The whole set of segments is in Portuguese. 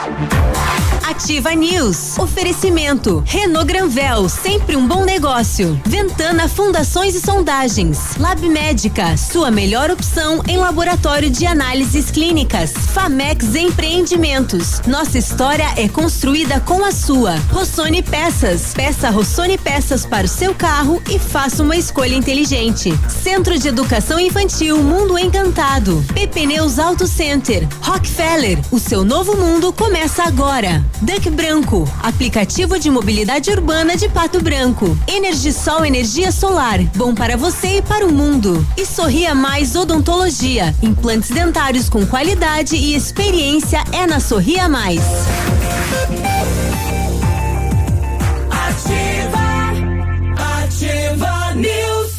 Bye. Ativa News. Oferecimento. Renault Granvel, sempre um bom negócio. Ventana Fundações e Sondagens. Lab Médica, sua melhor opção em laboratório de análises clínicas. Famex Empreendimentos. Nossa história é construída com a sua. Rossoni Peças. Peça Rossoni Peças para o seu carro e faça uma escolha inteligente. Centro de Educação Infantil Mundo Encantado. PP Neus Auto Center. Rockefeller. O seu novo mundo começa agora. Duck Branco, aplicativo de mobilidade urbana de Pato Branco. Energisol energia solar, bom para você e para o mundo. E Sorria Mais Odontologia, implantes dentários com qualidade e experiência é na Sorria Mais. Ativa, ativa News.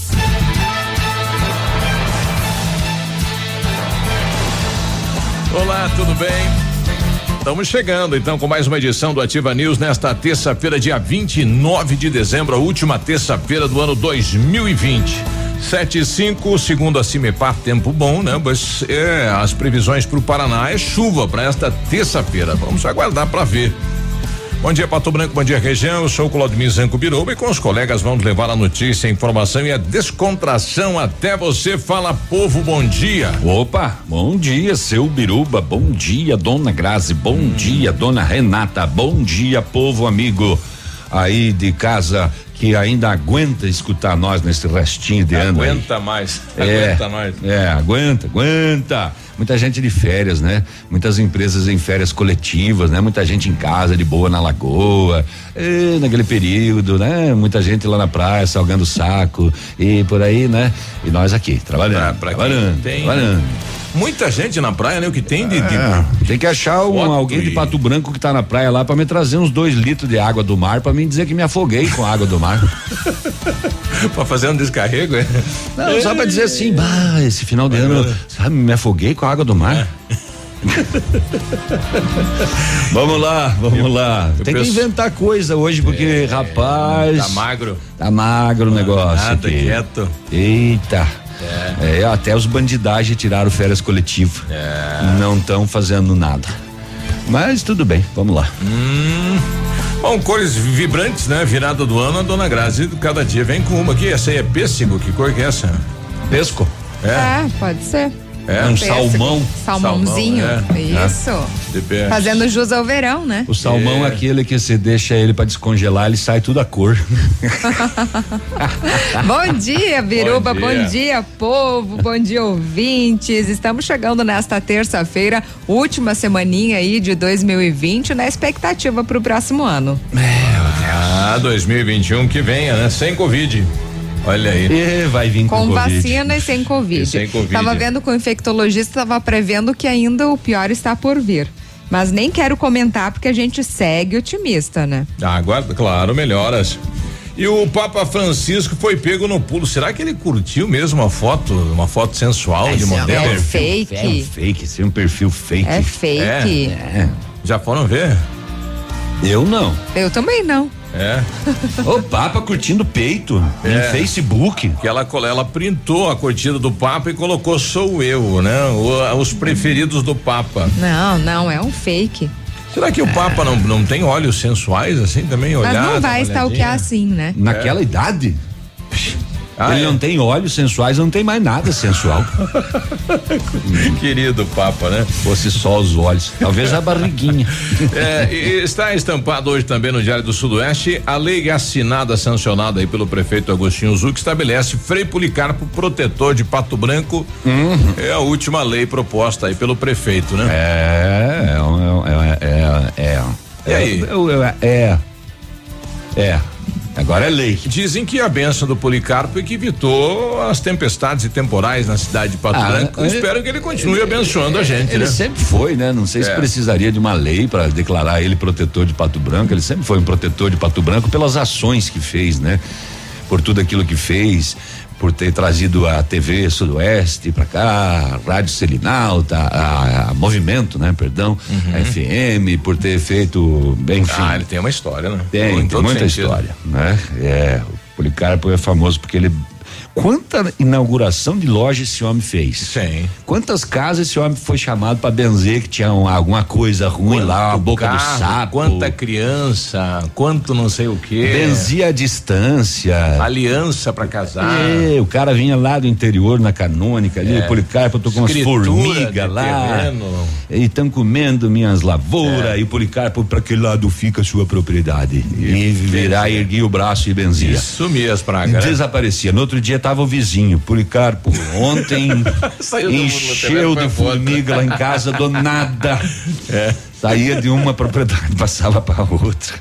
Olá, tudo bem? Estamos chegando então com mais uma edição do Ativa News nesta terça-feira, dia 29 de dezembro, a última terça-feira do ano 2020. Sete e cinco, segundo a Cimepar, tempo bom, né? Mas é, as previsões para o Paraná é chuva para esta terça-feira. Vamos aguardar para ver. Bom dia, Pato Branco, bom dia, região. Eu sou o Claudemir Zanco Biruba e com os colegas vamos levar a notícia, a informação e a descontração até você. Fala, povo, bom dia. Opa, bom dia, seu Biruba, bom dia, dona Grazi, bom hum. dia, dona Renata, bom dia, povo amigo aí de casa que ainda aguenta escutar nós nesse restinho de ano. Aguenta mais, é, aguenta nós. É, aguenta, aguenta muita gente de férias, né? Muitas empresas em férias coletivas, né? Muita gente em casa de boa na lagoa, e, naquele período, né? Muita gente lá na praia salgando saco e por aí, né? E nós aqui trabalhando, ah, trabalhando, tem, trabalhando. Muita gente na praia, né? O que tem de. de é, tem que achar um, alguém e... de Pato Branco que tá na praia lá para me trazer uns dois litros de água do mar para mim dizer que me afoguei com a água do mar. para fazer um descarrego, é? Não, só pra dizer assim, bah, esse final de ano, sabe, me afoguei com a água do mar. É. vamos lá, vamos lá. Tem que inventar coisa hoje, porque, é, rapaz. Tá magro. Tá magro o negócio. Nada, aqui. quieto. Eita. É. é. até os bandidagem tiraram férias coletivas. É. Não estão fazendo nada. Mas tudo bem, vamos lá. Hum. Bom, cores vibrantes, né? Virada do ano, a dona Grazi cada dia vem com uma aqui. Essa aí é pêssego, que cor que é essa? Pesco? É, é pode ser. É, um salmão. Salmãozinho. Salmão, é. Isso. É. Fazendo jus ao verão, né? O salmão é. é aquele que você deixa ele para descongelar, ele sai tudo a cor. bom dia, Biruba. Bom dia. bom dia, povo. Bom dia, ouvintes. Estamos chegando nesta terça-feira, última semaninha aí de 2020, na expectativa para o próximo ano. Meu Deus. Ah, 2021 que venha, né? Sem Covid. Olha aí. E vai vir com, com vacina e sem COVID. E sem COVID. Tava vendo com o infectologista, tava prevendo que ainda o pior está por vir. Mas nem quero comentar porque a gente segue otimista, né? Ah, aguarda, claro, melhoras. E o Papa Francisco foi pego no pulo. Será que ele curtiu mesmo uma foto, uma foto sensual é, de modelo? É fake. É um fake, sim, um perfil fake. É fake. É. é. Já foram ver? Eu não. Eu também não. É. o Papa curtindo peito é. em Facebook. Que ela, ela printou a curtida do Papa e colocou sou eu, né? O, os preferidos do Papa. Não, não, é um fake. Será que o Papa não, não tem olhos sensuais assim também? Olhar, Mas não vai estar o que é assim, né? Naquela é. idade? Ah, ele é? não tem olhos sensuais, não tem mais nada sensual. Querido Papa, né? Fosse só os olhos, talvez a barriguinha. É, está estampado hoje também no Diário do Sudoeste a lei assinada, sancionada aí pelo prefeito Agostinho Zuc estabelece Frei Policarpo protetor de Pato Branco. Uhum. É a última lei proposta aí pelo prefeito, né? É, é, é, é, é. E aí? É, é, é. Agora é lei. Dizem que a benção do Policarpo é que evitou as tempestades e temporais na cidade de Pato ah, Branco. É, espero que ele continue ele, abençoando a gente. Ele né? sempre foi, né? Não sei é. se precisaria de uma lei para declarar ele protetor de Pato Branco. Ele sempre foi um protetor de Pato Branco pelas ações que fez, né? Por tudo aquilo que fez, por ter trazido a TV Sudoeste para cá, a Rádio Selinalta, a, a, Movimento, né? Perdão, uhum. a FM, por ter feito, bem, enfim. Ah, ele tem uma história, né? Tem, tem muita sentido. história, né? É, o Policarpo é famoso porque ele Quanta inauguração de loja esse homem fez? Sim. Quantas casas esse homem foi chamado para benzer que tinha um, alguma coisa ruim Quanto lá, a boca carro, do sapo? Quanta criança, quanto não sei o quê. Benzia a distância. Aliança para casar. É, o cara vinha lá do interior na canônica ali, o Policarpo tocou umas Escritura formigas de lá. terreno. E estão comendo minhas lavouras e o Policarpo para que lado fica a sua propriedade? E virar, erguia o braço e benzia. E sumia as pragas. Desaparecia. No outro dia tava o vizinho, Policarpo. Ontem encheu de formiga lá em casa do nada. É. Saía de uma propriedade, passava para outra.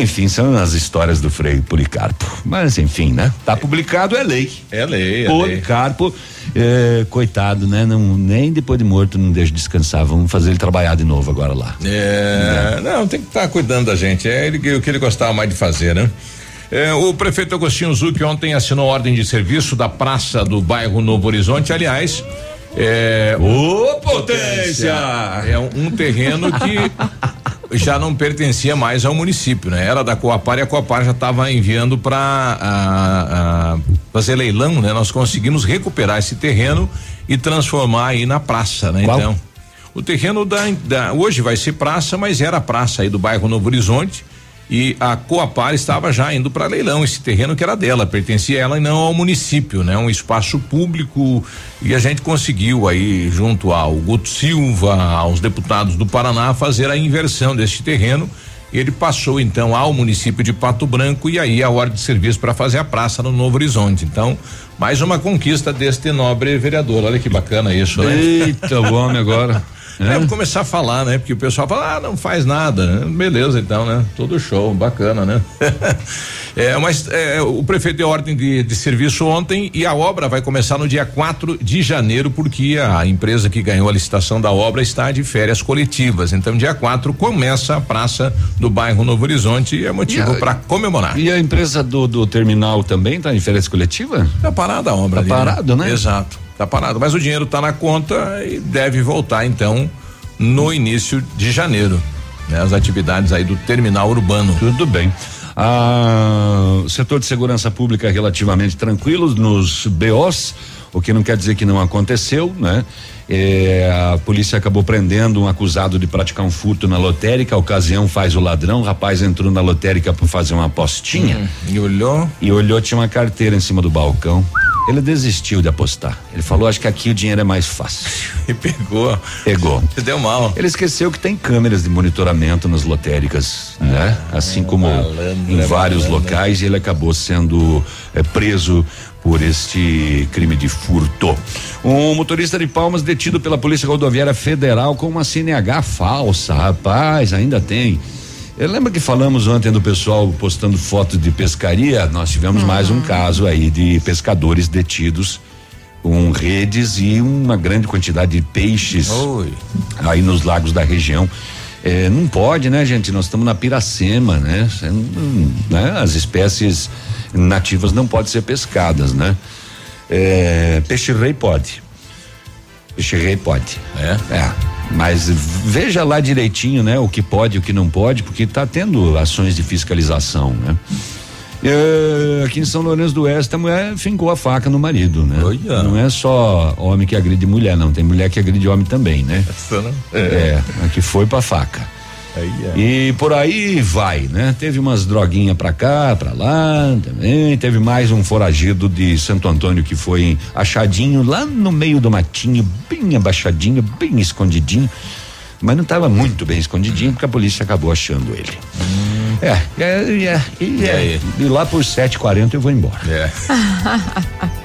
Enfim, são as histórias do Frei Policarpo. Mas enfim, né? Tá publicado, é lei. É lei, é. Policarpo, é, coitado, né? Não, nem depois de morto não deixa descansar. Vamos fazer ele trabalhar de novo agora lá. É, não, tem que estar cuidando da gente. É ele, o que ele gostava mais de fazer, né? É, o prefeito Agostinho Zucchi ontem assinou ordem de serviço da praça do bairro Novo Horizonte. Aliás, é, Ô, potência! é um, um terreno que já não pertencia mais ao município, né? Era da Coapar e a Coapar já estava enviando para fazer leilão, né? Nós conseguimos recuperar esse terreno e transformar aí na praça, né? Qual? Então, o terreno da, da- hoje vai ser praça, mas era praça aí do bairro Novo Horizonte e a Coapar estava já indo para leilão esse terreno que era dela, pertencia a ela e não ao município, né? Um espaço público e a gente conseguiu aí junto ao Guto Silva, aos deputados do Paraná fazer a inversão deste terreno. Ele passou então ao município de Pato Branco e aí a ordem de serviço para fazer a praça no Novo Horizonte. Então, mais uma conquista deste nobre vereador. Olha que bacana isso, né? Eita, o homem agora. É, vou começar a falar, né? Porque o pessoal fala, ah, não faz nada. Beleza, então, né? Todo show, bacana, né? é, mas é, o prefeito deu ordem de, de serviço ontem e a obra vai começar no dia 4 de janeiro, porque a empresa que ganhou a licitação da obra está de férias coletivas. Então, dia 4 começa a praça do bairro Novo Horizonte e é motivo para comemorar. E a empresa do, do terminal também tá em férias coletiva? Tá parada a obra Tá ali, parado, né? Exato, tá parado. Mas o dinheiro tá na conta e deve voltar então no início de janeiro. Né? As atividades aí do terminal urbano. Tudo bem. Ah, o setor de segurança pública relativamente tranquilo nos BOs, o que não quer dizer que não aconteceu, né? É, a polícia acabou prendendo um acusado de praticar um furto na lotérica. A ocasião faz o ladrão. O rapaz entrou na lotérica para fazer uma apostinha E olhou, e olhou, tinha uma carteira em cima do balcão. Ele desistiu de apostar. Ele falou: Acho que aqui o dinheiro é mais fácil. e pegou. Pegou. Se deu mal. Ele esqueceu que tem câmeras de monitoramento nas lotéricas, né? Assim como malandro, em é vários malandro. locais e ele acabou sendo eh, preso por este crime de furto. Um motorista de Palmas detido pela Polícia Rodoviária Federal com uma CNH falsa, rapaz, ainda tem. Eu lembro que falamos ontem do pessoal postando fotos de pescaria, nós tivemos mais um caso aí de pescadores detidos com redes e uma grande quantidade de peixes Oi. aí nos lagos da região. É, não pode, né, gente? Nós estamos na Piracema, né? Né? As espécies nativas não podem ser pescadas, né? É, peixe rei pode. Peixe rei pode. É? É. Mas veja lá direitinho, né? O que pode e o que não pode, porque está tendo ações de fiscalização, né? É, aqui em São Lourenço do Oeste, a mulher fincou a faca no marido, né? Olha. Não é só homem que agride mulher, não. Tem mulher que agride homem também, né? Essa não? É, aqui foi pra faca. Aí é. E por aí vai, né? Teve umas droguinhas pra cá, pra lá também. Teve mais um foragido de Santo Antônio que foi achadinho lá no meio do matinho, bem abaixadinho, bem escondidinho. Mas não estava muito bem escondidinho porque a polícia acabou achando ele. É, é, é, e, é, e lá por 7h40 eu vou embora. É.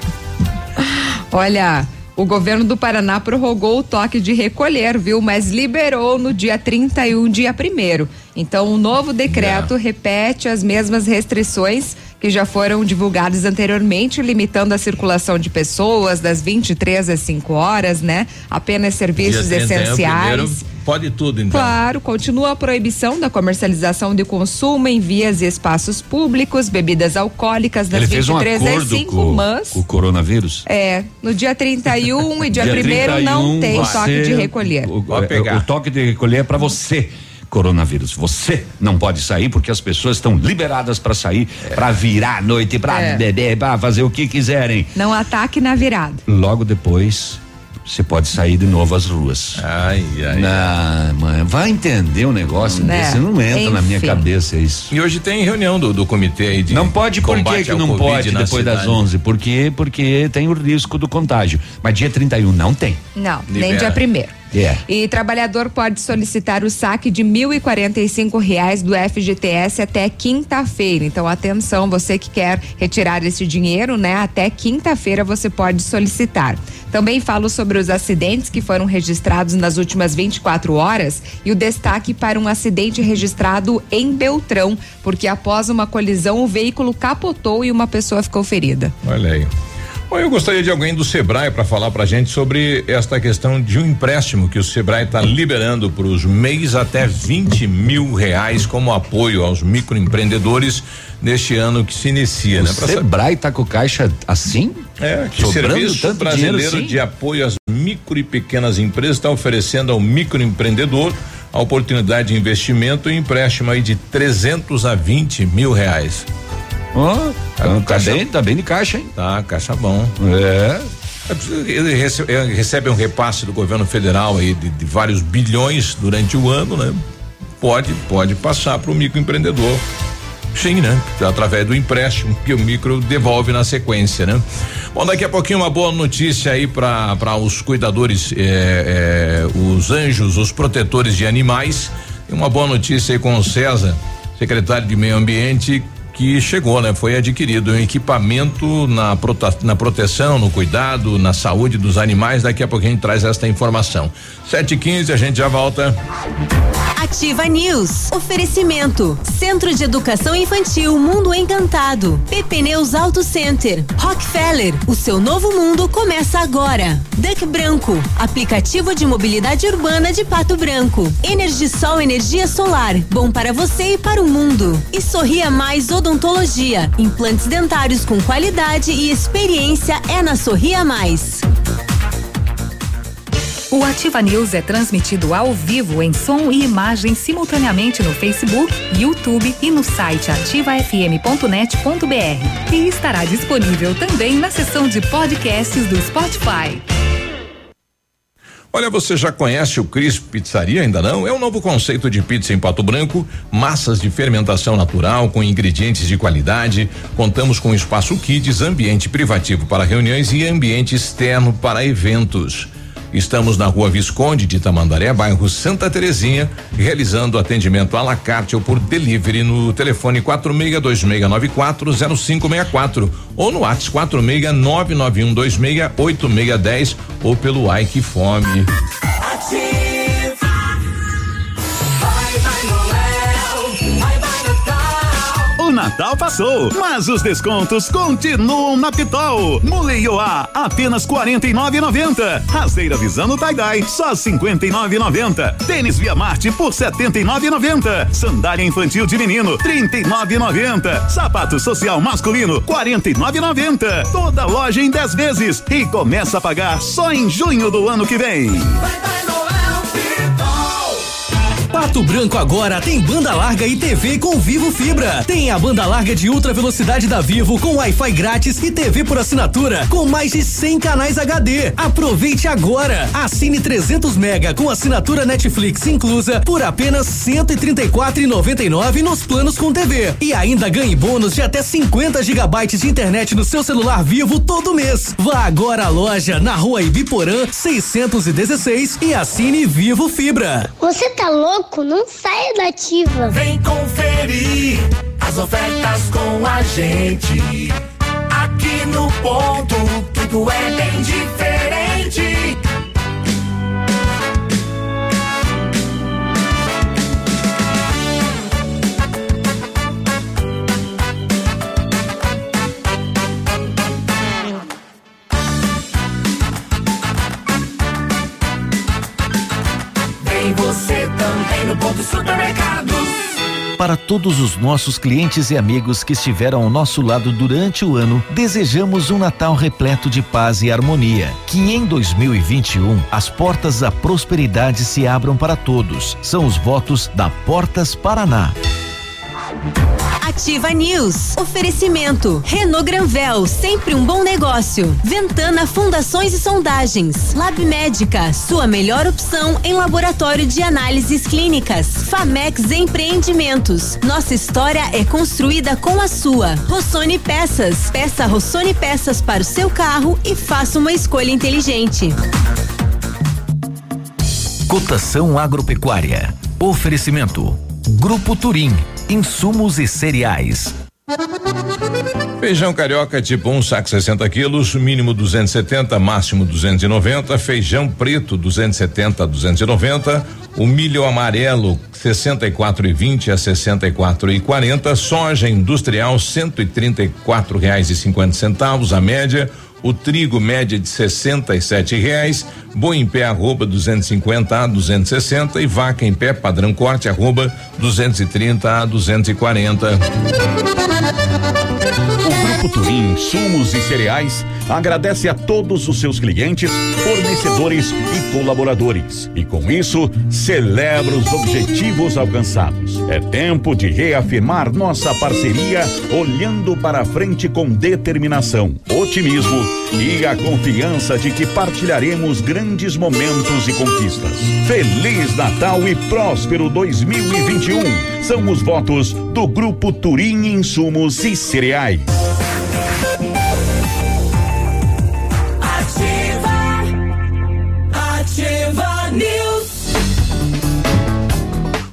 Olha, o governo do Paraná prorrogou o toque de recolher, viu? Mas liberou no dia 31, dia 1 Então, o novo decreto repete as mesmas restrições que já foram divulgadas anteriormente, limitando a circulação de pessoas das 23 às 5 horas, né? Apenas serviços Dia 31 essenciais. pode tudo, então. Claro, continua a proibição da comercialização de consumo em vias e espaços públicos, bebidas alcoólicas das Ele fez um 23 às acordo 5, com, mas. com o coronavírus. É, no dia 31 e dia, Dia 1 não 31, tem você- toque de recolher. O, Pode é, o toque de recolher é para você coronavírus. Você não pode sair porque as pessoas estão liberadas para sair, é. para virar a noite, para é. beber, para fazer o que quiserem. Não ataque na virada. Logo depois você pode sair de novo às ruas. Ai, ai. Na, mãe, vai entender um negócio né? desse, não entra Enfim. na minha cabeça isso. E hoje tem reunião do, do comitê aí de Não pode, por que que não pode depois das 11? Porque porque tem o risco do contágio. Mas dia 31 não tem. Não, Libera. nem dia primeiro. Yeah. E trabalhador pode solicitar o saque de mil e quarenta e cinco reais do FGTS até quinta-feira. Então, atenção, você que quer retirar esse dinheiro, né? Até quinta-feira você pode solicitar. Também falo sobre os acidentes que foram registrados nas últimas 24 horas e o destaque para um acidente registrado em Beltrão, porque após uma colisão o veículo capotou e uma pessoa ficou ferida. Olha aí. Bom, eu gostaria de alguém do Sebrae para falar para a gente sobre esta questão de um empréstimo que o Sebrae está liberando para os MEIs até 20 mil reais como apoio aos microempreendedores neste ano que se inicia. O né? Sebrae está com caixa assim? É, que o Serviço Brasileiro assim? de Apoio às Micro e Pequenas Empresas está oferecendo ao microempreendedor a oportunidade de investimento e empréstimo aí de 300 a 20 mil reais. Oh, tá, tá, caixa, bem, tá bem de caixa, hein? Tá, caixa bom. É. Ele recebe, recebe um repasse do governo federal aí de, de vários bilhões durante o ano, né? Pode, pode passar para o microempreendedor. Sim, né? Através do empréstimo que o micro devolve na sequência, né? Bom, daqui a pouquinho uma boa notícia aí para os cuidadores, é, é, os anjos, os protetores de animais. E uma boa notícia aí com o César, secretário de Meio Ambiente, que chegou, né? Foi adquirido um equipamento na, prota, na proteção, no cuidado, na saúde dos animais. Daqui a pouco a gente traz esta informação. Sete e quinze, a gente já volta. Ativa News. Oferecimento. Centro de Educação Infantil Mundo Encantado. PP Neus Auto Center. Rockefeller. O seu novo mundo começa agora. Duck Branco. Aplicativo de mobilidade urbana de Pato Branco. Energisol Energia Solar. Bom para você e para o mundo. E Sorria Mais Odontologia odontologia. Implantes dentários com qualidade e experiência é na Sorria Mais. O Ativa News é transmitido ao vivo em som e imagem simultaneamente no Facebook, YouTube e no site ativafm.net.br. E estará disponível também na seção de podcasts do Spotify. Olha, você já conhece o Cris Pizzaria? Ainda não? É um novo conceito de pizza em Pato Branco, massas de fermentação natural com ingredientes de qualidade. Contamos com espaço kids, ambiente privativo para reuniões e ambiente externo para eventos. Estamos na rua Visconde de Tamandaré, bairro Santa Terezinha, realizando atendimento à la carte ou por delivery no telefone 4626940564 ou no WhatsApp 46 ou pelo Ike Fome. Natal passou, mas os descontos continuam na Pitol. Muleioá, apenas R$ 49,90. Rasteira Visano Tie-Dye, só R$ 59,90. Tênis Via Marte por R$ 79,90. Sandália infantil de menino, R$ 39,90. Sapato social masculino, R$ 49,90. Toda loja em 10 vezes e começa a pagar só em junho do ano que vem. Vai, vai, Pato Branco agora tem banda larga e TV com Vivo Fibra. Tem a banda larga de ultra velocidade da Vivo com Wi-Fi grátis e TV por assinatura com mais de 100 canais HD. Aproveite agora. Assine 300 mega com assinatura Netflix inclusa por apenas 134,99 nos planos com TV e ainda ganhe bônus de até 50 gigabytes de internet no seu celular Vivo todo mês. Vá agora à loja na Rua Ibiporã 616 e assine Vivo Fibra. Você tá louco? Não saia da ativa. Vem conferir as ofertas com a gente. Aqui no ponto, tudo é bem diferente. Você no ponto. Para todos os nossos clientes e amigos que estiveram ao nosso lado durante o ano, desejamos um Natal repleto de paz e harmonia. Que em 2021 as portas da prosperidade se abram para todos. São os votos da Portas Paraná. Ativa News. Oferecimento. Renault Granvel, sempre um bom negócio. Ventana Fundações e Sondagens. Lab Médica, sua melhor opção em laboratório de análises clínicas. Famex Empreendimentos. Nossa história é construída com a sua. Rossoni Peças. Peça Rossoni Peças para o seu carro e faça uma escolha inteligente. Cotação agropecuária. Oferecimento. Grupo Turim insumos e cereais. Feijão carioca tipo 1, um, saco 60 quilos, mínimo 270, máximo 290. Feijão preto 270 a 290. O milho amarelo 64,20 a 64,40. Soja industrial 134 reais e 50 centavos a média o trigo média de sessenta e sete reais, boi em pé arroba 250 a 260 e vaca em pé padrão corte arroba 230 a 240. O Grupo Turim Sumos e Cereais agradece a todos os seus clientes, fornecedores e colaboradores. E com isso, celebra os objetivos alcançados. É tempo de reafirmar nossa parceria, olhando para frente com determinação, otimismo e a confiança de que partilharemos grandes momentos e conquistas. Feliz Natal e próspero 2021. São os votos do Grupo Turim Insumos e Cereais.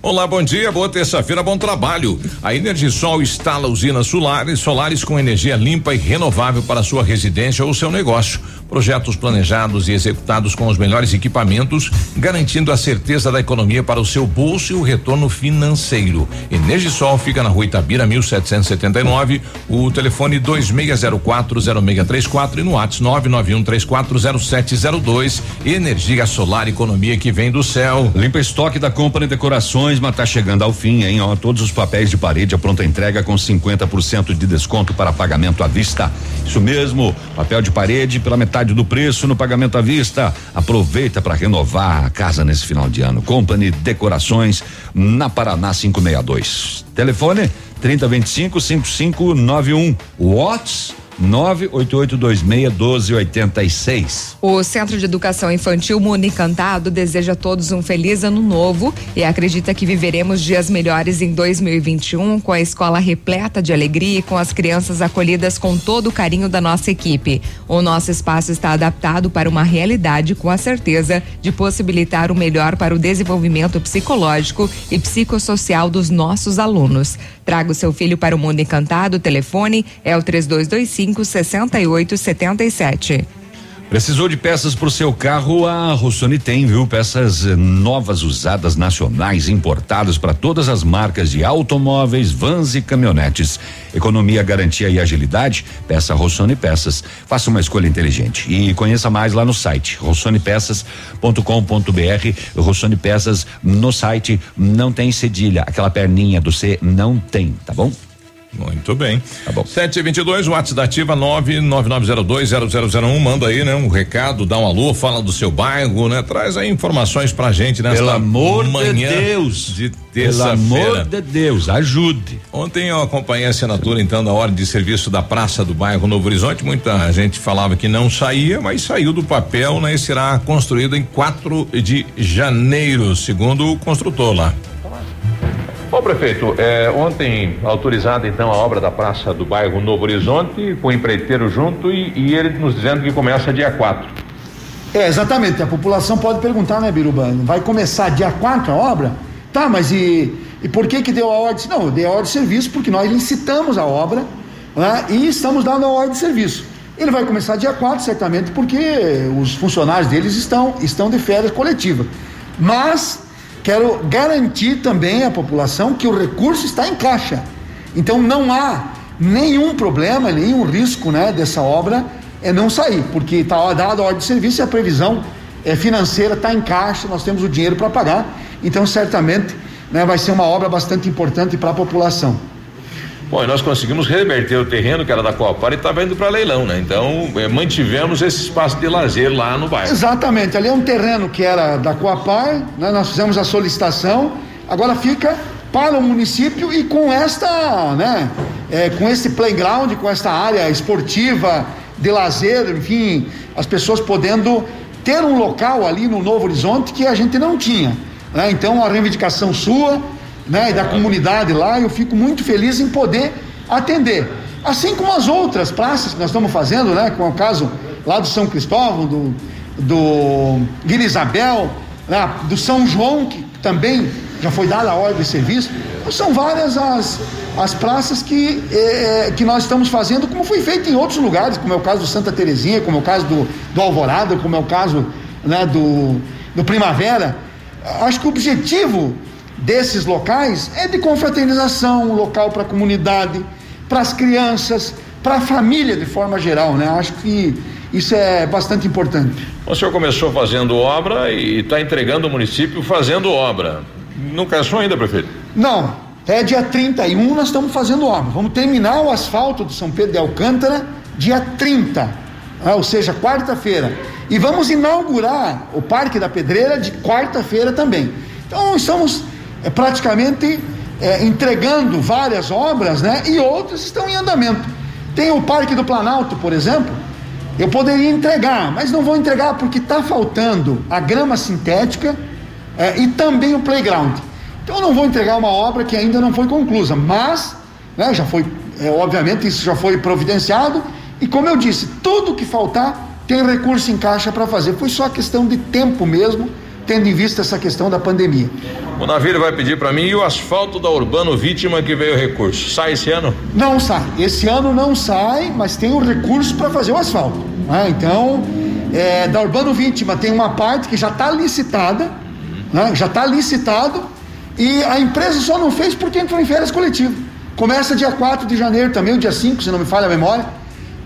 Olá, bom dia, boa terça-feira, bom trabalho. A Energisol instala usinas solares, solares com energia limpa e renovável para sua residência ou seu negócio. Projetos planejados e executados com os melhores equipamentos, garantindo a certeza da economia para o seu bolso e o retorno financeiro. Energisol fica na rua Itabira, 1779. O telefone 26040634 e no WhatsApp 991340702. Energia solar, economia que vem do céu. Limpa estoque da Company Decorações, mas tá chegando ao fim, hein? Ó, todos os papéis de parede a pronta entrega com 50% de desconto para pagamento à vista. Isso mesmo, papel de parede pela metade do preço no pagamento à vista. Aproveita para renovar a casa nesse final de ano. Company Decorações na Paraná 562. Telefone 3025 5591. Watts 988261286. O Centro de Educação Infantil Mundo Encantado deseja a todos um feliz ano novo e acredita que viveremos dias melhores em 2021 com a escola repleta de alegria e com as crianças acolhidas com todo o carinho da nossa equipe. O nosso espaço está adaptado para uma realidade com a certeza de possibilitar o melhor para o desenvolvimento psicológico e psicossocial dos nossos alunos. Traga o seu filho para o Mundo Encantado, o telefone é o 3225 35 68 77. Precisou de peças para o seu carro? A Rossoni tem, viu? Peças eh, novas, usadas, nacionais, importadas para todas as marcas de automóveis, vans e caminhonetes. Economia, garantia e agilidade? Peça Rossoni Peças. Faça uma escolha inteligente e conheça mais lá no site rossonepeças.com.br. Rossoni Peças no site não tem cedilha, aquela perninha do C não tem, tá bom? Muito bem. Tá bom. 722, WhatsApp da Ativa 999020001. Manda aí, né? Um recado, dá um alô, fala do seu bairro, né? Traz aí informações pra gente nesta Pelo amor manhã de Deus. De. Pelo amor de Deus, ajude. Ontem eu acompanhei a assinatura, então, da ordem de serviço da Praça do Bairro Novo Horizonte. Muita gente falava que não saía, mas saiu do papel, né? E será construído em 4 de janeiro, segundo o construtor lá. Bom, prefeito, é, ontem autorizada então a obra da praça do bairro Novo Horizonte, com o empreiteiro junto e, e ele nos dizendo que começa dia 4. É, exatamente. A população pode perguntar, né, Biruba? Vai começar dia 4 a obra? Tá, mas e, e por que que deu a ordem? Não, deu a ordem de serviço porque nós licitamos a obra né, e estamos dando a ordem de serviço. Ele vai começar dia 4, certamente, porque os funcionários deles estão, estão de férias coletiva. Mas quero garantir também à população que o recurso está em caixa. Então não há nenhum problema, nenhum risco né, dessa obra é não sair, porque está dada a ordem de serviço e a previsão é, financeira está em caixa, nós temos o dinheiro para pagar, então certamente né, vai ser uma obra bastante importante para a população. Bom, e nós conseguimos reverter o terreno que era da Coapar e estava indo para leilão, né? Então, eh, mantivemos esse espaço de lazer lá no bairro. Exatamente, ali é um terreno que era da Coapar, né? nós fizemos a solicitação, agora fica para o município e com esta, né, é, com esse playground, com esta área esportiva, de lazer, enfim, as pessoas podendo ter um local ali no Novo Horizonte que a gente não tinha. Né? Então, a reivindicação sua né, e da comunidade lá, eu fico muito feliz em poder atender. Assim como as outras praças que nós estamos fazendo, né, com o caso lá do São Cristóvão, do, do Vila né, do São João, que também já foi dada a ordem de serviço. São várias as, as praças que, eh, que nós estamos fazendo, como foi feito em outros lugares, como é o caso do Santa Terezinha, como é o caso do, do Alvorada, como é o caso né, do, do Primavera. Acho que o objetivo desses locais é de confraternização, um local para a comunidade, para as crianças, para a família de forma geral, né? Acho que isso é bastante importante. O senhor começou fazendo obra e está entregando o município fazendo obra. Não cansou ainda, prefeito? Não, é dia 31 nós estamos fazendo obra. Vamos terminar o asfalto do São Pedro de Alcântara dia 30, né? ou seja, quarta-feira. E vamos inaugurar o Parque da Pedreira de quarta-feira também. Então estamos é, praticamente é, entregando várias obras, né? E outras estão em andamento. Tem o Parque do Planalto, por exemplo. Eu poderia entregar, mas não vou entregar porque está faltando a grama sintética é, e também o playground. Então eu não vou entregar uma obra que ainda não foi conclusa, mas né, já foi, é, obviamente, isso já foi providenciado. E como eu disse, tudo que faltar tem recurso em caixa para fazer. Foi só questão de tempo mesmo tendo em vista essa questão da pandemia. O Navírio vai pedir para mim e o asfalto da Urbano Vítima que veio o recurso. Sai esse ano? Não sai. Esse ano não sai, mas tem o recurso para fazer o asfalto. Né? Então, é, da Urbano Vítima tem uma parte que já está licitada, né? já está licitado, e a empresa só não fez porque entrou em férias coletivas. Começa dia 4 de janeiro também, o dia 5, se não me falha a memória.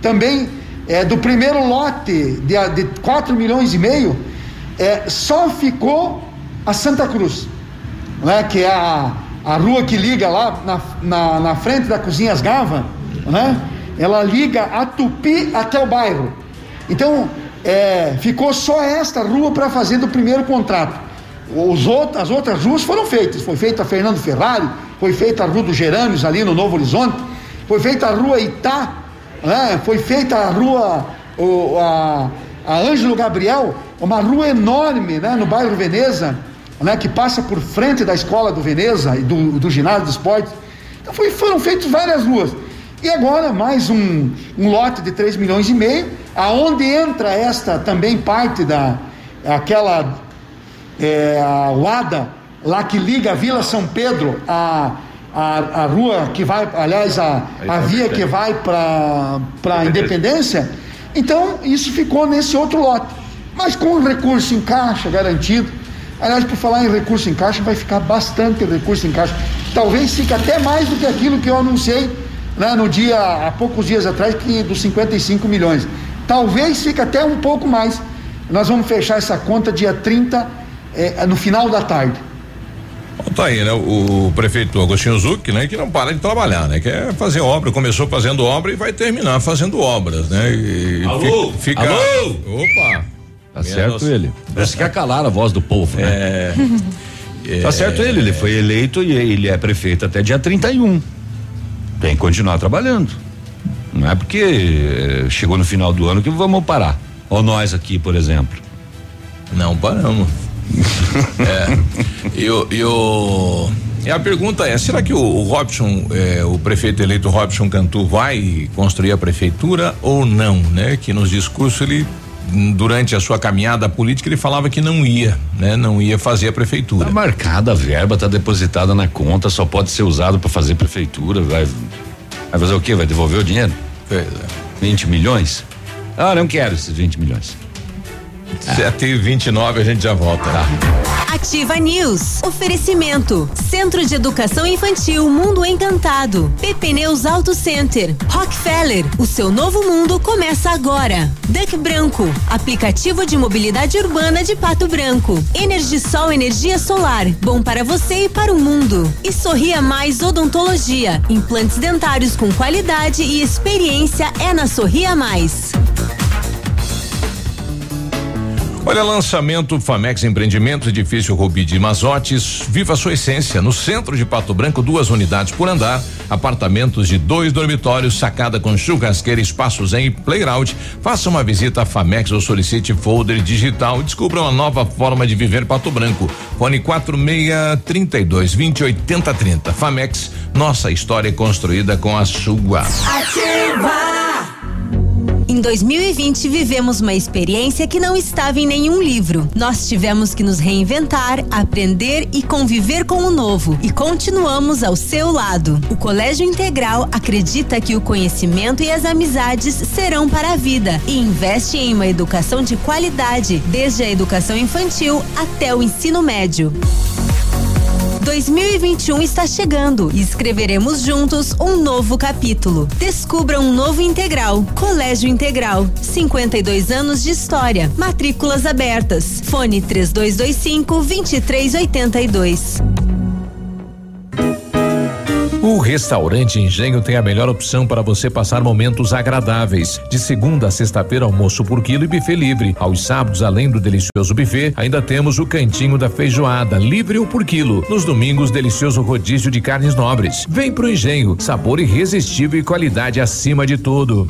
Também é, do primeiro lote de, de 4 milhões e meio, é, só ficou a Santa Cruz, né, que é a, a rua que liga lá na, na, na frente da Cozinhas Gava, né, ela liga a Tupi até o bairro. Então, é, ficou só esta rua para fazer do primeiro contrato. Os outros, as outras ruas foram feitas. Foi feita a Fernando Ferrari, foi feita a Rua dos Gerânios ali no Novo Horizonte, foi feita a Rua Itá, né, foi feita a Rua o, a, a Ângelo Gabriel, uma rua enorme, né, no bairro Veneza, né, que passa por frente da escola do Veneza e do, do ginásio de esportes. Então foi, foram feitas várias ruas. E agora mais um, um lote de 3 milhões e meio, aonde entra esta também parte da aquela é, lá que liga a Vila São Pedro a, a, rua que vai, aliás, a, a via que vai para a Independência então, isso ficou nesse outro lote. Mas com o recurso em caixa garantido, aliás, por falar em recurso em caixa, vai ficar bastante recurso em caixa. Talvez fique até mais do que aquilo que eu anunciei né, no dia, há poucos dias atrás, que dos 55 milhões. Talvez fique até um pouco mais. Nós vamos fechar essa conta dia 30, eh, no final da tarde. Tá aí, né? O prefeito Agostinho Zuc, né? Que não para de trabalhar, né? Quer fazer obra, começou fazendo obra e vai terminar fazendo obras, né? E Alô? Fica, Alô? Opa! Tá certo ele. Você quer calar a voz do povo, né? É. Tá certo ele, ele foi eleito e ele é prefeito até dia 31. Tem que continuar trabalhando. Não é porque eh, chegou no final do ano que vamos parar. Ou nós aqui, por exemplo. Não paramos. é. E o, e a pergunta é: será que o, o Robson, é, o prefeito eleito Robson Cantu, vai construir a prefeitura ou não? Né? Que nos discursos ele durante a sua caminhada política ele falava que não ia, né? Não ia fazer a prefeitura. Tá marcada a verba, tá depositada na conta, só pode ser usado para fazer prefeitura, vai vai fazer o quê? Vai devolver o dinheiro? É. 20 milhões? Ah, não quero esses 20 milhões. Sete e vinte e nove a gente já volta. Tá. Ativa News. Oferecimento. Centro de Educação Infantil Mundo Encantado. PP Neus Auto Center. Rockefeller. O seu novo mundo começa agora. Duck Branco. Aplicativo de mobilidade urbana de Pato Branco. Energisol Energia Solar. Bom para você e para o mundo. E Sorria Mais Odontologia. Implantes dentários com qualidade e experiência é na Sorria Mais. Olha, lançamento Famex Empreendimentos, edifício Rubi de Mazotes, viva sua essência. No centro de Pato Branco, duas unidades por andar, apartamentos de dois dormitórios, sacada com churrasqueira, espaços em playground. Faça uma visita à Famex ou solicite folder digital. Descubra uma nova forma de viver Pato Branco. Fone 4632 2080 30. Famex, nossa história é construída com a sua. Ativa! Em 2020, vivemos uma experiência que não estava em nenhum livro. Nós tivemos que nos reinventar, aprender e conviver com o novo. E continuamos ao seu lado. O Colégio Integral acredita que o conhecimento e as amizades serão para a vida e investe em uma educação de qualidade, desde a educação infantil até o ensino médio. 2021 está chegando e escreveremos juntos um novo capítulo. Descubra um novo integral. Colégio Integral. 52 anos de história. Matrículas abertas. Fone 3225 2382. O restaurante Engenho tem a melhor opção para você passar momentos agradáveis. De segunda a sexta-feira, almoço por quilo e buffet livre. Aos sábados, além do delicioso buffet, ainda temos o cantinho da feijoada, livre ou por quilo. Nos domingos, delicioso rodízio de carnes nobres. Vem pro Engenho, sabor irresistível e qualidade acima de tudo.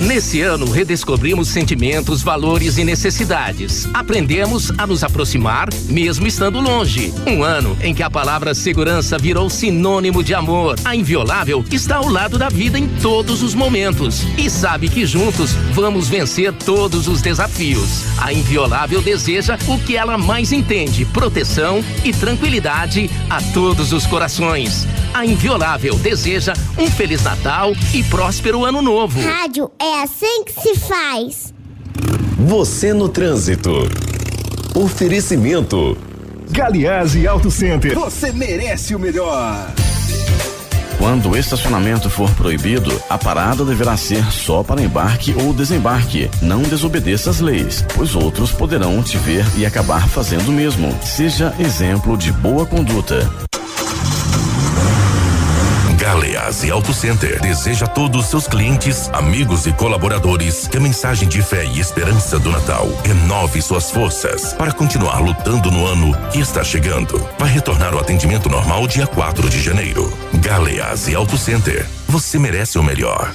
Nesse ano, redescobrimos sentimentos, valores e necessidades. Aprendemos a nos aproximar, mesmo estando longe. Um ano em que a palavra segurança virou sinônimo de amor. A Inviolável está ao lado da vida em todos os momentos e sabe que juntos vamos vencer todos os desafios. A Inviolável deseja o que ela mais entende: proteção e tranquilidade a todos os corações. A Inviolável deseja um Feliz Natal e próspero Ano Novo. Rádio é assim que se faz. Você no trânsito. Oferecimento. Galiase Auto Center. Você merece o melhor. Quando o estacionamento for proibido, a parada deverá ser só para embarque ou desembarque. Não desobedeça as leis, pois outros poderão te ver e acabar fazendo o mesmo. Seja exemplo de boa conduta. Galeazzi Auto Center deseja a todos seus clientes, amigos e colaboradores que a mensagem de fé e esperança do Natal renove suas forças para continuar lutando no ano que está chegando. Vai retornar o atendimento normal dia 4 de janeiro. Galeazzi Auto Center. Você merece o melhor.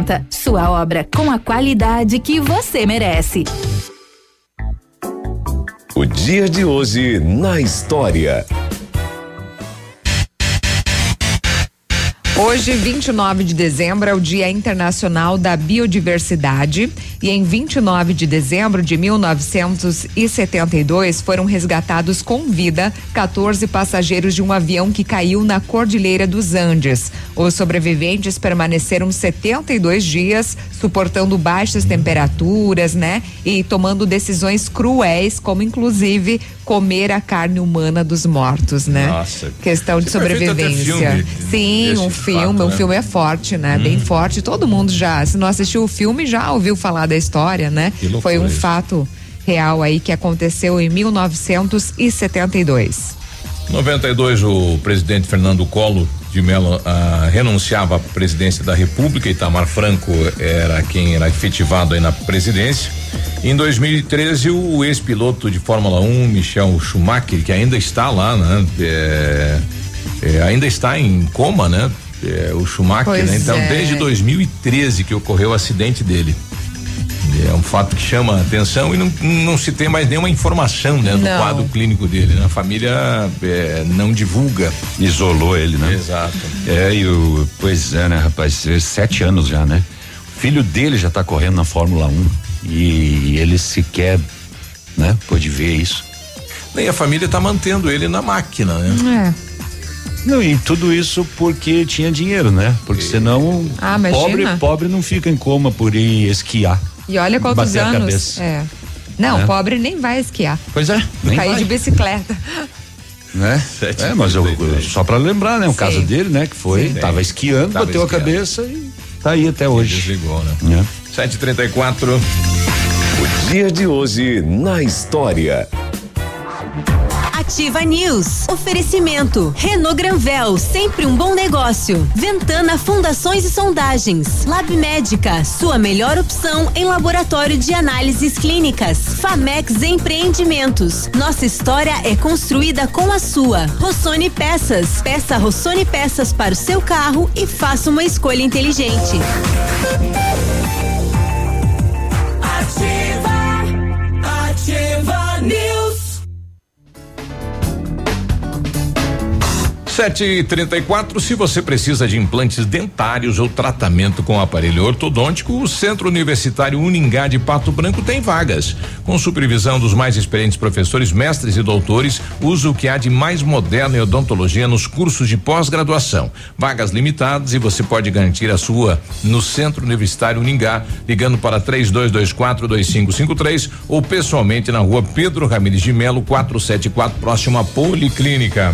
Sua obra com a qualidade que você merece. O dia de hoje na história. Hoje, 29 de dezembro, é o Dia Internacional da Biodiversidade e em 29 de dezembro de 1972 foram resgatados com vida 14 passageiros de um avião que caiu na Cordilheira dos Andes. Os sobreviventes permaneceram 72 dias suportando baixas temperaturas, né? E tomando decisões cruéis, como inclusive comer a carne humana dos mortos, né? Nossa. Questão de sobrevivência. filme Sim, um fato, filme, um né? filme é forte, né? Bem Hum. forte. Todo mundo já, se não assistiu o filme, já ouviu falar da história, né? Foi um isso. fato real aí que aconteceu em 1972. 92, o presidente Fernando Collor de Mello ah, renunciava à presidência da República, Itamar Franco era quem era efetivado aí na presidência. Em 2013, o ex-piloto de Fórmula 1, Michel Schumacher, que ainda está lá, né? É, é, ainda está em coma, né? É, o Schumacher, Pois né? Então, é. desde 2013 que ocorreu o acidente dele. é um fato que chama a atenção e não, não se tem mais nenhuma informação, né, do Não. quadro clínico dele. Né? A família é, não divulga. Isolou ele, né? Exato. É, e o, pois é, né, rapaz, é sete anos já, né? O filho dele já tá correndo na Fórmula 1 e ele sequer, né, pôde ver isso. Nem a família está mantendo ele na máquina, né? É. Não, e tudo isso porque tinha dinheiro, né? Porque senão Ah, pobre, pobre não fica em coma por ir esquiar. E olha quantos Bater a anos. cabeça. É. Não, É. pobre nem vai esquiar. Pois é, nem Cair vai. de bicicleta. né? É, mas eu, eu- só pra lembrar, né? O Sim. caso dele, né? Que foi, Sim. tava esquiando, Tava bateu esquiando. a cabeça e tá aí até hoje. Desligou, né? É. 734. O dia de hoje na história. Ativa News. Oferecimento. Renault Granvel, sempre um bom negócio. Ventana Fundações e Sondagens. Lab Médica, sua melhor opção em laboratório de análises clínicas. Famex Empreendimentos. Nossa história é construída com a sua. Rossoni Peças. Peça Rossoni Peças para o seu carro e faça uma escolha inteligente. 7 e 34 se você precisa de implantes dentários ou tratamento com aparelho ortodôntico, o Centro Universitário Uningá de Pato Branco tem vagas. Com supervisão dos mais experientes professores, mestres e doutores, usa o que há de mais moderno em odontologia nos cursos de pós-graduação. Vagas limitadas e você pode garantir a sua no Centro Universitário Uningá, ligando para 32242553 ou pessoalmente na rua Pedro Ramires de Melo, 474, próximo à Policlínica.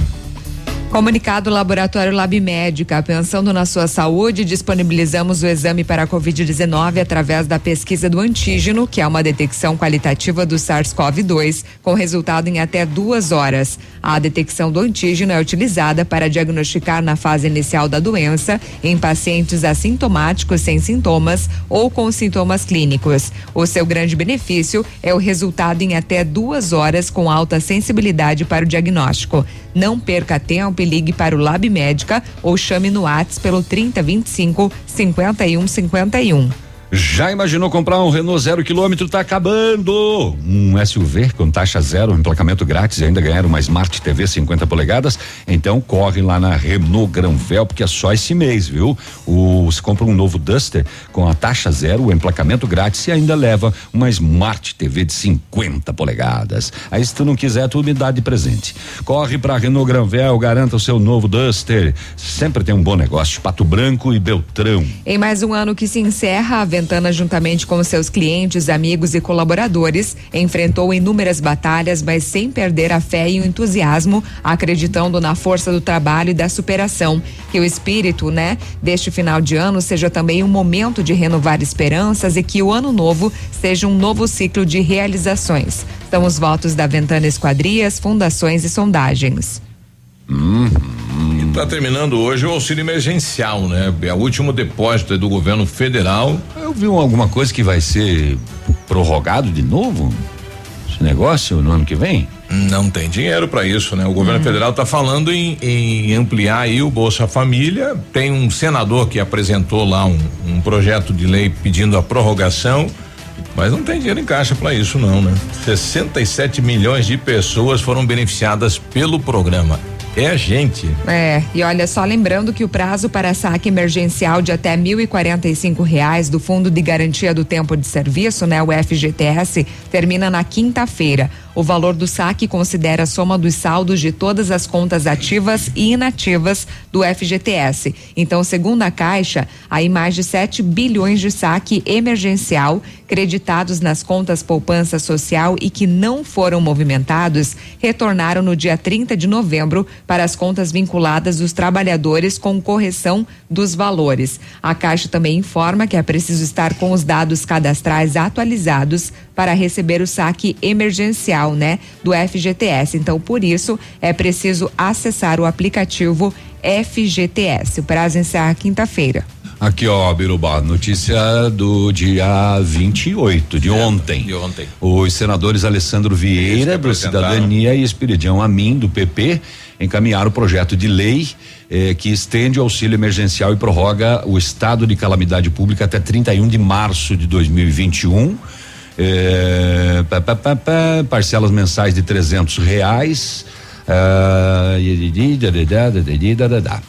Comunicado Laboratório Lab Médica, pensando na sua saúde, disponibilizamos o exame para a Covid-19 através da pesquisa do antígeno, que é uma detecção qualitativa do SARS-CoV-2, com resultado em até duas horas. A detecção do antígeno é utilizada para diagnosticar na fase inicial da doença em pacientes assintomáticos sem sintomas ou com sintomas clínicos. O seu grande benefício é o resultado em até duas horas com alta sensibilidade para o diagnóstico. Não perca tempo e ligue para o Lab Médica ou chame no Whats pelo 3025 5151. Já imaginou comprar um Renault zero quilômetro? Tá acabando! Um SUV com taxa zero, emplacamento grátis e ainda ganhar uma Smart TV 50 polegadas? Então corre lá na Renault Granvel, porque é só esse mês, viu? O, você compra um novo Duster com a taxa zero, o emplacamento grátis e ainda leva uma Smart TV de 50 polegadas. Aí se tu não quiser, tu me dá de presente. Corre pra Renault Granvel, garanta o seu novo Duster. Sempre tem um bom negócio. Pato Branco e Beltrão. Em mais um ano que se encerra, a Ventana, juntamente com seus clientes, amigos e colaboradores, enfrentou inúmeras batalhas, mas sem perder a fé e o entusiasmo, acreditando na força do trabalho e da superação. Que o espírito, né, deste final de ano seja também um momento de renovar esperanças e que o ano novo seja um novo ciclo de realizações. São os votos da Ventana Esquadrias, Fundações e Sondagens. Está terminando hoje o auxílio emergencial, né? É o último depósito do governo federal. Eu vi um- alguma coisa que vai ser prorrogado de novo? Esse negócio no ano que vem? Não tem dinheiro para isso, né? O governo federal está falando em, em ampliar aí o Bolsa Família. Tem um senador que apresentou lá um, um projeto de lei pedindo a prorrogação, mas não tem dinheiro em caixa para isso, não, né? 67 milhões de pessoas foram beneficiadas pelo programa. É a gente. É, e olha só, lembrando que o prazo para saque emergencial de até 1.045 reais do Fundo de Garantia do Tempo de Serviço, né, o FGTS, termina na quinta-feira. O valor do saque considera a soma dos saldos de todas as contas ativas e inativas do FGTS. Então, segundo a Caixa, aí mais de 7 bilhões de saque emergencial creditados nas contas poupança social e que não foram movimentados retornaram no dia 30 de novembro para as contas vinculadas dos trabalhadores com correção dos valores. A Caixa também informa que é preciso estar com os dados cadastrais atualizados para receber o saque emergencial, né, do FGTS. Então, por isso, é preciso acessar o aplicativo FGTS. O prazo encerra quinta-feira. Aqui, ó, Birubá, notícia do dia 28, de ontem. De ontem. Os senadores Alessandro Vieira, do apresentaram. Cidadania, e Espiridião Amin, do PP, encaminharam o projeto de lei eh, que estende o auxílio emergencial e prorroga o estado de calamidade pública até 31 de março de 2021. É, pá, pá, pá, parcelas mensais de trezentos reais.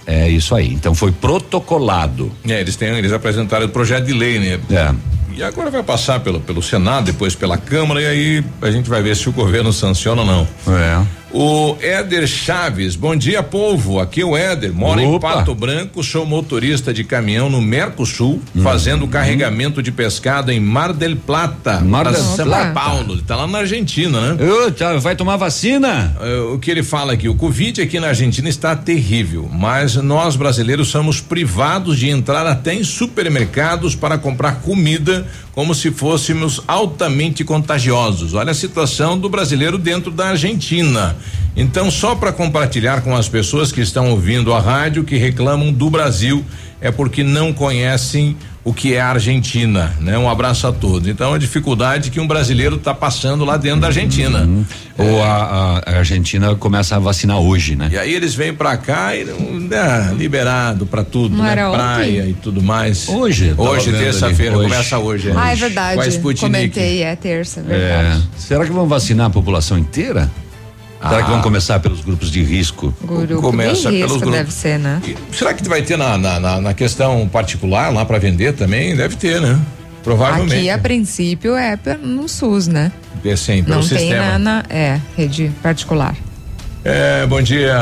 é isso aí. Então foi protocolado. É, eles têm, eles apresentaram o projeto de lei, né? É. E agora vai passar pelo, pelo Senado, depois pela Câmara, e aí a gente vai ver se o governo sanciona ou não. É. O Éder Chaves, bom dia, povo. Aqui é o Éder, moro em Opa. Pato Branco, sou motorista de caminhão no Mercosul, Uhum. fazendo carregamento de pescado em Mar del Plata, Mar del São Plata. Paulo. Ele tá lá na Argentina, né? Ô, tá, vai tomar vacina? É, o que ele fala aqui, o Covid aqui na Argentina está terrível, mas nós brasileiros somos privados de entrar até em supermercados para comprar comida como se fôssemos altamente contagiosos. Olha a situação do brasileiro dentro da Argentina. Então, só para compartilhar com as pessoas que estão ouvindo a rádio que reclamam do Brasil, é porque não conhecem o que é a Argentina, né? Um abraço a todos. Então, a dificuldade que um brasileiro está passando lá dentro da Argentina. Ou a, a- a Argentina começa a vacinar hoje, né? E aí eles vêm pra cá e né, liberado pra tudo, Não né? Praia ontem? e tudo mais. Hoje, Hoje, terça-feira, ali, hoje. começa hoje. Ah, é Com a verdade. Sputnik. Comentei, é terça, É. verdade. Será que vão vacinar a população inteira? Será Ah. que vão começar pelos grupos de risco? Grupo Começa de pelos risco grupos. deve ser, né? Será que vai ter na, na, na- na questão particular lá pra vender também? Deve ter, né? Provavelmente. Aqui, a princípio, é no SUS, né? É, sim, pelo Não tem sistema. na, na- é, rede particular. É, bom dia,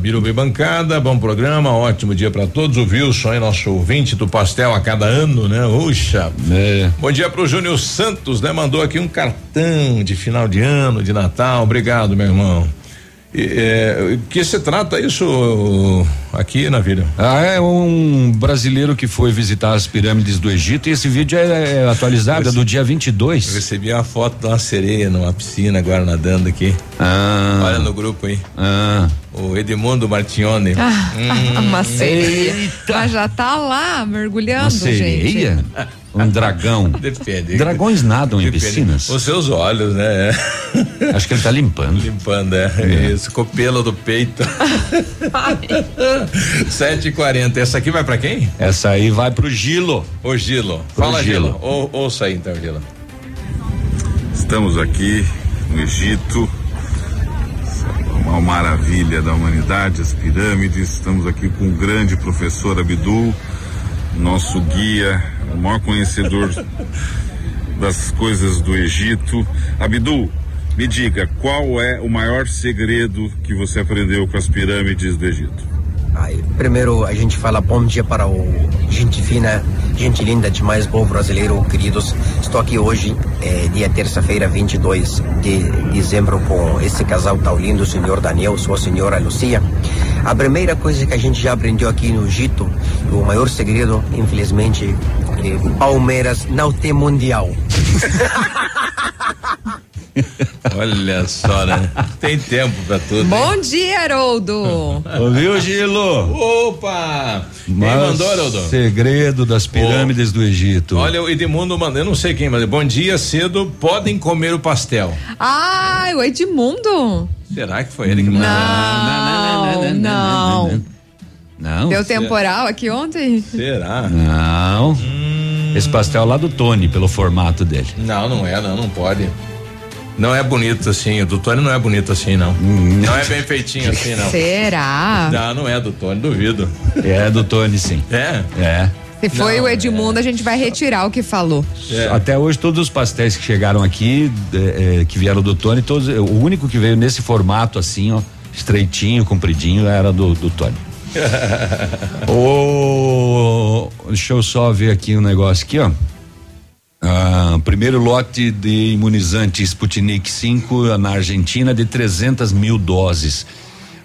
Birubi Bancada, bom programa, ótimo dia pra todos. O Wilson é nosso ouvinte do pastel a cada ano, né? Uxa. É. Bom dia pro Júnior Santos, né? Mandou aqui um cartão de final de ano, de Natal. Obrigado, meu irmão. É, que se trata isso aqui na vida? Ah, é um brasileiro que foi visitar as pirâmides do Egito e esse vídeo é, é atualizado, é do dia 22. Eu recebi uma foto de uma sereia numa piscina agora nadando aqui. Ah. Olha no grupo aí. Ah. O Edmundo Martione. Ah, Hum. uma sereia. Mas já tá lá mergulhando, Uma sereia? gente. Um dragão. Depende. Dragões nadam em Depende. piscinas? Os seus olhos, né? Acho que ele tá limpando. Limpando, é. Isso, com o pelo do peito. 7h40. Essa aqui vai pra quem? Essa aí vai pro Gilo. Ô, Gilo. Pro Fala, Gilo. Gilo. Ou, ouça aí, então, Gilo. Estamos aqui no Egito, uma maravilha da humanidade, as pirâmides. Estamos aqui com o grande professor Abdul, nosso guia, o maior conhecedor das coisas do Egito. Abdul, me diga, qual é o maior segredo que você aprendeu com as pirâmides do Egito? Ai, primeiro a gente fala bom dia para o gente fina, gente linda demais, povo brasileiro, queridos. Estou aqui hoje, é, dia terça-feira, 22 de dezembro, com esse casal tão lindo, o senhor Daniel, sua senhora Lucia. A primeira coisa que a gente já aprendeu aqui no Egito, o maior segredo, infelizmente, que Palmeiras não tem mundial. Olha só, né? Tem tempo pra tudo. hein? Bom dia, Haroldo. Ouviu, Gilo? Opa! Quem Mas mandou, Haroldo? Segredo das pirâmides do Egito. Olha, o Edmundo mandou, eu não sei quem, mas bom dia cedo, podem comer o pastel. Ai, o Edmundo. Será que foi ele que mandou? Não, não. Não. Deu temporal aqui ontem? Será? Não. Esse pastel é lá do Tony, pelo formato dele. Não, não é, não, não pode. Não é bonito assim, o do Tony não é bonito assim, não. Não é bem feitinho assim, não. Será? Não, não é do Tony, duvido. É do Tony, sim. É? É. Se foi Não, o Edmundo, a gente vai retirar o que falou. É. Até hoje, todos os pastéis que chegaram aqui, é, é, que vieram do Tony, todos, o único que veio nesse formato assim, ó, estreitinho, compridinho, era do, do Tony. Ô, deixa eu só ver aqui um negócio aqui, ó. Ah, primeiro lote de imunizante Sputnik 5 na Argentina de 300 mil doses.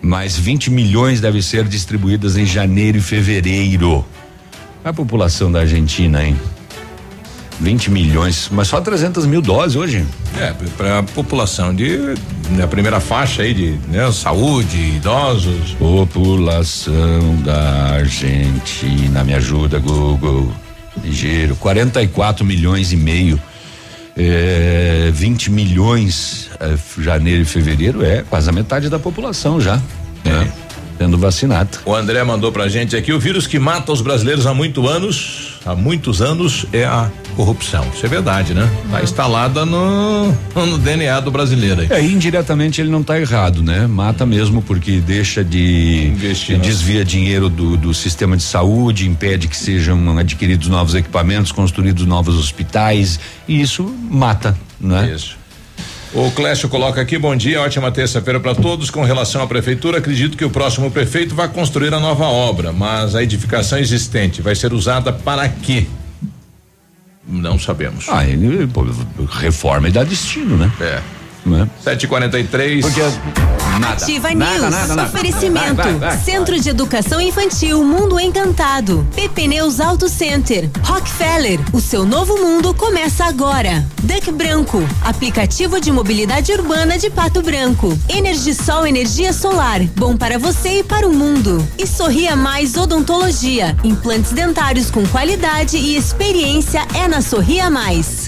Mais 20 milhões devem ser distribuídas em janeiro e fevereiro. A população da Argentina, hein? 20 milhões, mas só 300 mil doses hoje. É, para a população de da primeira faixa aí de né, saúde, idosos. População da Argentina, me ajuda, Google. Ligeiro, 44 milhões e meio. É, 20 milhões é, janeiro e fevereiro é quase a metade da população já. né? Sendo vacinada. O André mandou pra gente aqui o vírus que mata os brasileiros há muitos anos, há muitos anos é a corrupção. Isso é verdade, né? Tá instalada no, no DNA do brasileiro. Aí. É, indiretamente ele não tá errado, né? Mata mesmo porque deixa de Investir, desvia dinheiro do, do sistema de saúde, impede que sejam adquiridos novos equipamentos, construídos novos hospitais e isso mata, né? Isso. O Clécio coloca aqui, bom dia, ótima terça-feira para todos. Com relação à prefeitura, acredito que o próximo prefeito vai construir a nova obra, mas a edificação existente vai ser usada para quê? Não sabemos. Ah, ele reforma e dá destino, né? É. Né? 743. Porque nada. Ativa nada, News. nada, nada. Oferecimento. Vai, vai, vai. Centro de Educação Infantil Mundo Encantado. PP Neus Auto Center. Rockefeller. O seu novo mundo começa agora. Duck Branco. Aplicativo de mobilidade urbana de Pato Branco. Energisol Energia Solar. Bom para você e para o mundo. E Sorria Mais Odontologia. Implantes dentários com qualidade e experiência é na Sorria Mais.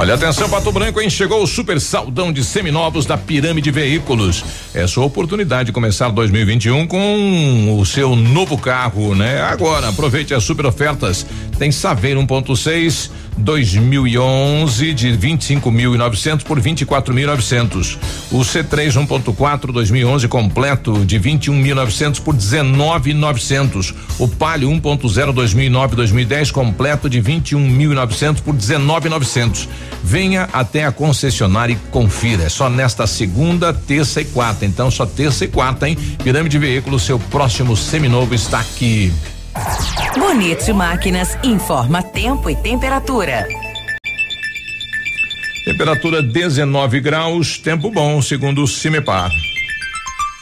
Olha, atenção, Pato Branco, hein? Chegou o super saldão de seminovos da Pirâmide Veículos. É sua oportunidade de começar 2021 com o seu novo carro, né? Agora, aproveite as super ofertas. Tem Saveiro 1.6 2011 de 25.900 por 24.900. O C3 1.4 2011 completo de 21.900 por 19.900. O Palio 1.0 2009 2010 completo de 21.900 por 19.900. Venha até a concessionária e confira. É só nesta segunda, terça e quarta. Então só terça e quarta, hein? Pirâmide Veículos, seu próximo seminovo está aqui. Bonito Máquinas informa tempo e temperatura. Temperatura 19 graus, tempo bom, segundo o Cimepar.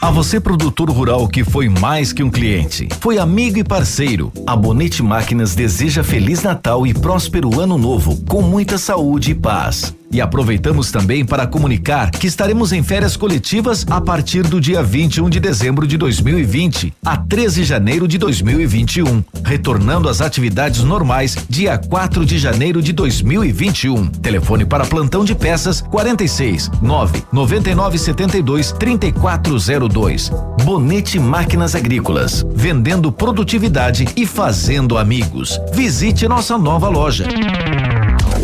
A você, produtor rural que foi mais que um cliente, foi amigo e parceiro. A Bonete Máquinas deseja Feliz Natal e próspero Ano Novo, com muita saúde e paz. E aproveitamos também para comunicar que estaremos em férias coletivas a partir do dia 21 de dezembro de 2020 a 13 de janeiro de 2021, retornando às atividades normais dia 4 de janeiro de 2021. Telefone para plantão de peças 46 9 99 72 3402. Bonete Máquinas Agrícolas, vendendo produtividade e fazendo amigos. Visite nossa nova loja.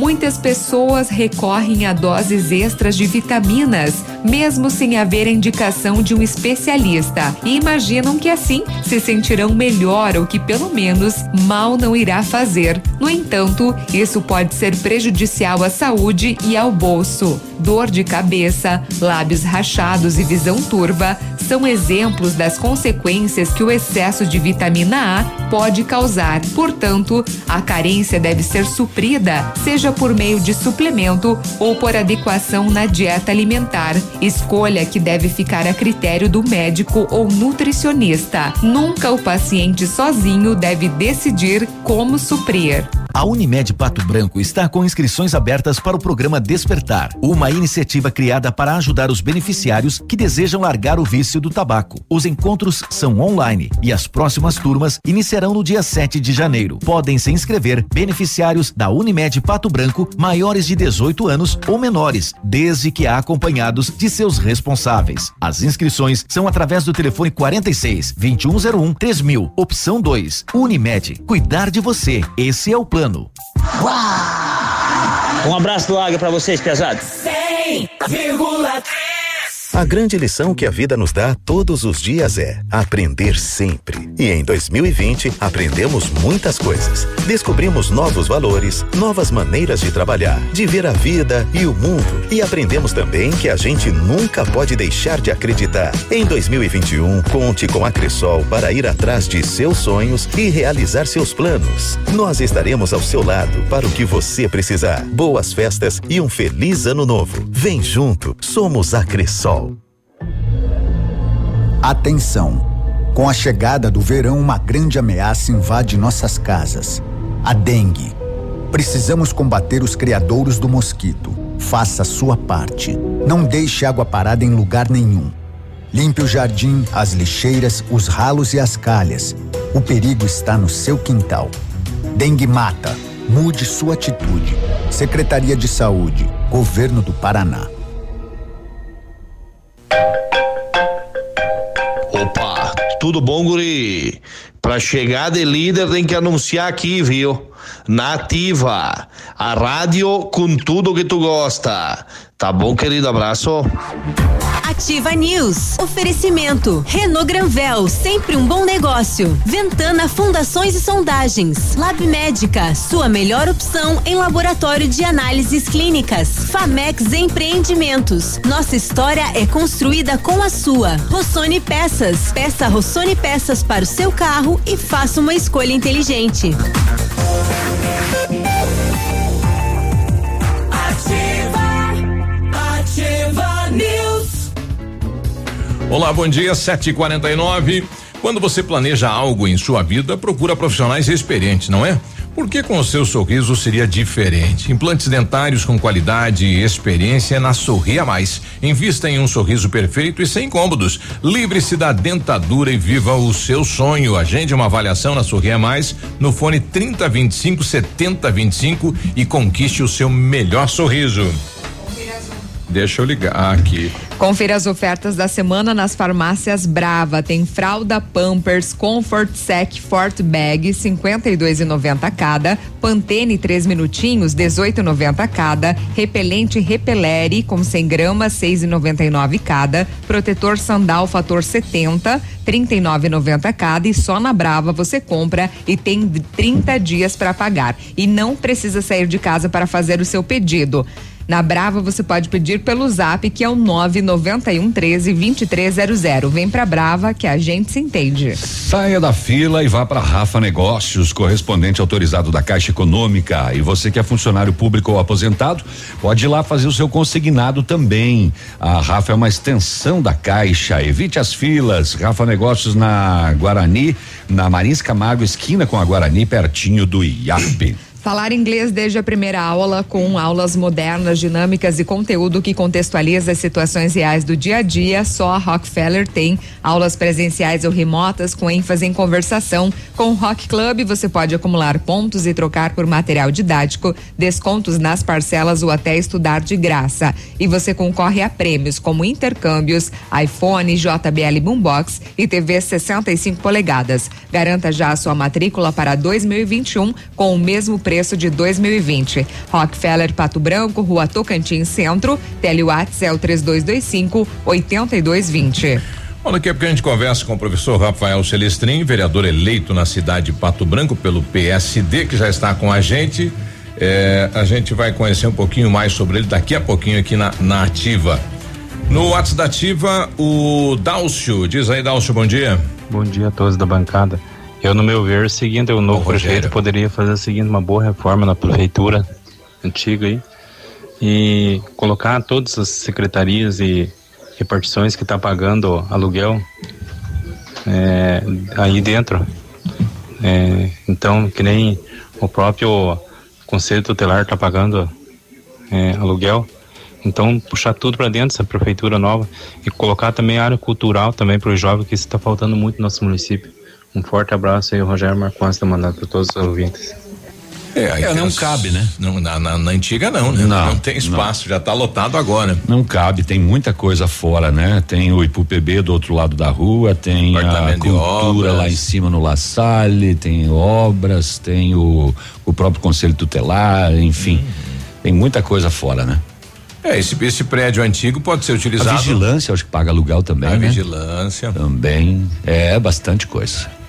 Muitas pessoas recorrem a doses extras de vitaminas, mesmo sem haver indicação de um especialista, e imaginam que assim se sentirão melhor ou que pelo menos mal não irá fazer. No entanto, isso pode ser prejudicial à saúde e ao bolso. Dor de cabeça, lábios rachados e visão turva são exemplos das consequências que o excesso de vitamina A pode causar. Portanto, a carência deve ser suprida, seja por meio de suplemento ou por adequação na dieta alimentar. Escolha que deve ficar a critério do médico ou nutricionista. Nunca o paciente sozinho deve decidir como suprir. A Unimed Pato Branco está com inscrições abertas para o programa Despertar, uma iniciativa criada para ajudar os beneficiários que desejam largar o vício do tabaco. Os encontros são online e as próximas turmas iniciarão no dia 7 de janeiro. Podem se inscrever beneficiários da Unimed Pato Branco maiores de 18 anos ou menores, desde que acompanhados de seus responsáveis. As inscrições são através do telefone 46 2101 3000, opção 2. Unimed, cuidar de você. Esse é o plano. Um abraço do Águia pra vocês, pesados. 100,3 A grande lição que a vida nos dá todos os dias é aprender sempre. E em 2020 aprendemos muitas coisas. Descobrimos novos valores, novas maneiras de trabalhar, de ver a vida e o mundo. E aprendemos também que a gente nunca pode deixar de acreditar. Em 2021, conte com a Cressol para ir atrás de seus sonhos e realizar seus planos. Nós estaremos ao seu lado para o que você precisar. Boas festas e um feliz ano novo. Vem junto, somos a Cressol. Atenção! Com a chegada do verão, uma grande ameaça invade nossas casas: a dengue. Precisamos combater os criadouros do mosquito. Faça a sua parte. Não deixe água parada em lugar nenhum. Limpe o jardim, as lixeiras, os ralos e as calhas. O perigo está no seu quintal. Dengue mata. Mude sua atitude. Secretaria de Saúde, Governo do Paraná. Opa, tudo bom, guri? Pra chegar de líder tem que anunciar aqui, viu? Nativa, a rádio com tudo que tu gosta. Tá bom, querido? Abraço. Ativa News. Oferecimento. Renault Granvel, sempre um bom negócio. Ventana Fundações e Sondagens. Lab Médica, sua melhor opção em laboratório de análises clínicas. Famex Empreendimentos. Nossa história é construída com a sua. Rossoni Peças. Peça Rossoni Peças para o seu carro e faça uma escolha inteligente. Olá, bom dia, 7h49. Quando você planeja algo em sua vida, procura profissionais experientes, não é? Porque com o seu sorriso seria diferente. Implantes dentários com qualidade e experiência na Sorria Mais. Invista em um sorriso perfeito e sem incômodos. Livre-se da dentadura e viva o seu sonho. Agende uma avaliação na Sorria Mais no fone 3025 7025 e conquiste o seu melhor sorriso. Deixa eu ligar aqui. Confira as ofertas da semana nas farmácias Brava. Tem fralda Pampers Comfort Sec Fort Bag 52,90 cada, Pantene 3 minutinhos 18,90 cada, repelente Repelere com 100 gramas 6,99 cada, protetor Sandal Fator 70 39,90 cada e só na Brava você compra e tem 30 dias para pagar e não precisa sair de casa para fazer o seu pedido. Na Brava você pode pedir pelo Zap que é o 991 13 2300. Vem pra Brava que a gente se entende. Saia da fila e vá para Rafa Negócios, correspondente autorizado da Caixa Econômica. E você que é funcionário público ou aposentado, pode ir lá fazer o seu consignado também. A Rafa é uma extensão da Caixa. Evite as filas. Rafa Negócios na Guarani, na Marins Camargo, esquina com a Guarani, pertinho do IAP. Falar inglês desde a primeira aula, com aulas modernas, dinâmicas e conteúdo que contextualiza as situações reais do dia a dia, só a Rockefeller tem. Aulas presenciais ou remotas com ênfase em conversação. Com o Rock Club, você pode acumular pontos e trocar por material didático, descontos nas parcelas ou até estudar de graça. E você concorre a prêmios como intercâmbios, iPhone, JBL Boombox e TV 65 polegadas. Garanta já a sua matrícula para 2021 com o mesmo preço preço de 2020. Rockefeller Pato Branco, Rua Tocantins Centro, Telewatts é o 3225 8220. Bom, daqui a pouco a gente conversa com o professor Rafael Celestrin, vereador eleito na cidade de Pato Branco pelo PSD, que já está com a gente. É, a gente vai conhecer um pouquinho mais sobre ele daqui a pouquinho aqui na, na Ativa. No WhatsApp da Ativa, o Dálcio. Diz aí, Dálcio, bom dia. Bom dia a todos da bancada. Eu, no meu ver, é o seguinte, o novo prefeito poderia fazer o seguinte, uma boa reforma na prefeitura antiga aí e colocar todas as secretarias e repartições que está pagando aluguel é, aí dentro. É, então, que nem o próprio Conselho Tutelar está pagando é, aluguel. Então, puxar tudo para dentro dessa prefeitura nova e colocar também a área cultural também para os jovens, que isso está faltando muito no nosso município. Um forte abraço aí, Rogério Marcondes, da mandado para todos os ouvintes. É, é não cabe, né? Não, na, na, na, antiga não, né? Não, não tem espaço, não. já está lotado agora. Não cabe, tem muita coisa fora, né? Tem o IPUPB do outro lado da rua, tem a cultura lá em cima no La Salle, tem obras, tem o, o próprio Conselho Tutelar, enfim. Hum. Tem muita coisa fora, né? É, esse, esse prédio antigo pode ser utilizado. A vigilância, acho que paga aluguel também. A né? vigilância. Também. É bastante coisa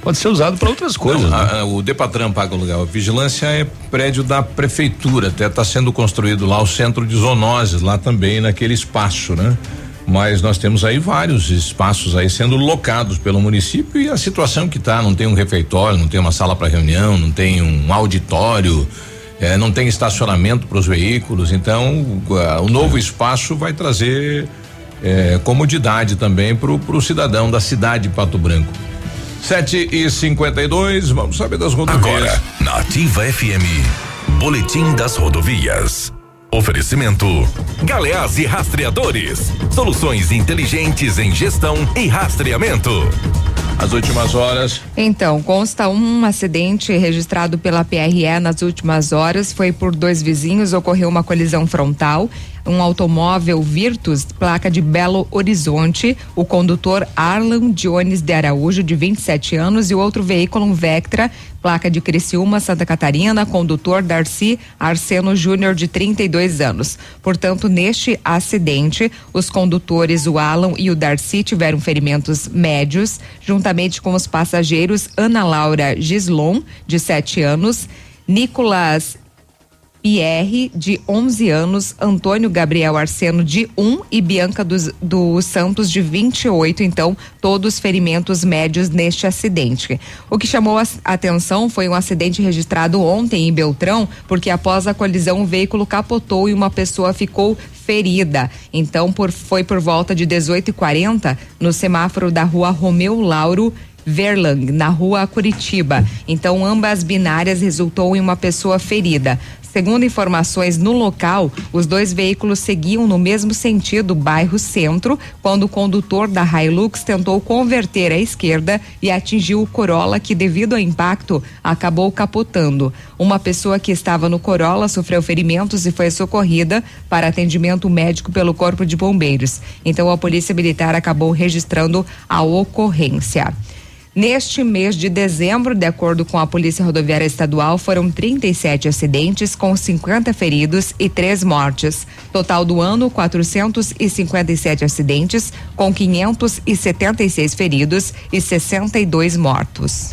pode ser usado para outras coisas. Não, né? a, o Depatran paga o lugar. A vigilância é prédio da prefeitura, até está sendo construído lá o centro de zoonoses, lá também naquele espaço, né? Mas nós temos aí vários espaços aí sendo locados pelo município e a situação que está, não tem um refeitório, não tem uma sala para reunião, não tem um auditório, é, não tem estacionamento para os veículos, então o novo espaço vai trazer é, comodidade também para o cidadão da cidade de Pato Branco. 7 e 52 vamos saber das rodovias. Agora, na Ativa FM, Boletim das Rodovias. Oferecimento: Galeás e Rastreadores. Soluções inteligentes em gestão e rastreamento. As últimas horas. Então, consta um acidente registrado pela PRE nas últimas horas. Foi por dois vizinhos, ocorreu uma colisão frontal um automóvel Virtus, placa de Belo Horizonte, o condutor Arlan Dionis de Araújo, de 27 anos, e outro veículo, um Vectra, placa de Criciúma, Santa Catarina, condutor Darcy Arseno Júnior, de 32 anos. Portanto, neste acidente, os condutores, o Alan e o Darcy, tiveram ferimentos médios, juntamente com os passageiros Ana Laura Gislon, de 7 anos, Nicolas Pierre, de 11 anos, Antônio Gabriel Arseno, de 1 e Bianca dos, dos Santos, de 28. Então, todos ferimentos médios neste acidente. O que chamou a atenção foi um acidente registrado ontem em Beltrão, porque após a colisão o veículo capotou e uma pessoa ficou ferida. Então, por, foi por volta de 18h40 no semáforo da rua Romeu Lauro Verlang, na rua Curitiba. Então, ambas binárias resultou em uma pessoa ferida. Segundo informações no local, os dois veículos seguiam no mesmo sentido, bairro Centro, quando o condutor da Hilux tentou converter à esquerda e atingiu o Corolla, que, devido ao impacto, acabou capotando. Uma pessoa que estava no Corolla sofreu ferimentos e foi socorrida para atendimento médico pelo Corpo de Bombeiros. Então, a Polícia Militar acabou registrando a ocorrência. Neste mês de dezembro, de acordo com a Polícia Rodoviária Estadual, foram 37 acidentes com 50 feridos e três mortes. Total do ano, 457 acidentes com 576 feridos e 62 mortos.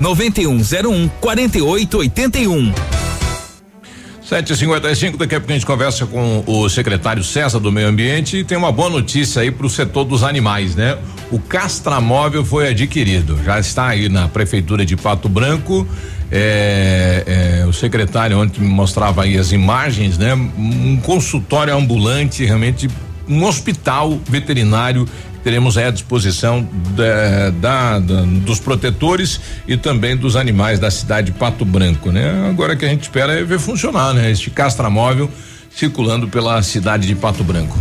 9101 4881. 7h55, daqui a pouco a gente conversa com o secretário César do Meio Ambiente e tem uma boa notícia aí para o setor dos animais, né? O castramóvel foi adquirido, já está aí na prefeitura de Pato Branco. É, é, o secretário ontem me mostrava aí as imagens, né? Um consultório ambulante, realmente um hospital veterinário teremos à disposição da, da, dos protetores e também dos animais da cidade de Pato Branco, né? Agora que a gente espera é ver funcionar, né? Este castramóvel circulando pela cidade de Pato Branco.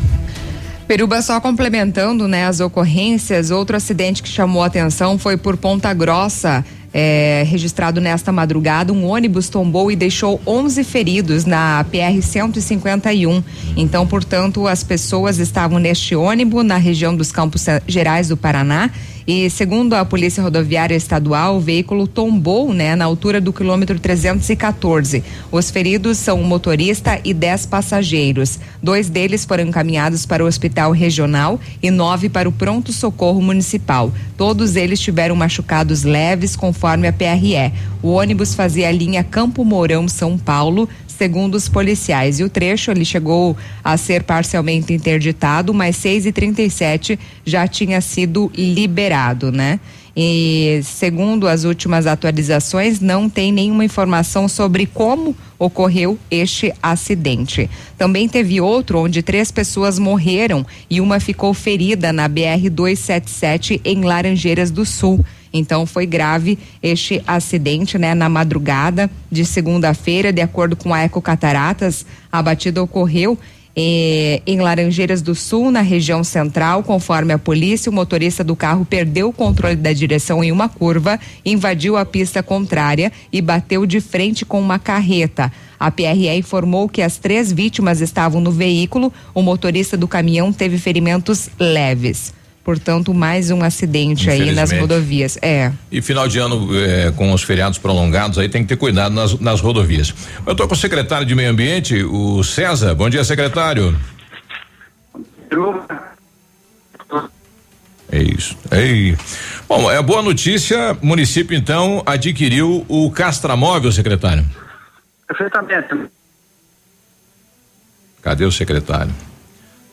Peruba só complementando, né, as ocorrências, outro acidente que chamou atenção foi por Ponta Grossa, é, registrado nesta madrugada, um ônibus tombou e deixou 11 feridos na PR 151. Então, portanto, as pessoas estavam neste ônibus na região dos Campos Gerais do Paraná e segundo a Polícia Rodoviária Estadual, o veículo tombou, né, na altura do quilômetro 314. Os feridos são o motorista e dez passageiros. Dois deles foram encaminhados para o Hospital Regional e nove para o Pronto Socorro Municipal. Todos eles tiveram machucados leves, conforme a PRE. O ônibus fazia a linha Campo Mourão São Paulo, segundo os policiais. E o trecho ele chegou a ser parcialmente interditado, mas 6 e 37 já tinha sido liberado, né? E segundo as últimas atualizações, não tem nenhuma informação sobre como ocorreu este acidente. Também teve outro onde três pessoas morreram e uma ficou ferida na BR 277 em Laranjeiras do Sul. Então foi grave este acidente, né, na madrugada de segunda-feira, de acordo com a Eco Cataratas, a batida ocorreu eh, em Laranjeiras do Sul, na região central, conforme a polícia, o motorista do carro perdeu o controle da direção em uma curva, invadiu a pista contrária e bateu de frente com uma carreta. A PRE informou que as três vítimas estavam no veículo, o motorista do caminhão teve ferimentos leves. Portanto, mais um acidente aí nas rodovias. É. E final de ano, é, com os feriados prolongados, aí tem que ter cuidado nas, nas rodovias. Eu estou com o secretário de Meio Ambiente, o César. Bom dia, secretário. É isso. Ei. Bom, é boa notícia. O município, então, adquiriu o castramóvel, secretário. Perfeitamente. Cadê o secretário?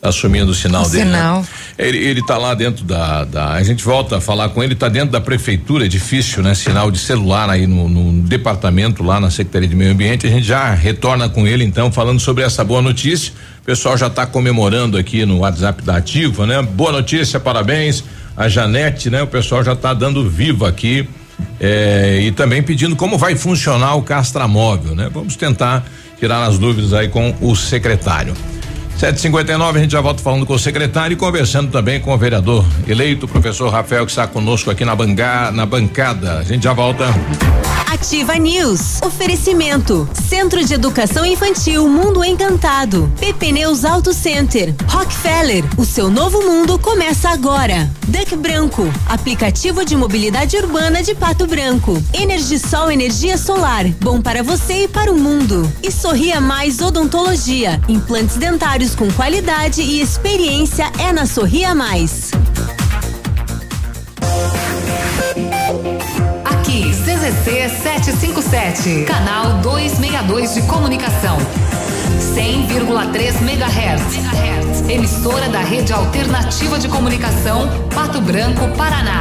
Assumindo o sinal o dele. Né? Sinal. Né? Ele, ele tá lá dentro da, da, A gente volta a falar com ele, tá dentro da prefeitura, é difícil, né? Sinal de celular aí no, no, departamento, lá na Secretaria de Meio Ambiente. A gente já retorna com ele, então, falando sobre essa boa notícia. O pessoal já está comemorando aqui no WhatsApp da Ativa, né? Boa notícia, parabéns. A Janete, né? O pessoal já está dando vivo aqui. É, e também pedindo como vai funcionar o castramóvel, né? Vamos tentar tirar as dúvidas aí com o secretário. 759 a gente já volta falando com o secretário e conversando também com o vereador eleito, o professor Rafael, que está conosco aqui na, banga, na bancada. A gente já volta. Ativa News. Oferecimento. Centro de Educação Infantil Mundo Encantado. PP Neus Auto Center. Rockefeller. O seu novo mundo começa agora. Duck Branco. Aplicativo de mobilidade urbana de Pato Branco. Energisol Energia Solar. Bom para você e para o mundo. E Sorria Mais Odontologia. Implantes dentários com qualidade e experiência é na Sorria Mais. Aqui, CZC 757, canal 262 de comunicação. 100,3 MHz. Emissora da Rede Alternativa de Comunicação, Pato Branco, Paraná.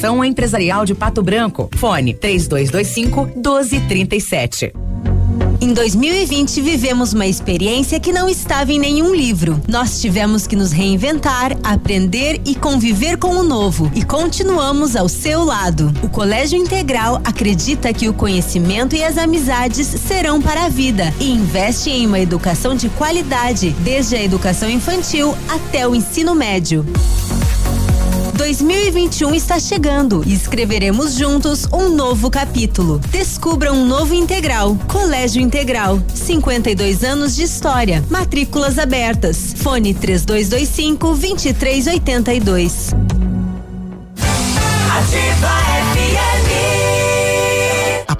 Associação Empresarial de Pato Branco. Fone 3225 1237. Em 2020, vivemos uma experiência que não estava em nenhum livro. Nós tivemos que nos reinventar, aprender e conviver com o novo. E continuamos ao seu lado. O Colégio Integral acredita que o conhecimento e as amizades serão para a vida e investe em uma educação de qualidade, desde a educação infantil até o ensino médio. 2021 está chegando e escreveremos juntos um novo capítulo. Descubra um novo integral. Colégio Integral. 52 anos de história. Matrículas abertas. Fone 3225 2382. Ativa FM.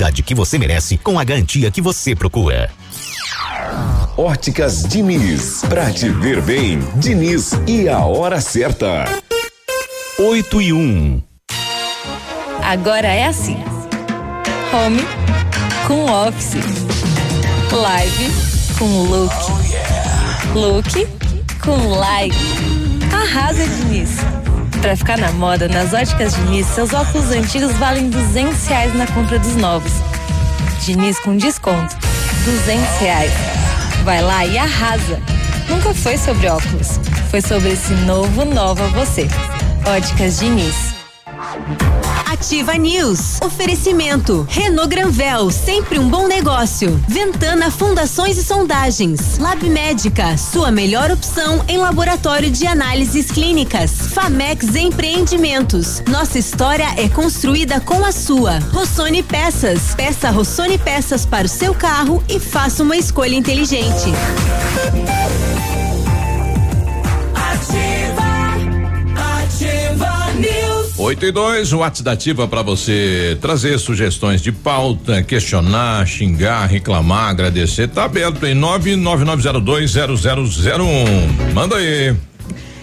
qualidade que você merece com a garantia que você procura. Óticas Diniz, pra te ver bem, Diniz e a hora certa. 8 e 1. Um. Agora é assim: home com office, live com look, oh, yeah. look com like. Arrasa, Diniz. Para ficar na moda, nas óticas Diniz, seus óculos antigos valem 200 reais na compra dos novos. Diniz com desconto, 200 reais. Vai lá e arrasa. Nunca foi sobre óculos, foi sobre esse novo Nova Você. Óticas Diniz. Ativa News. Oferecimento. Renault Granvel, sempre um bom negócio. Ventana Fundações e Sondagens. Lab Médica, sua melhor opção em laboratório de análises clínicas. Famex Empreendimentos. Nossa história é construída com a sua. Rossoni Peças. Peça Rossoni Peças para o seu carro e faça uma escolha inteligente. 8 e 2, o WhatsApp da Ativa para você trazer sugestões de pauta, questionar, xingar, reclamar, agradecer. Tá aberto em 999020001. Manda aí.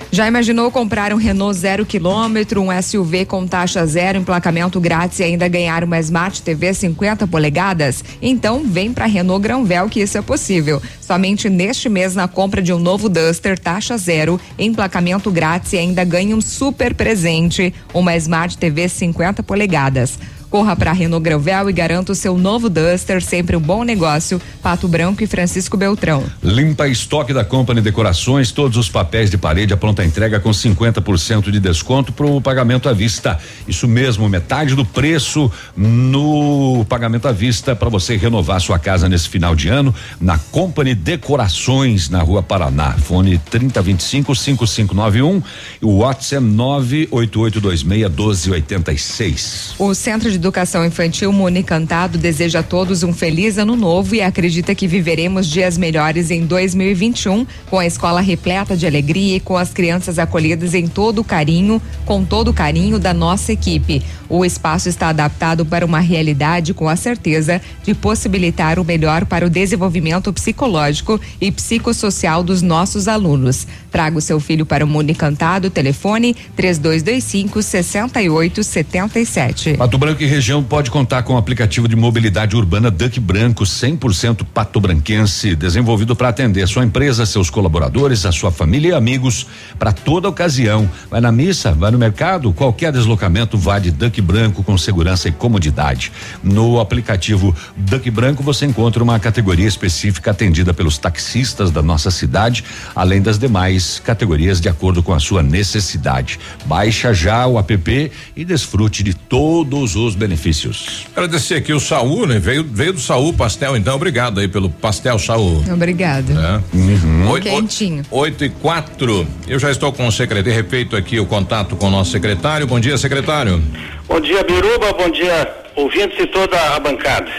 Já imaginou comprar um Renault zero quilômetro, um SUV com taxa zero, emplacamento grátis e ainda ganhar uma Smart TV 50 polegadas? Então vem para Renault Granvel que isso é possível. Somente neste mês na compra de um novo Duster taxa zero, emplacamento grátis e ainda ganha um super presente, uma Smart TV 50 polegadas. Corra para Renault Granvel e garanta o seu novo Duster, sempre um bom negócio. Pato Branco e Francisco Beltrão. Limpa estoque da Company Decorações, todos os papéis de parede a pronta entrega com 50% de desconto para o pagamento à vista. Isso mesmo, metade do preço no pagamento à vista para você renovar sua casa nesse final de ano na Company Decorações na Rua Paraná. Fone 3025 5591 e o WhatsApp 98826 1286. O Centro de Educação Infantil Muni Cantado deseja a todos um feliz ano novo e acredita que viveremos dias melhores em 2021, com a escola repleta de alegria e com as crianças acolhidas em todo o carinho, com todo o carinho da nossa equipe. O espaço está adaptado para uma realidade com a certeza de possibilitar o melhor para o desenvolvimento psicológico e psicossocial dos nossos alunos. Traga o seu filho para o Muni Cantado, telefone 3225 6877. Pato Branco região pode contar com o aplicativo de mobilidade urbana Duck Branco 100% patobranquense, desenvolvido para atender sua empresa, seus colaboradores, a sua família e amigos para toda ocasião. Vai na missa, vai no mercado, qualquer deslocamento vá de Duck Branco com segurança e comodidade. No aplicativo Duck Branco você encontra uma categoria específica atendida pelos taxistas da nossa cidade, além das demais categorias de acordo com a sua necessidade. Baixa já o app e desfrute de todos os benefícios. Agradecer aqui o Saúl, né? Veio, veio do Saúl Pastel, então obrigado aí pelo pastel Saúl. Obrigado. É. Uhum. Oito, Quentinho. Oito e quatro. Eu já estou com o secretário, refeito aqui o contato com o nosso secretário. Bom dia, secretário. Bom dia, Biruba. Bom dia, ouvintes e toda a bancada.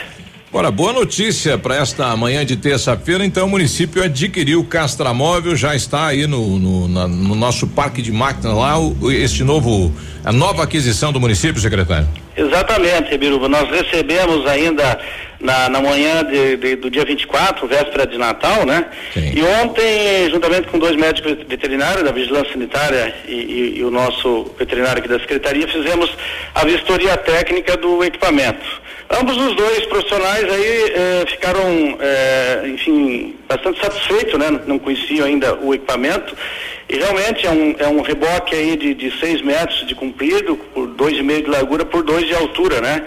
Ora, boa notícia para esta manhã de terça-feira. Então, o município adquiriu o Castramóvel, já está aí no, no, na, no nosso parque de máquinas lá, o, este novo, a nova aquisição do município, secretário. Exatamente, Biruba. Nós recebemos ainda na, na manhã de, de, do dia 24, véspera de Natal, né? Sim. E ontem, juntamente com dois médicos veterinários da Vigilância Sanitária e, e, e o nosso veterinário aqui da Secretaria, fizemos a vistoria técnica do equipamento. Ambos os dois profissionais aí eh, ficaram, eh, enfim, bastante satisfeitos, né? Não conheciam ainda o equipamento e realmente é um, é um reboque aí de, de seis metros de comprido, por dois e meio de largura, por dois de altura, né?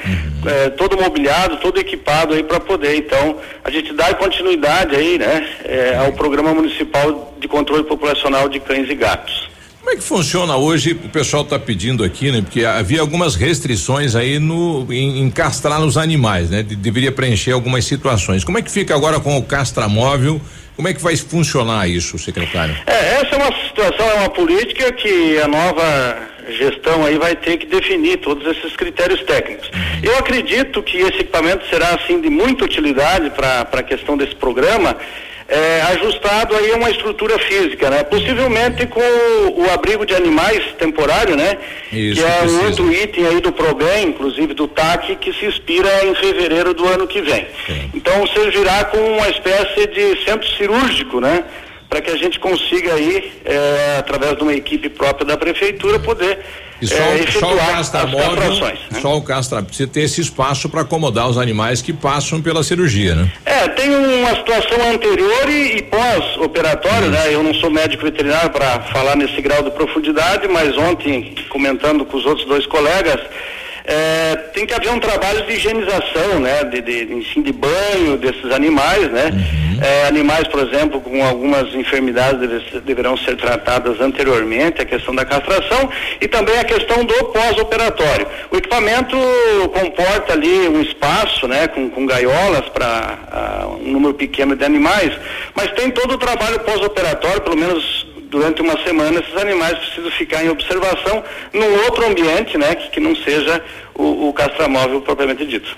É, todo mobiliado, todo equipado aí para poder, então, a gente dar continuidade aí, né? é, ao programa municipal de controle populacional de cães e gatos. Como é que funciona hoje? O pessoal está pedindo aqui, né? Porque havia algumas restrições aí no em, em castrar nos animais, né? De- deveria preencher algumas situações. Como é que fica agora com o castramóvel? Como é que vai funcionar isso, secretário? É, essa é uma situação, é uma política que a nova gestão aí vai ter que definir todos esses critérios técnicos. Eu acredito que esse equipamento será assim de muita utilidade para a questão desse programa. É, ajustado aí a uma estrutura física, né? Possivelmente com o, o abrigo de animais temporário, né? Isso, que é precisa. um outro item aí do PROBEM, inclusive do TAC, que se expira em fevereiro do ano que vem. Então servirá como uma espécie de centro cirúrgico, né? Para que a gente consiga aí, é, através de uma equipe própria da prefeitura, poder E só, é, o- só o efetuar as castramóvel, né? só o castra, precisa ter esse espaço para acomodar os animais que passam pela cirurgia, né? É, tem uma situação anterior e, e pós-operatório, né? Eu não sou médico veterinário para falar nesse grau de profundidade, mas ontem, comentando com os outros dois colegas, é, tem que haver um trabalho de higienização, né? De, de, enfim, de banho desses animais, né? É, animais, por exemplo, com algumas enfermidades deve- deverão ser tratadas anteriormente, a questão da castração e também a questão do pós-operatório. O equipamento comporta ali um espaço, né? Com, com gaiolas para um número pequeno de animais, mas tem todo o trabalho pós-operatório, pelo menos durante uma semana esses animais precisam ficar em observação num outro ambiente, né, que, que não seja o, o castramóvel propriamente dito.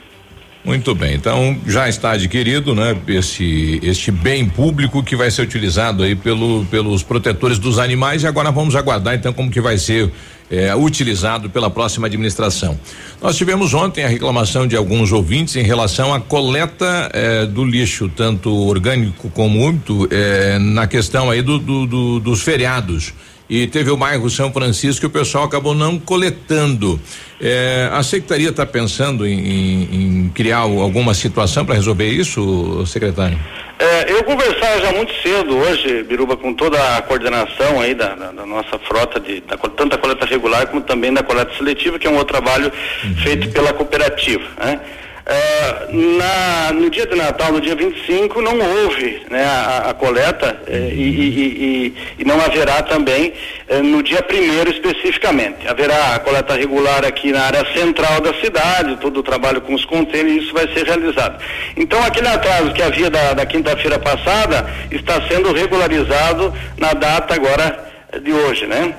Muito bem, então já está adquirido, né? Esse, este bem público que vai ser utilizado aí pelo, pelos protetores dos animais e agora vamos aguardar então como que vai ser eh, utilizado pela próxima administração. Nós tivemos ontem a reclamação de alguns ouvintes em relação à coleta eh, do lixo, tanto orgânico como úmido, eh, na questão aí do, do- do- dos feriados. E teve o bairro São Francisco que o pessoal acabou não coletando. É, a secretaria está pensando em, em, em, criar alguma situação para resolver isso, secretário? É, eu conversava já muito cedo hoje, Biruba, com toda a coordenação aí da, da, da nossa frota, de, da, tanto da coleta regular como também da coleta seletiva, que é um outro trabalho uhum. feito pela cooperativa. Né? É, na, no dia de Natal, no dia 25, não houve né, a, a coleta é, e, e, e, e, não haverá também é, no dia primeiro especificamente. Haverá a coleta regular aqui na área central da cidade, todo o trabalho com os contêineres, isso vai ser realizado. Então aquele atraso que havia da, da quinta-feira passada está sendo regularizado na data agora de hoje, né?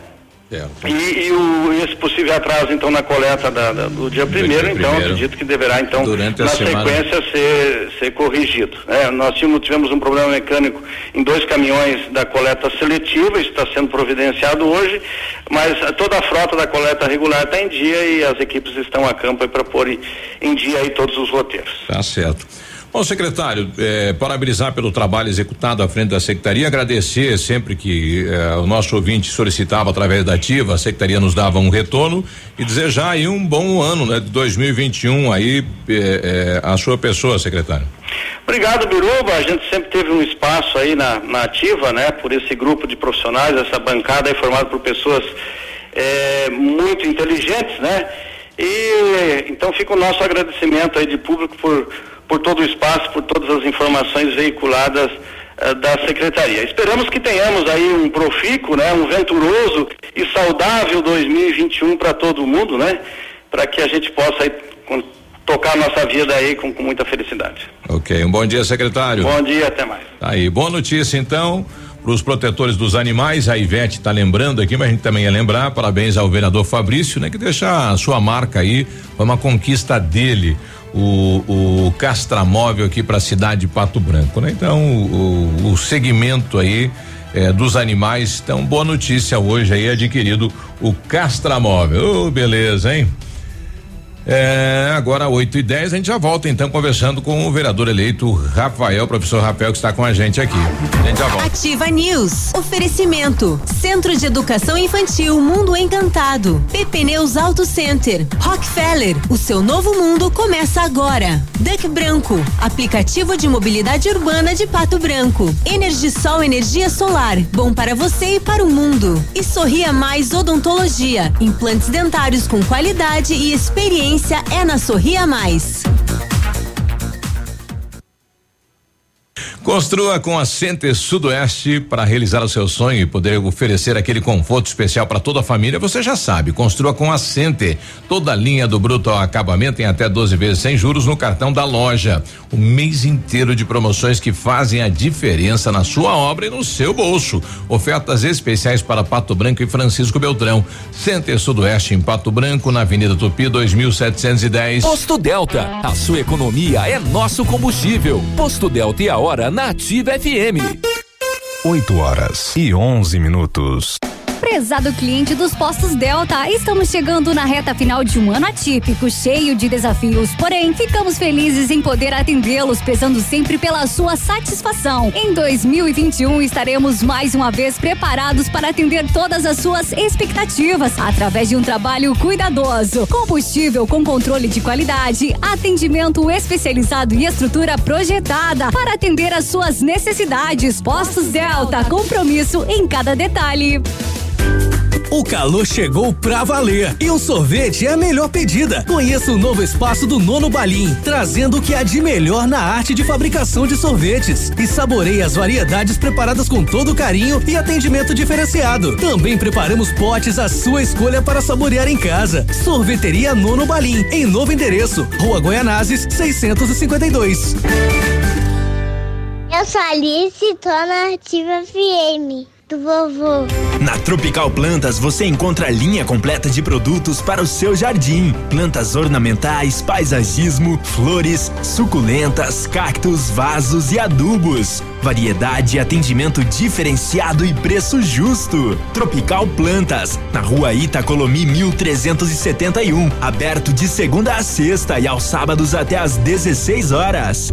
E, e o, esse possível atraso, então, na coleta da, da, do dia primeiro, então, primeiro, acredito que deverá, então, na sequência, ser, ser corrigido. É, nós tínhamos, tivemos um problema mecânico em dois caminhões da coleta seletiva, isso está sendo providenciado hoje, mas toda a frota da coleta regular está em dia e as equipes estão a campo para pôr em, em dia aí todos os roteiros. Tá certo. Bom, secretário, eh, parabenizar pelo trabalho executado à frente da secretaria, agradecer sempre que eh, o nosso ouvinte solicitava através da ativa, a secretaria nos dava um retorno e desejar aí um bom ano, né, de 2021 aí eh, a sua pessoa, secretário. Obrigado, Biruba. A gente sempre teve um espaço aí na, na ativa, né, por esse grupo de profissionais, essa bancada formada por pessoas muito inteligentes, né? E então fica o nosso agradecimento aí de público por por todo o espaço, por todas as informações veiculadas uh, da secretaria. Esperamos que tenhamos aí um profícuo, né, um venturoso e saudável 2021 para todo mundo, né, para que a gente possa aí, com, tocar a nossa vida aí com, com muita felicidade. Ok, um bom dia, secretário. Bom dia, até mais. Tá aí, boa notícia então para os protetores dos animais. A Ivete está lembrando aqui, mas a gente também ia lembrar. Parabéns ao vereador Fabrício, né? Que deixa a sua marca aí, foi uma conquista dele o, o Castramóvel aqui para a cidade de Pato Branco, né? Então, o, o segmento aí é, dos animais, então boa notícia hoje aí adquirido o Castramóvel. Oh, beleza, hein? É, agora 8 e 10 a gente já volta então conversando com o vereador eleito Rafael, professor Rafael, que está com a gente aqui. A gente já volta. Ativa News. Oferecimento. Centro de Educação Infantil Mundo Encantado. PP Neus Auto Center. Rockefeller. O seu novo mundo começa agora. Duck Branco. Aplicativo de mobilidade urbana de Pato Branco. Energisol Energia Solar. Bom para você e para o mundo. E Sorria Mais Odontologia. Implantes dentários com qualidade e experiência é na Sorria Mais. Construa com a Center Sudoeste para realizar o seu sonho e poder oferecer aquele conforto especial para toda a família. Você já sabe, construa com a Center. Toda a linha do bruto ao acabamento em até 12 vezes sem juros no cartão da loja. O mês inteiro de promoções que fazem a diferença na sua obra e no seu bolso. Ofertas especiais para Pato Branco e Francisco Beltrão. Center Sudoeste em Pato Branco, na Avenida Tupi 2710. Posto Delta, a sua economia é nosso combustível. Posto Delta e a hora na Ativa FM. 8 horas e 11 minutos. Prezado cliente dos postos Delta, estamos chegando na reta final de um ano atípico, cheio de desafios. Porém, ficamos felizes em poder atendê-los, prezando sempre pela sua satisfação. Em 2021, estaremos mais uma vez preparados para atender todas as suas expectativas, através de um trabalho cuidadoso. Combustível com controle de qualidade, atendimento especializado e estrutura projetada para atender às suas necessidades. Postos Delta, compromisso em cada detalhe. O calor chegou pra valer e o sorvete é a melhor pedida. Conheça o novo espaço do Nono Balim, trazendo o que há de melhor na arte de fabricação de sorvetes. E saboreie as variedades preparadas com todo carinho e atendimento diferenciado. Também preparamos potes à sua escolha para saborear em casa. Sorveteria Nono Balim, em novo endereço, Rua Goianazes, 652. Eu sou Alice, tô na Ativa FM do vovô. Na Tropical Plantas você encontra a linha completa de produtos para o seu jardim: plantas ornamentais, paisagismo, flores, suculentas, cactos, vasos e adubos. Variedade, atendimento diferenciado e preço justo. Tropical Plantas, na rua Itacolomi 1371, aberto de segunda a sexta e aos sábados até às 16 horas.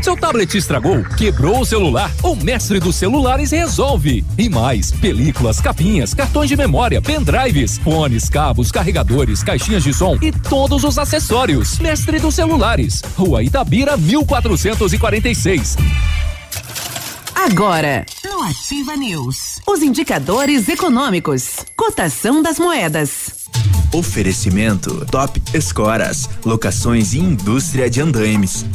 Seu tablet estragou, quebrou o celular, o mestre dos celulares resolve. E mais, películas, capinhas, cartões de memória, pendrives, fones, cabos, carregadores, caixinhas de som e todos os acessórios. Mestre dos celulares, Rua Itabira 1446. Agora, no Ativa News, os indicadores econômicos, cotação das moedas. Oferecimento Top Escoras, locações e indústria de andaimes.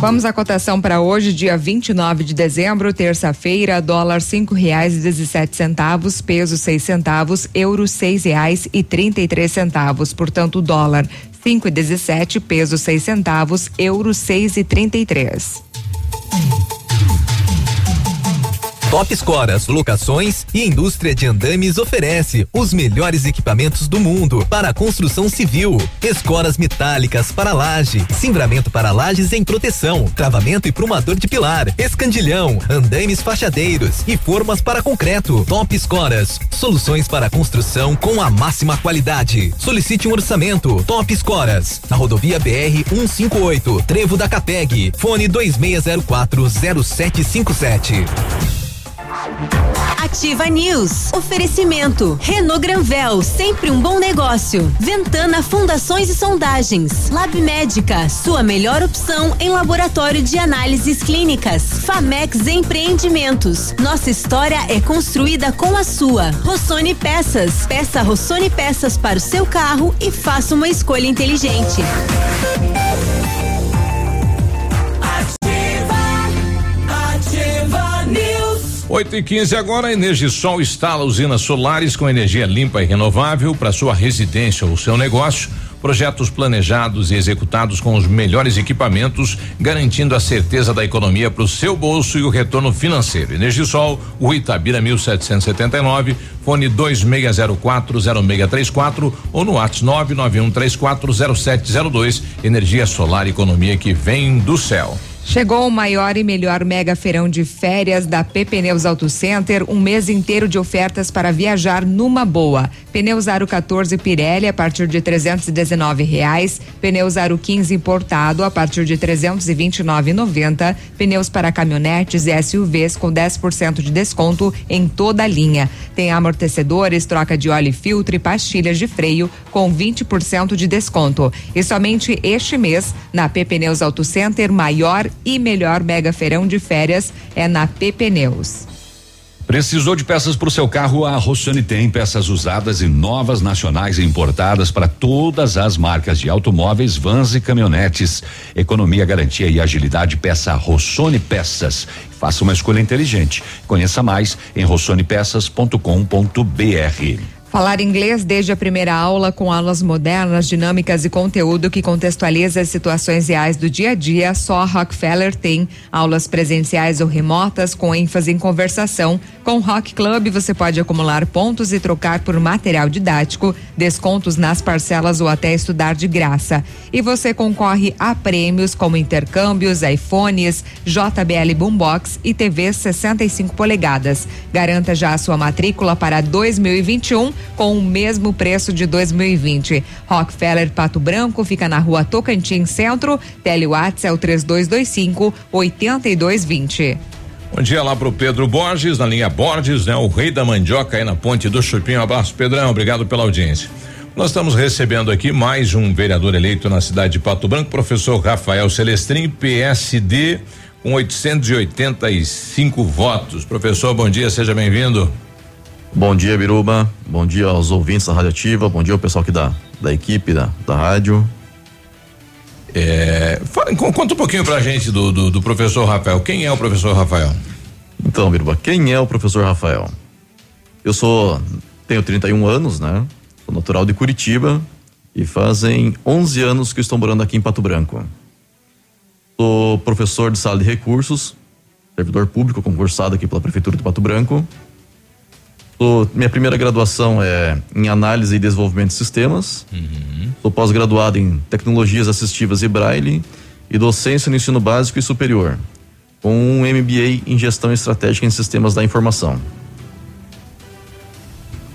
Vamos à cotação para hoje, dia 29 de dezembro, terça-feira, dólar cinco reais e dezessete centavos, peso seis centavos, euro seis reais e trinta e três centavos. Portanto, dólar cinco e dezessete, peso seis centavos, euro seis e trinta e três. Top Escoras, locações e indústria de andames oferece os melhores equipamentos do mundo para a construção civil. Escoras metálicas para laje, cimbramento para lajes em proteção, travamento e prumador de pilar, escandilhão, andames fachadeiros e formas para concreto. Top Escoras, soluções para construção com a máxima qualidade. Solicite um orçamento. Top Escoras, na rodovia BR 158, Trevo da Capeg, fone 2604 0757. Ativa News. Oferecimento. Renault Granvel, sempre um bom negócio. Ventana Fundações e Sondagens. Lab Médica, sua melhor opção em laboratório de análises clínicas. Famex Empreendimentos. Nossa história é construída com a sua. Rossoni Peças. Peça Rossoni Peças para o seu carro e faça uma escolha inteligente. 8 e 15 agora, a Energisol instala usinas solares com energia limpa e renovável para sua residência ou seu negócio. Projetos planejados e executados com os melhores equipamentos, garantindo a certeza da economia para o seu bolso e o retorno financeiro. Energisol, o Itabira 1779, fone 26040634 ou no WhatsApp 991340702. Energia solar, economia que vem do céu. Chegou o maior e melhor mega feirão de férias da P Pneus Auto Center, um mês inteiro de ofertas para viajar numa boa. Pneus Aro 14 Pirelli a partir de 319 reais, pneus Aro 15 importado a partir de 329,90, pneus para caminhonetes e SUVs com 10% de desconto em toda a linha. Tem amortecedores, troca de óleo e filtro e pastilhas de freio com 20% de desconto. E somente este mês na P Pneus Auto Center maior e melhor mega feirão de férias é na P Pneus. Precisou de peças para o seu carro? A Rossoni tem peças usadas e novas nacionais e importadas para todas as marcas de automóveis, vans e caminhonetes. Economia, garantia e agilidade. Peça Rossoni Peças. Faça uma escolha inteligente. Conheça mais em rossonepeças.com.br. Falar inglês desde a primeira aula com aulas modernas, dinâmicas e conteúdo que contextualiza as situações reais do dia a dia, só a Rockefeller tem aulas presenciais ou remotas com ênfase em conversação. Com o Rock Club você pode acumular pontos e trocar por material didático, descontos nas parcelas ou até estudar de graça. E você concorre a prêmios como intercâmbios, iPhones, JBL Boombox e TV 65 polegadas. Garanta já a sua matrícula para 2021 com o mesmo preço de 2020. Rockefeller Pato Branco fica na rua Tocantins Centro. Telewatts é o 3225 8220. Bom dia lá pro Pedro Borges, na linha Borges, né? O rei da mandioca aí na ponte do Chupim. Um abraço, Pedrão. Obrigado pela audiência. Nós estamos recebendo aqui mais um vereador eleito na cidade de Pato Branco, professor Rafael Celestrin, PSD, com 885 votos. Professor, bom dia, seja bem-vindo. Bom dia, Biruba. Bom dia aos ouvintes da Rádio Ativa. Bom dia ao pessoal aqui da, da equipe da, da rádio. É, fala, conta um pouquinho pra gente do, do, do, professor Rafael. Quem é o professor Rafael? Então, Biruba, quem é o professor Rafael? Eu sou, tenho 31 anos, né? Sou natural de Curitiba e fazem 11 anos que estou morando aqui em Pato Branco. Sou professor de sala de recursos servidor público concursado aqui pela Prefeitura de Pato Branco. Sou, minha primeira graduação é em análise e desenvolvimento de sistemas. Sou pós-graduado em tecnologias assistivas e braille e docência no ensino básico e superior, com um MBA em gestão estratégica em sistemas da informação.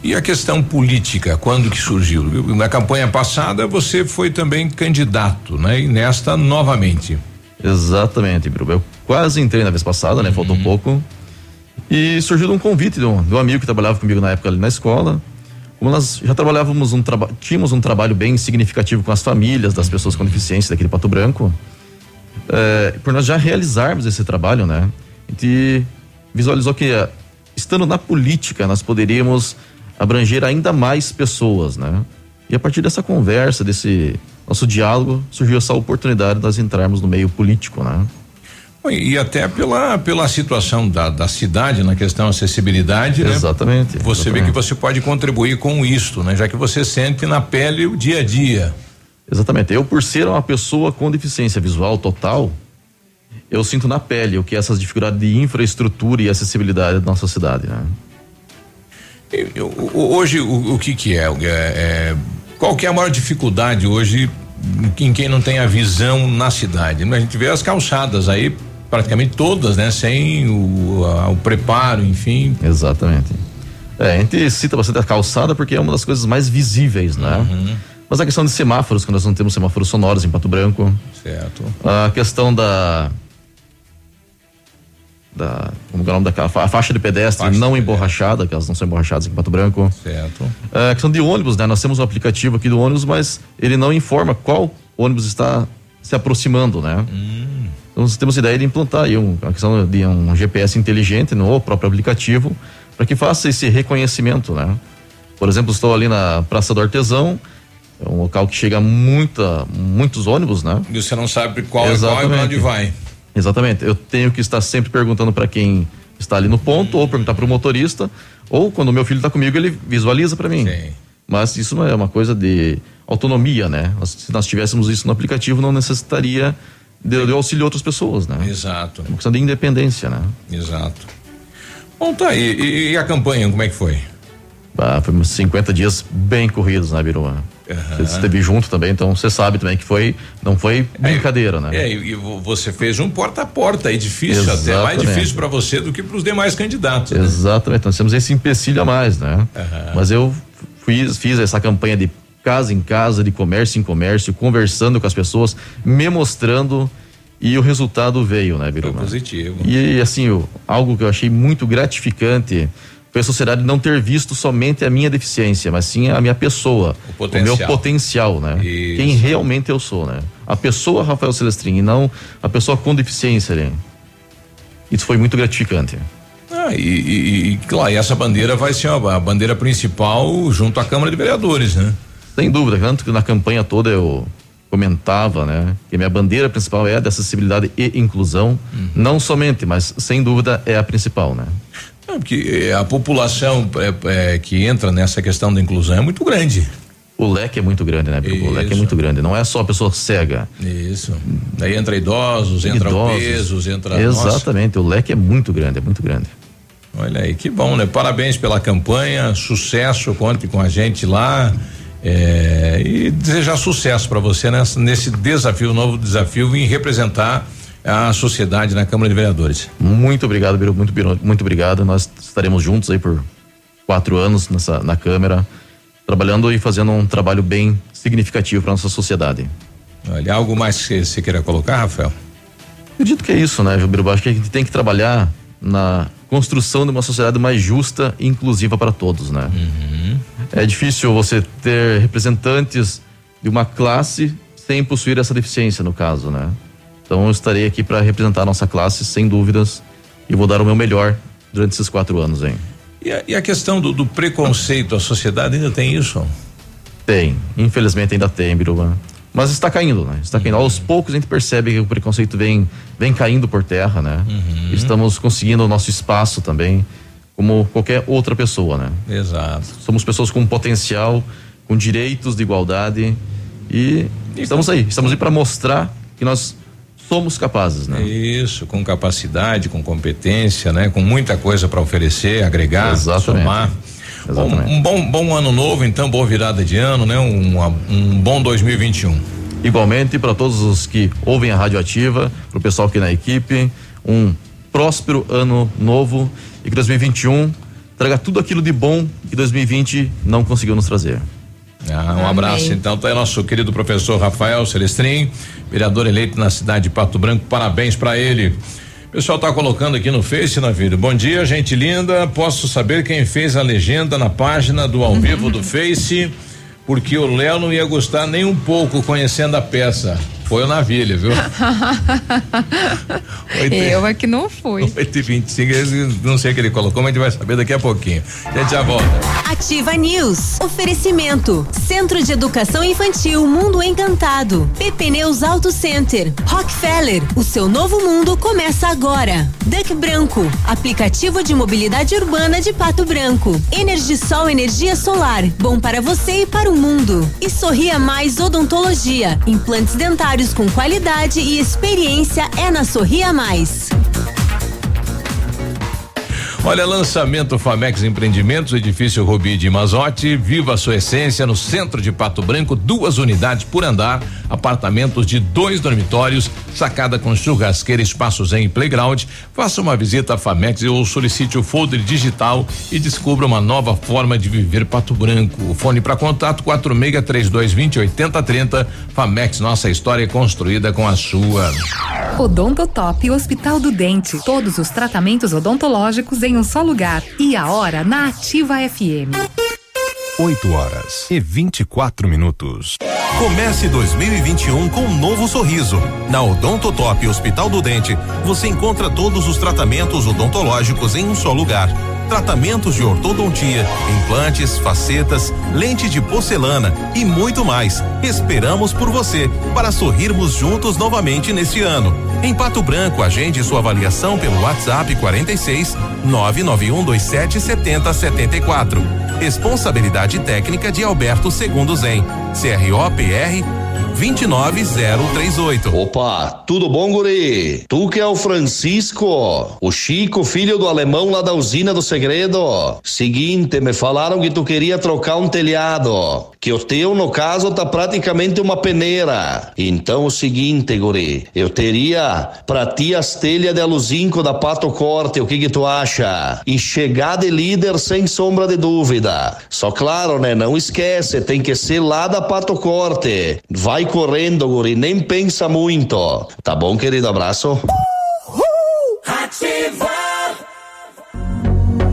E a questão política, quando que surgiu? Na campanha passada você foi também candidato, né? E nesta novamente. Exatamente, Biruba. Eu quase entrei na vez passada, né? Faltou pouco. E surgiu um convite de um, amigo que trabalhava comigo na época ali na escola. Como nós já trabalhávamos um trabalho, tínhamos um trabalho bem significativo com as famílias das pessoas com deficiência daqui de Pato Branco, é, por nós já realizarmos esse trabalho, né? A gente visualizou que eh, estando na política nós poderíamos abranger ainda mais pessoas, né? E a partir dessa conversa, desse nosso diálogo, surgiu essa oportunidade de nós entrarmos no meio político, né? E até pela, pela situação da, da cidade na questão acessibilidade, né? Exatamente. Você exatamente. vê que você pode contribuir com isto, né? Já que você sente na pele o dia a dia. Exatamente. Eu, por ser uma pessoa com deficiência visual total, eu sinto na pele o que é essas dificuldades de infraestrutura e acessibilidade da nossa cidade, né? Eu- eu- hoje, o, o que que é? É, é? Qual que é a maior dificuldade hoje em quem não tem a visão na cidade? A gente vê as calçadas aí, praticamente todas, né? Sem o, a- o preparo, enfim. Exatamente. É, a gente cita bastante a calçada porque é uma das coisas mais visíveis, né? Uhum. Mas a questão de semáforos, que nós não temos semáforos sonoros em Pato Branco. Certo. A questão da. Da. Como é o nome daquela? A faixa de pedestre não emborrachada, que elas não são emborrachadas em Pato Branco. Certo. A questão de ônibus, né? Nós temos um aplicativo aqui do ônibus, mas ele não informa qual ônibus está se aproximando, né? Então nós temos ideia de implantar aí um, a questão de um GPS inteligente no próprio aplicativo para que faça esse reconhecimento, né? Por exemplo, estou ali na Praça do Artesão, é um local que chega muita, muitos ônibus, né? E você não sabe qual é qual e pra onde vai. Exatamente. Eu tenho que estar sempre perguntando para quem está ali no ponto, ou perguntar para o motorista, ou quando o meu filho está comigo, ele visualiza para mim. Mas isso não é uma coisa de autonomia, né? Se nós tivéssemos isso no aplicativo, não necessitaria de, de auxílio de outras pessoas, né? Exato. É uma questão de independência, né? Exato. Bom, tá aí. E, e a campanha, como é que foi? Ah, foi uns 50 dias bem corridos, né, Biruba? Você esteve junto também, então você sabe também que foi, não foi brincadeira, né? É, e, vo- você fez um porta a porta aí, difícil até, mais Exatamente. difícil para você do que para os demais candidatos. né? Exatamente, nós temos esse empecilho a mais, né? Mas eu fiz, fiz essa campanha de casa em casa, de comércio em comércio, conversando com as pessoas, me mostrando e o resultado veio, né, Biruba? Positivo. E assim, o- algo que eu achei muito gratificante foi a sociedade não ter visto somente a minha deficiência, mas sim a minha pessoa, o, potencial. meu potencial, né? Isso. Quem realmente eu sou, né? A pessoa Rafael Celestrin e não a pessoa com deficiência, né? Isso foi muito gratificante. Ah, e, e, e, claro, e essa bandeira vai ser a bandeira principal junto à Câmara de Vereadores, né? Sem dúvida, tanto que na campanha toda eu comentava, né, que a minha bandeira principal é a de acessibilidade e inclusão, não somente, mas sem dúvida é a principal, né? Porque eh, a população é, é, que entra nessa questão da inclusão é muito grande. O leque é muito grande, né? Biruba? O leque é muito grande. Não é só a pessoa cega. Isso. Daí entra idosos, entra Idosos. obesos, entra. Nossa, Exatamente. O leque é muito grande, é muito grande. olha aí, que bom, né? Parabéns pela campanha, sucesso, conte com a gente lá. É, e desejar sucesso para você nessa, nesse desafio, novo desafio em representar a sociedade na Câmara de Vereadores. Muito obrigado, Biruba. Muito, muito obrigado. Nós estaremos juntos aí por quatro anos nessa, na Câmara, trabalhando e fazendo um trabalho bem significativo para nossa sociedade. Olha, algo mais que você queira colocar, Rafael? Acredito que é isso, né, Biruba? Acho que a gente tem que trabalhar na construção de uma sociedade mais justa e inclusiva para todos, né? É difícil você ter representantes de uma classe sem possuir essa deficiência, no caso, né? Então eu estarei aqui para representar a nossa classe, sem dúvidas, e vou dar o meu melhor durante esses quatro anos, hein? E a, e a questão do, do preconceito, a sociedade ainda tem isso? Tem, infelizmente ainda tem, Biruba. Mas está caindo, né? Está caindo. Aos poucos a gente percebe que o preconceito vem, vem caindo por terra, né? Estamos conseguindo o nosso espaço também, como qualquer outra pessoa, né? Exato. Somos pessoas com potencial, com direitos de igualdade e estamos aí. Estamos aí para mostrar que nós somos capazes, né? Isso, com capacidade, com competência, né? Com muita coisa para oferecer, agregar, Exatamente. somar. Bom, um bom, bom ano novo, então, boa virada de ano, né? Um, um bom 2021. Igualmente para todos os que ouvem a Rádio Ativa, para o pessoal aqui na equipe, um próspero ano novo e que 2021 traga tudo aquilo de bom que 2020 não conseguiu nos trazer. Ah, um abraço então, tá aí nosso querido professor Rafael Celestrin, vereador eleito na cidade de Pato Branco, parabéns para ele. O pessoal tá colocando aqui no Face, na vida. Bom dia, gente linda. Posso saber quem fez a legenda na página do ao vivo do Face? Porque o Léo não ia gostar nem um pouco conhecendo a peça. Foi o Navilha, viu? Eu é que não fui. 8 e 25 não sei o que ele colocou, mas a gente vai saber daqui a pouquinho. A gente já volta. Ativa News. Oferecimento. Centro de Educação Infantil Mundo Encantado. PP Neus Auto Center. Rockefeller. O seu novo mundo começa agora. Duck Branco. Aplicativo de mobilidade urbana de Pato Branco. Energisol Energia Solar. Bom para você e para o mundo. E Sorria Mais Odontologia. Implantes dentários com qualidade e experiência é na Sorria Mais. Olha, lançamento Famex Empreendimentos, edifício Rubi de Mazote, viva a sua essência no centro de Pato Branco, duas unidades por andar, apartamentos de dois dormitórios, sacada com churrasqueira, espaço zen e playground. Faça uma visita à Famex ou solicite o folder digital e descubra uma nova forma de viver Pato Branco. O fone para contato quatro mega três dois vinte oitenta trinta. Famex, nossa história é construída com a sua. Odontotop Hospital do Dente. Todos os tratamentos odontológicos em um só lugar. E a hora na Ativa FM. 8 horas e 24 minutos. Comece 2021 com um novo sorriso. Na Odontotop Hospital do Dente, você encontra todos os tratamentos odontológicos em um só lugar. Tratamentos de ortodontia, implantes, facetas, lente de porcelana e muito mais. Esperamos por você para sorrirmos juntos novamente neste ano. Em Pato Branco, agende sua avaliação pelo WhatsApp 46 99127 7074. Responsabilidade técnica de Alberto Segundo Zen. CROPR 29038. Opa, tudo bom, guri? Tu que é o Francisco, o Chico, filho do alemão lá da usina do segredo. Seguinte, me falaram que tu queria trocar um telhado, que o teu, no caso, tá praticamente uma peneira. Então, o seguinte, guri, eu teria pra ti as telhas de aluzinco da Pato Corte, o que que tu acha? E chegar de líder sem sombra de dúvida. Só claro, né, não esquece, tem que ser lá da Pato Corte. Vai correndo, guri, nem pensa muito. Tá bom, querido? Abraço.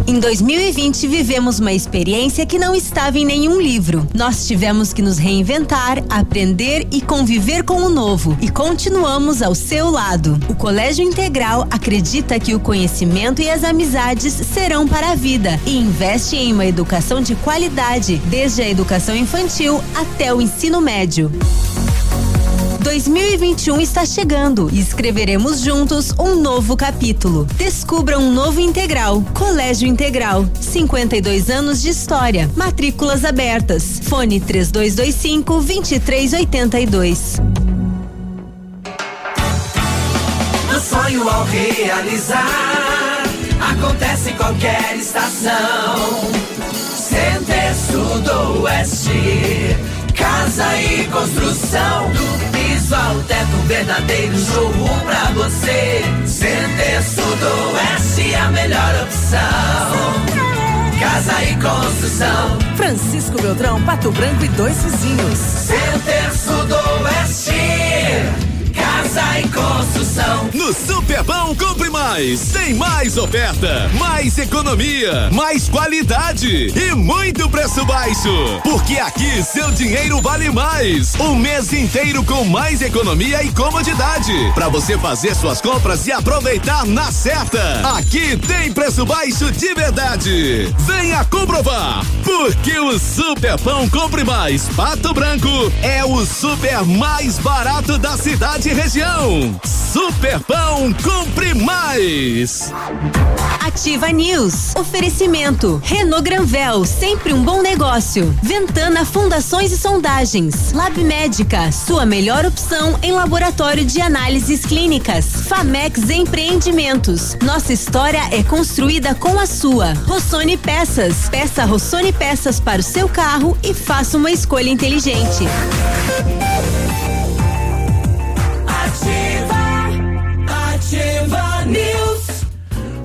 Em 2020, vivemos uma experiência que não estava em nenhum livro. Nós tivemos que nos reinventar, aprender e conviver com o novo. E continuamos ao seu lado. O Colégio Integral acredita que o conhecimento e as amizades serão para a vida e investe em uma educação de qualidade, desde a educação infantil até o ensino médio. 2021 está chegando e escreveremos juntos um novo capítulo. Descubra um novo integral. Colégio Integral. 52 anos de história. Matrículas abertas. Fone 3225 2382. Do sonho ao realizar, acontece em qualquer estação. Center do Oeste, casa e construção. Piso ao teto, um verdadeiro showroom pra você. Center do Oeste, a melhor opção. Casa e construção. Francisco Beltrão, Pato Branco e dois vizinhos. Center Sudoeste. Casa construção. No Superpão compre mais. Tem mais oferta, mais economia, mais qualidade e muito preço baixo. Porque aqui seu dinheiro vale mais. Um mês inteiro com mais economia e comodidade. Para você fazer suas compras e aproveitar na certa. Aqui tem preço baixo de verdade. Venha comprovar. Porque o Superpão compre mais Pato Branco é o super mais barato da cidade e região. Superpão compre mais. Ativa News. Oferecimento. Renault Granvel, sempre um bom negócio. Ventana Fundações e Sondagens. Lab Médica, sua melhor opção em laboratório de análises clínicas. Famex Empreendimentos. Nossa história é construída com a sua. Rossoni Peças. Peça Rossoni Peças para o seu carro e faça uma escolha inteligente.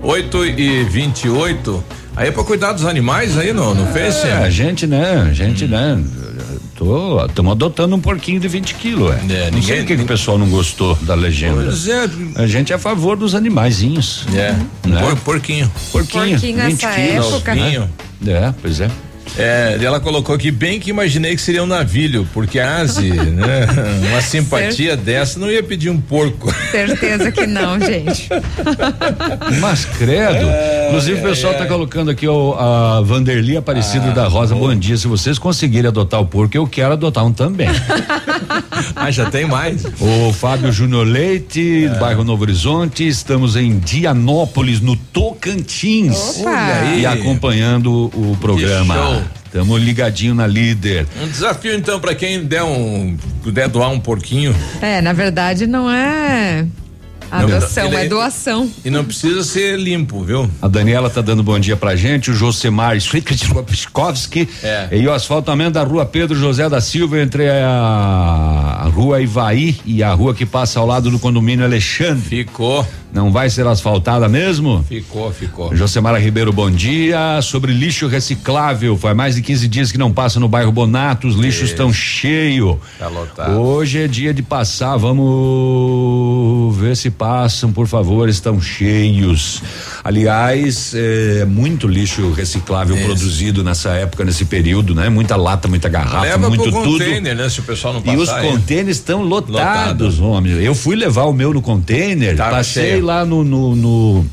8 e 28 Aí é pra cuidar dos animais aí no, no Face? É, a gente, né? A gente, né? Tô, estamos adotando um porquinho de 20 quilos. É. não sei ninguém- por que que o pessoal não gostou da legenda. Pois é. A gente é a favor dos animaizinhos. É. Né? Por- porquinho. Porquinho. Porquinho 20 nessa quilos. época. Novinho. É, pois é. É, e ela colocou aqui bem que imaginei que seria um navilho, porque a Asi, né? Uma simpatia dessa não ia pedir um porco. Certeza que não, gente. Mas credo. Inclusive o pessoal tá colocando aqui ó, a Vanderly Aparecida Ah, da Rosa. Bom dia. Se vocês conseguirem adotar o porco, eu quero adotar um também. ah, já tem mais. O Fábio Júnior Leite, É. bairro Novo Horizonte. Estamos em Dianópolis, no Tocantins. Opa! Olha aí. E acompanhando o programa. show. Estamos ligadinho na líder. Um desafio então para quem der um puder doar um porquinho É, na verdade não é adoção, Ele- é doação. e não precisa ser limpo, viu? A Daniela tá dando bom dia pra gente, o Josemar Switkowski É. e o asfaltamento da rua Pedro José da Silva entre a, a rua Ivaí e a rua que passa ao lado do condomínio Alexandre. Ficou. Não vai ser asfaltada mesmo? Ficou, ficou. Josemara Ribeiro, bom dia. Sobre lixo reciclável, faz mais de 15 dias que não passa no bairro Bonato, os lixos estão cheios. Tá lotado. Hoje é dia de passar, vamos ver se passam, por favor, estão cheios. Aliás, é muito lixo reciclável produzido nessa época, nesse período, né? Muita lata, muita garrafa, Leva muito pro tudo. container, né? Se o pessoal não E passar. os aí. contêineres estão lotados, homem. Eu fui levar o meu no container, Tava passei cheio. lá no, no, no-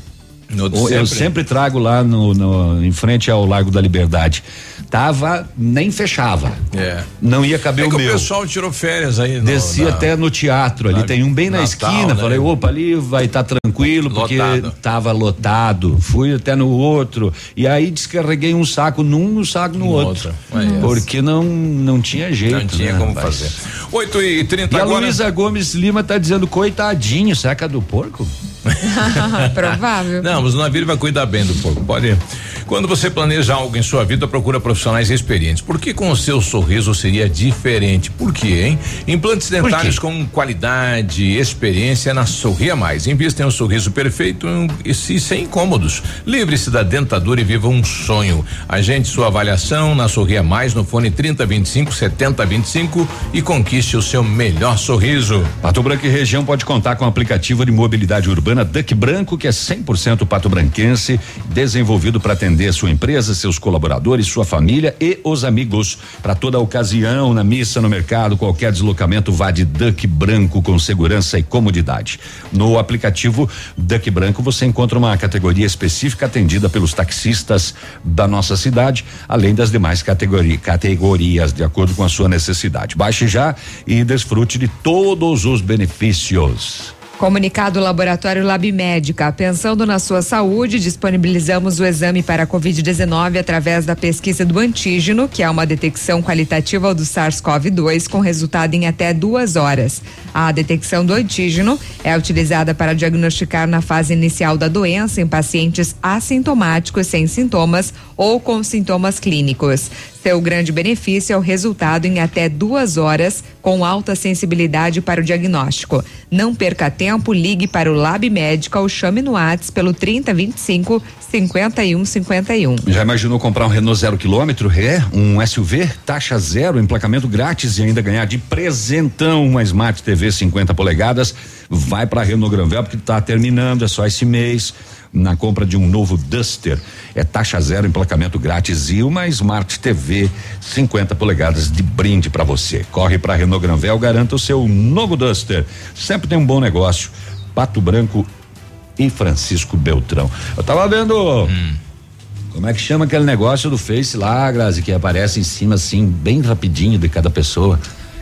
De eu sempre. sempre trago lá no, no- em frente ao Largo da Liberdade. Tava, nem fechava. É. Não ia caber É o que o meu. pessoal tirou férias aí. no- Desci na- até no teatro ali, tem um bem na Natal, esquina. né? Falei, opa, ali vai estar tranquilo, porque Lotado. tava lotado. Fui até no outro. E aí descarreguei um saco num e um saco no, No outro. outro. É. Porque não, não tinha jeito. Não tinha né, como rapaz? fazer. 8 e 30 E a agora. Luísa Gomes Lima tá dizendo, coitadinho, saca do porco? Provável. Não, mas o navio vai cuidar bem do porco. Pode. Quando você planeja algo em sua vida, procura profissionais experientes. Por que com o seu sorriso seria diferente? Por quê, hein? Implantes dentários com qualidade e experiência na Sorria Mais. Invista em um sorriso perfeito e se- sem incômodos. Livre-se da dentadura e viva um sonho. Agende sua avaliação na Sorria Mais no fone 3025 7025 e conquiste o seu melhor sorriso. Pato Branco e região pode contar com o aplicativo de mobilidade urbana Duck Branco, que é 100% pato-branquense, desenvolvido para atender sua empresa, seus colaboradores, sua família e os amigos. Para toda ocasião, na missa, no mercado, qualquer deslocamento, vá de Duck Branco com segurança e comodidade. No aplicativo Duck Branco, você encontra uma categoria específica atendida pelos taxistas da nossa cidade, além das demais categori categorias, de acordo com a sua necessidade. Baixe já e desfrute de todos os benefícios. Comunicado Laboratório Lab Médica. Pensando na sua saúde, disponibilizamos o exame para a Covid-19 através da pesquisa do antígeno, que é uma detecção qualitativa do SARS-CoV-2 com resultado em até duas horas. A detecção do antígeno é utilizada para diagnosticar na fase inicial da doença em pacientes assintomáticos sem sintomas ou com sintomas clínicos. Seu grande benefício é o resultado em até duas horas, com alta sensibilidade para o diagnóstico. Não perca tempo, ligue para o Lab Médica ou chame no Whats pelo 3025 5151. Já imaginou comprar um Renault zero quilômetro? É, um SUV, taxa zero, emplacamento grátis e ainda ganhar de presentão uma Smart TV 50 polegadas? Vai para Renault Granvel porque tá terminando, é só esse mês. Na compra de um novo Duster, é taxa zero, emplacamento grátis e uma Smart TV 50 polegadas de brinde para você. Corre para Renault Granvel, garanta o seu novo Duster. Sempre tem um bom negócio. Pato Branco e Francisco Beltrão. Eu tava vendo. Como é que chama aquele negócio do Face lá, Grazi, que aparece em cima assim, bem rapidinho de cada pessoa,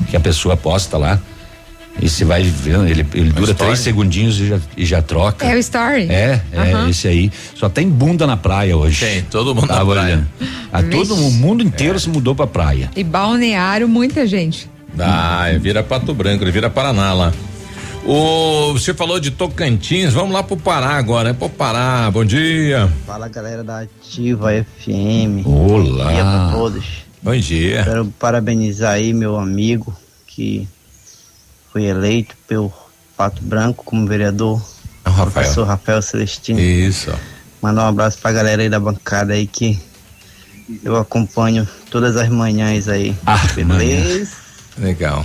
que a pessoa posta lá. E você vai vendo, ele, ele dura story. três segundinhos e já, e já troca. É o story? É, é Aham. esse aí. Só tem bunda na praia hoje. Tem, todo mundo na Tava praia. olhando. Ah, todo o mundo inteiro se mudou pra praia. E balneário, muita gente. Ah, vira Pato Branco, ele vira Paraná lá. O, você falou de Tocantins, vamos lá pro Pará agora, é pro Pará, bom dia. Fala galera da Ativa FM. Olá. Bom dia pra todos. Bom dia. Quero parabenizar aí meu amigo que foi eleito pelo Pato Branco como vereador. Rafael. Professor Rafael Celestino. Isso. Mandar um abraço pra galera aí da bancada aí que eu acompanho todas as manhãs aí. Ah, Beleza? Legal.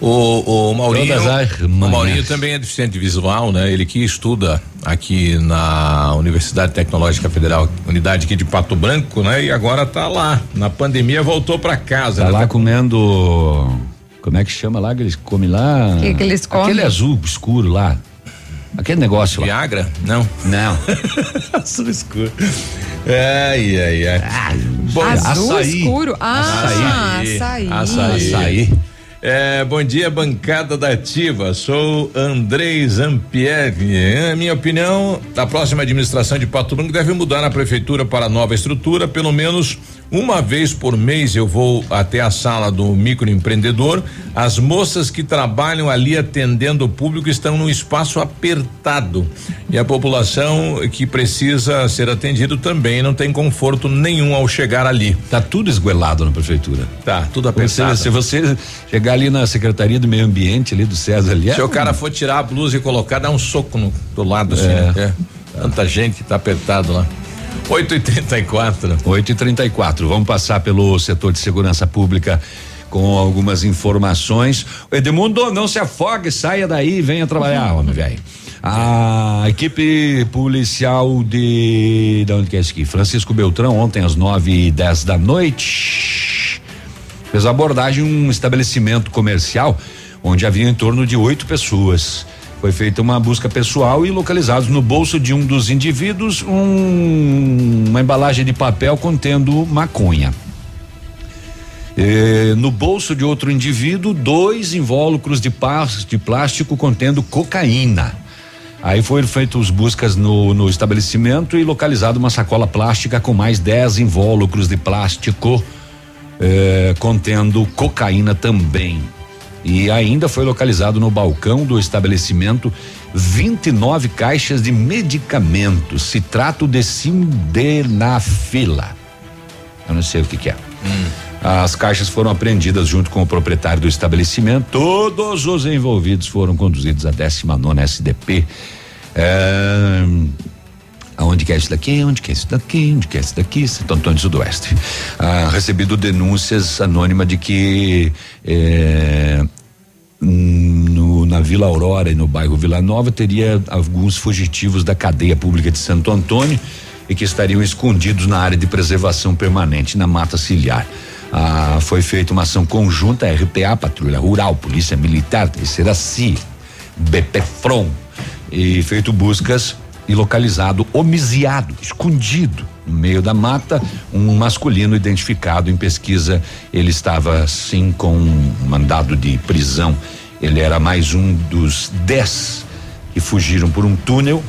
O, o Maurinho, Todas as o. Maurinho também é deficiente visual, né? Ele que estuda aqui na Universidade Tecnológica Federal, unidade aqui de Pato Branco, né? E agora tá lá. Na pandemia voltou pra casa. Tá né? lá comendo. Como é que chama lá? Que eles comem lá? Que que eles comem? Aquele azul escuro lá. Aquele negócio lá. Viagra? Não. Não. azul escuro. Ai, ai, ai. Bom, Azul açaí. escuro. Ah, açaí. Açaí. Açaí. É, bom dia, bancada da Ativa. Sou Andrei Zampieri. É, minha opinião, a próxima administração de Pato Branco deve mudar a prefeitura para nova estrutura. Pelo menos uma vez por mês eu vou até a sala do microempreendedor. As moças que trabalham ali atendendo o público estão num espaço apertado. E a população que precisa ser atendido também não tem conforto nenhum ao chegar ali. Tá tudo esguelado na prefeitura. Tá, tudo apertado. se você chegar ali na Secretaria do Meio Ambiente ali do César ali. Se é o cara for tirar a blusa e colocar, dá um soco no, do lado assim, É. né? É. Tanta gente que tá apertado lá. 8 e 34 8 e 34 Vamos passar pelo setor de segurança pública com algumas informações. Edmundo, não se afogue, saia daí e venha trabalhar, homem velho. A equipe policial de. De onde que é isso aqui? Francisco Beltrão, ontem às 9 e 10 da noite, fez abordagem em um estabelecimento comercial onde havia em torno de oito pessoas. Foi feita uma busca pessoal e localizados no bolso de um dos indivíduos um- uma embalagem de papel contendo maconha. Eh, no bolso de outro indivíduo, dois invólucros de, de plástico contendo cocaína. Aí foram feitas buscas no, no estabelecimento e localizado uma sacola plástica com mais 10 invólucros de plástico eh, contendo cocaína também. E ainda foi localizado no balcão do estabelecimento 29 caixas de medicamentos. Se trata de sildenafila. Eu não sei o que, que é. As caixas foram apreendidas junto com o proprietário do estabelecimento. Todos os envolvidos foram conduzidos à 19 SDP. É, aonde que é isso daqui? Onde que é isso daqui? Onde que é isso daqui? Santo Antônio do Sudoeste. Ah, recebido denúncias anônimas de que é, no, na Vila Aurora e no bairro Vila Nova teria alguns fugitivos da cadeia pública de Santo Antônio e que estariam escondidos na área de preservação permanente na mata ciliar. Ah, foi feita uma ação conjunta RPA, Patrulha Rural, Polícia Militar, Terceira CI, BPFROM e feito buscas e localizado homiciado, escondido no meio da mata, um masculino identificado em pesquisa. Ele estava sim com um mandado de prisão. Ele era mais um dos dez que fugiram por um túnel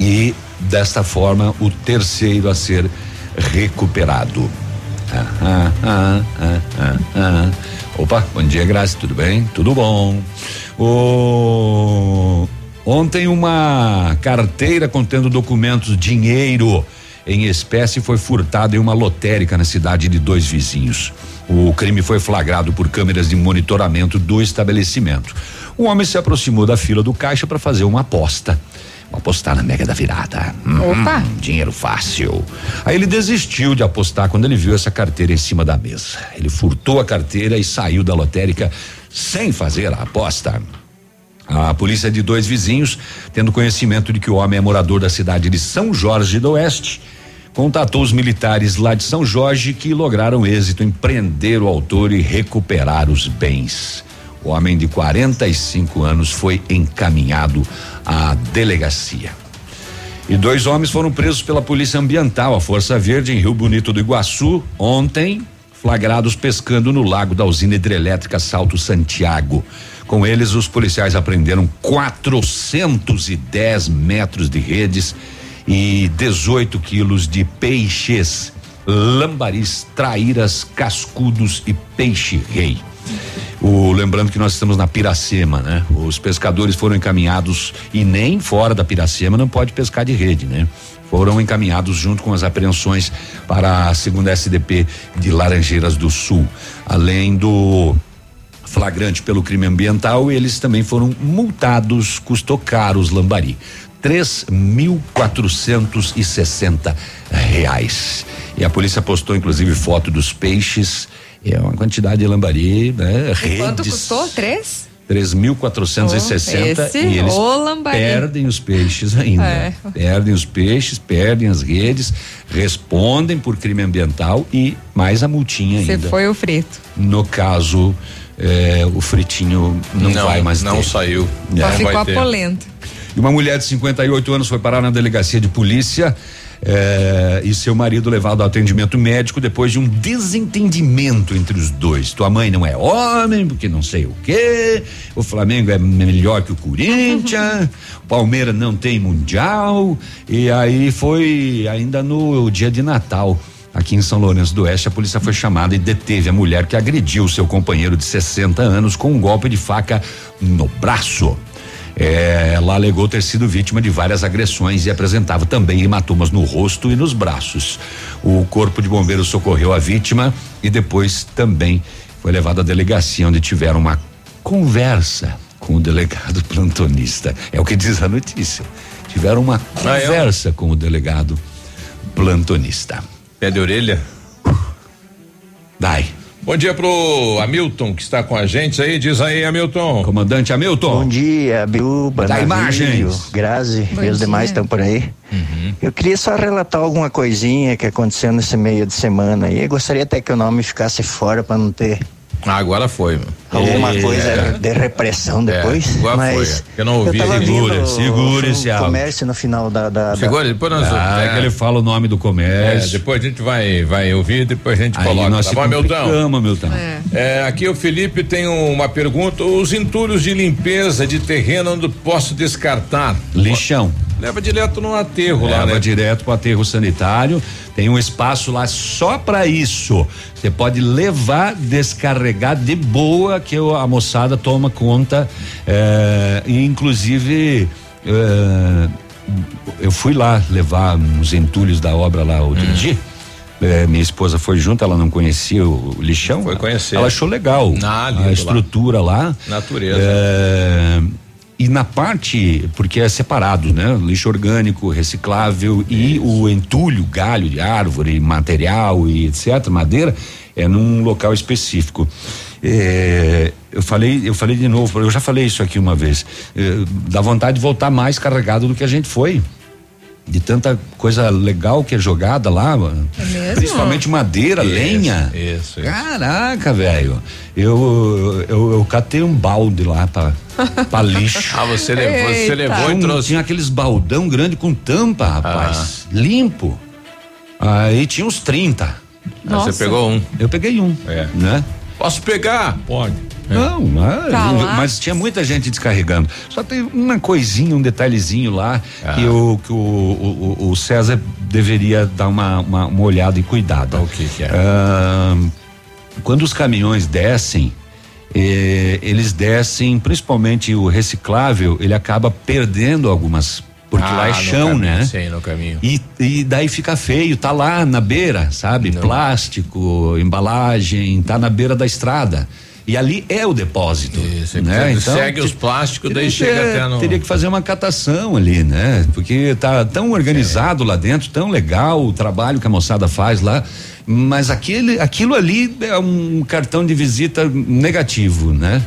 e desta forma o terceiro a ser recuperado. Ah, ah, ah, ah, ah, ah. Opa, bom dia, Graça, tudo bem? Tudo bom. O ontem uma carteira contendo documentos, dinheiro em espécie foi furtada em uma lotérica na cidade de dois vizinhos. O crime foi flagrado por câmeras de monitoramento do estabelecimento. Um homem se aproximou da fila do caixa para fazer uma aposta. Vou apostar na mega da virada. Hum, Opa. Dinheiro fácil. Aí ele desistiu de apostar quando ele viu essa carteira em cima da mesa. Ele furtou a carteira e saiu da lotérica sem fazer a aposta. A polícia de dois vizinhos, tendo conhecimento de que o homem é morador da cidade de São Jorge do Oeste, contatou os militares lá de São Jorge que lograram êxito em prender o autor e recuperar os bens. O homem de 45 anos foi encaminhado à delegacia. E dois homens foram presos pela Polícia Ambiental, a Força Verde, em Rio Bonito do Iguaçu, ontem, flagrados pescando no lago da usina hidrelétrica Salto Santiago. Com eles, os policiais apreenderam 410 metros de redes e 18 quilos de peixes, lambaris, traíras, cascudos e peixe-rei. O, lembrando que nós estamos na Piracema, né? Os pescadores foram encaminhados e nem fora da Piracema não pode pescar de rede, né? Foram encaminhados junto com as apreensões para a segunda SDP de Laranjeiras do Sul. Além do flagrante pelo crime ambiental, eles também foram multados, custou caro os lambari. Três mil quatrocentos e sessenta reais. E a polícia postou inclusive foto dos peixes é uma quantidade de lambari, né? E quanto custou? Três? 3.460 Oh, e eles perdem os peixes ainda. É. Perdem os peixes, perdem as redes, respondem por crime ambiental e mais a multinha Você ainda. foi o frito. No caso, eh, o fritinho não, Não, vai mais não ter. saiu. É. Só ficou a polenta. E uma mulher de 58 anos foi parar na delegacia de polícia eh, e seu marido levado ao atendimento médico depois de um desentendimento entre os dois. Tua mãe não é homem, porque não sei o quê. O Flamengo é melhor que o Corinthians. o Palmeiras não tem mundial. E aí foi ainda no dia de Natal. Aqui em São Lourenço do Oeste, a polícia foi chamada e deteve a mulher que agrediu seu companheiro de 60 anos com um golpe de faca no braço. É, ela alegou ter sido vítima de várias agressões e apresentava também hematomas no rosto e nos braços. O corpo de bombeiros socorreu a vítima e depois também foi levado à delegacia onde tiveram uma conversa com o delegado plantonista. É o que diz a notícia. Tiveram uma Ah, é? conversa com o delegado plantonista. Pé de orelha. Dai. Bom dia pro Hamilton que está com a gente aí, diz aí, Hamilton. Comandante Hamilton. Bom dia, Biuba, Dá Navírio, imagens. Grazi Bom e os dia. demais estão por aí. Eu queria só relatar alguma coisinha que aconteceu nesse meio de semana aí. Eu gostaria até que o nome ficasse fora para não ter Ah, agora foi, meu. Alguma É. coisa de repressão depois. agora mas foi, é. Eu não ouvi. tava Segura, segura o esse áudio. comércio no final da, da, da- Segura, depois nós Ah, é que ele fala o nome do É, comércio. depois a gente vai, vai ouvir, depois a gente Aí coloca. nós Tá se bom, Hamilton? complicamos, Hamilton. É, aqui o Felipe tem uma pergunta. Os entulhos de limpeza de terreno onde posso descartar? Lixão. Leva direto no aterro lá, Leva né? direto para o aterro sanitário. Tem um espaço lá só para isso. Você pode levar, descarregar de boa que a moçada toma conta. eh, e inclusive eh, eu fui lá levar uns entulhos da obra lá outro Hum. dia. Eh, minha esposa foi junto, ela não conhecia o lixão. Foi conhecer. Ela achou legal Ah, a lá. estrutura lá. Natureza. É, e na parte, porque é separado, né? Lixo orgânico, reciclável e o entulho, galho de árvore, material e etc, madeira, é num local específico. É, eu falei, eu falei de novo, eu já falei isso aqui uma vez. É, dá vontade de voltar mais carregado do que a gente foi. De tanta coisa legal que é jogada lá, É mesmo? principalmente madeira, Isso, lenha. Isso, isso. Caraca, velho. Eu, eu eu catei um balde lá pra, pra lixo. Ah, você levou, você Eita. levou e trouxe. Tinha aqueles baldão grande com tampa, rapaz. Limpo. Aí tinha uns 30. Ah, Nossa. Você pegou um. Eu peguei um. É. Né? Posso pegar? Pode. Não, mas, lá. mas tinha muita gente descarregando. Só tem uma coisinha, um detalhezinho lá Ah. que, o, que o, o, o- o César deveria dar uma, uma, uma olhada e cuidado. O que que é? Ah, quando os caminhões descem, eh, eles descem, principalmente o reciclável, ele acaba perdendo algumas, porque lá Ah, é no chão, caminho, né? Sim, no caminho. E, e daí fica feio, tá lá na beira, sabe? Plástico, embalagem, tá na beira da estrada. E ali é o depósito. Isso, né? você segue os plásticos, daí chega até no. Teria que fazer uma catação ali, né? Porque tá tão organizado lá dentro, tão legal o trabalho que a moçada faz lá. Mas aquele, aquilo ali é um cartão de visita negativo, né?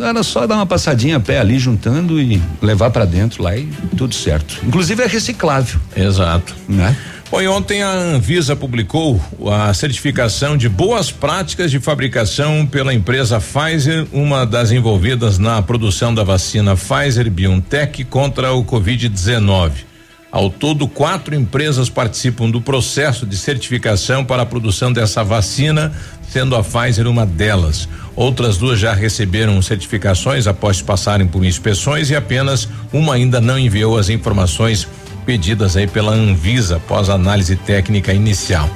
Era só dar uma passadinha a pé ali, juntando e levar pra dentro lá e tudo certo. Inclusive é reciclável, Exato. né? E ontem a Anvisa publicou a certificação de boas práticas de fabricação pela empresa Pfizer, uma das envolvidas na produção da vacina Pfizer BioNTech contra o Covid-19. Ao todo, quatro empresas participam do processo de certificação para a produção dessa vacina, sendo a Pfizer uma delas. Outras duas já receberam certificações após passarem por inspeções e apenas uma ainda não enviou as informações pedidas aí pela Anvisa após a análise técnica inicial.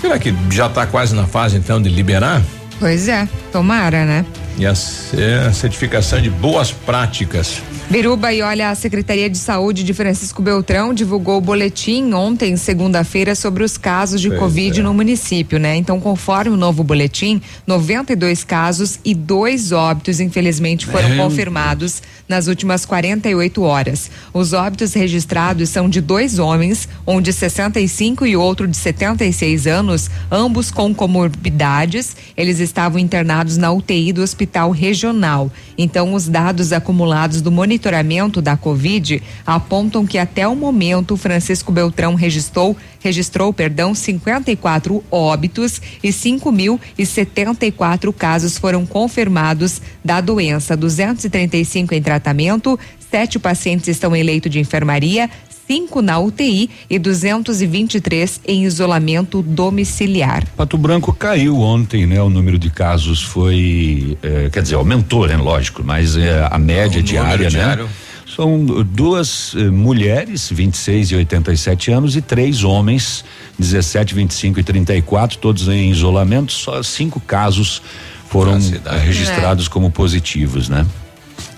Será que já está quase na fase então de liberar? Pois é, tomara, né? E a, a certificação de boas práticas. Biruba, e olha, a Secretaria de Saúde de Francisco Beltrão divulgou o boletim ontem, segunda-feira, sobre os casos de Pois Covid é. no município, né? Então, conforme o novo boletim, 92 casos e dois óbitos, infelizmente, foram É. confirmados nas últimas 48 horas. Os óbitos registrados são de dois homens, um de 65 e outro de 76 anos, ambos com comorbidades. Eles estavam internados na UTI do Hospital Regional. Então, os dados acumulados do monitoramento da Covid apontam que até o momento Francisco Beltrão registrou registrou, perdão, 54 óbitos e 5.074 casos foram confirmados da doença. 235 em tratamento, sete pacientes estão em leito de enfermaria, cinco na UTI e 223 em isolamento domiciliar. Pato Branco caiu ontem, né? O número de casos foi, eh, quer dizer, aumentou, né? Lógico, mas eh, a média diária, diário. né? São duas eh, mulheres, 26 e 87 anos, e três homens, 17, 25 e 34, todos em isolamento. Só cinco casos foram eh, registrados como positivos, né?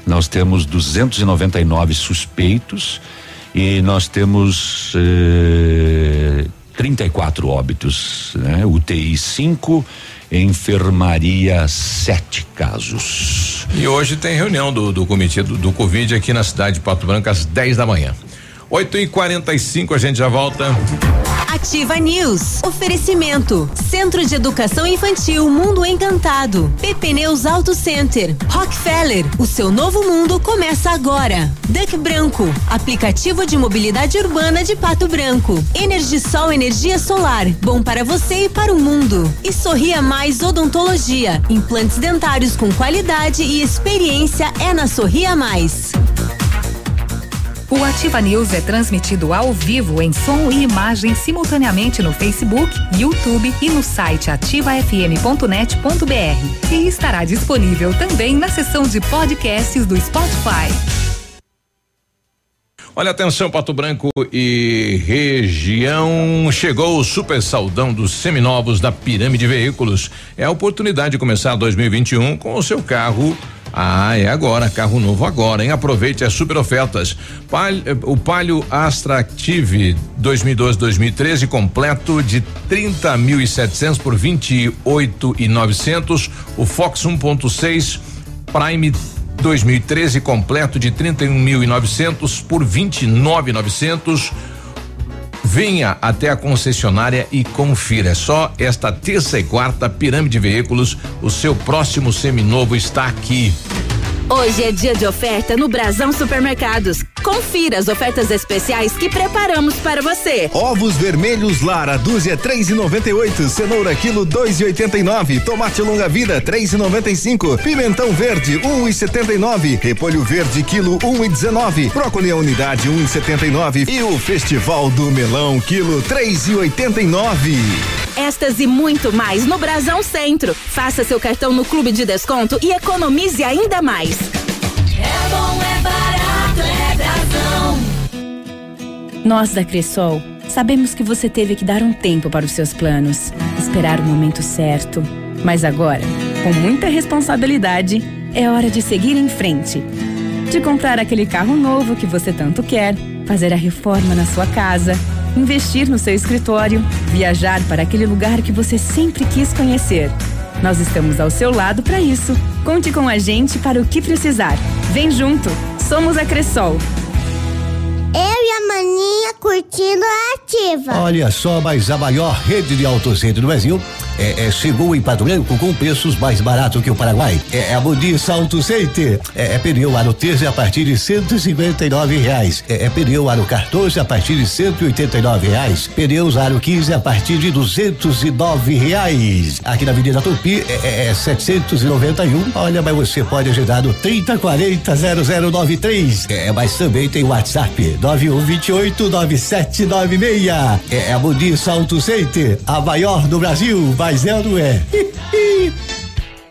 Nós temos 299 suspeitos e nós temos eh, 34 óbitos, né? UTI 5, enfermaria sete casos. E hoje tem reunião do, do comitê do, do Covid aqui na cidade de Pato Branco às 10 da manhã. 8 e 45 a gente já volta. Ativa News. Oferecimento. Centro de Educação Infantil Mundo Encantado. PP Neus Auto Center. Rockefeller. O seu novo mundo começa agora. Duck Branco. Aplicativo de mobilidade urbana de Pato Branco. Energisol Energia Solar. Bom para você e para o mundo. E Sorria Mais Odontologia. Implantes dentários com qualidade e experiência é na Sorria Mais. O Ativa News é transmitido ao vivo em som e imagem simultaneamente no Facebook, YouTube e no site ativafm.net.br. E estará disponível também na seção de podcasts do Spotify. Olha, atenção, Pato Branco e região. Chegou o super saldão dos seminovos da Pirâmide Veículos. É a oportunidade de começar 2021 com o seu carro. Ah, é agora, carro novo agora, hein? Aproveite as super ofertas. Palio, o Palio Astra Active 2012-2013 completo de 30.700 por 28.900. O Fox 1.6 Prime 2013 completo de 31.900 por 29.900. Venha até a concessionária e confira. É só esta terça e quarta Pirâmide Veículos. O seu próximo seminovo está aqui. Hoje é dia de oferta no Brasão Supermercados. Confira as ofertas especiais que preparamos para você. Ovos vermelhos Lara, dúzia três e noventa e oito, cenoura quilo dois e oitenta e nove, tomate longa vida três e noventa e cinco, pimentão verde um e setenta e nove, repolho verde quilo um e dezenove, brócolis a unidade um e setenta e nove e o festival do melão quilo três e oitenta e nove. Estas e muito mais no Brasão Centro. Faça seu cartão no Clube de Desconto e economize ainda mais. É bom, é barato, é Brasão. Nós da Cressol sabemos que você teve que dar um tempo para os seus planos, esperar o momento certo. Mas agora, com muita responsabilidade, é hora de seguir em frente. De comprar aquele carro novo que você tanto quer, fazer a reforma na sua casa, investir no seu escritório, viajar para aquele lugar que você sempre quis conhecer. Nós estamos ao seu lado para isso. Conte com a gente para o que precisar. Vem junto. Somos a Cressol. Eu e a maninha curtindo a ativa. Olha só, mas a maior rede de autocentro do Brasil É, é, chegou em Pato Branco com preços mais baratos que o Paraguai. É, é a Modis Auto Center. É, é pneu aro 13 a partir de 159 reais. É, é pneu aro 14 a partir de 189 reais. Pneus aro 15 a partir de 209 reais. Aqui na Avenida Tupi é, é 791. Olha, mas você pode ajudar no 3040 0093. É, mas também tem WhatsApp 9128 9796. É, é a Modis Auto Center, a maior do Brasil, mas é ou não é?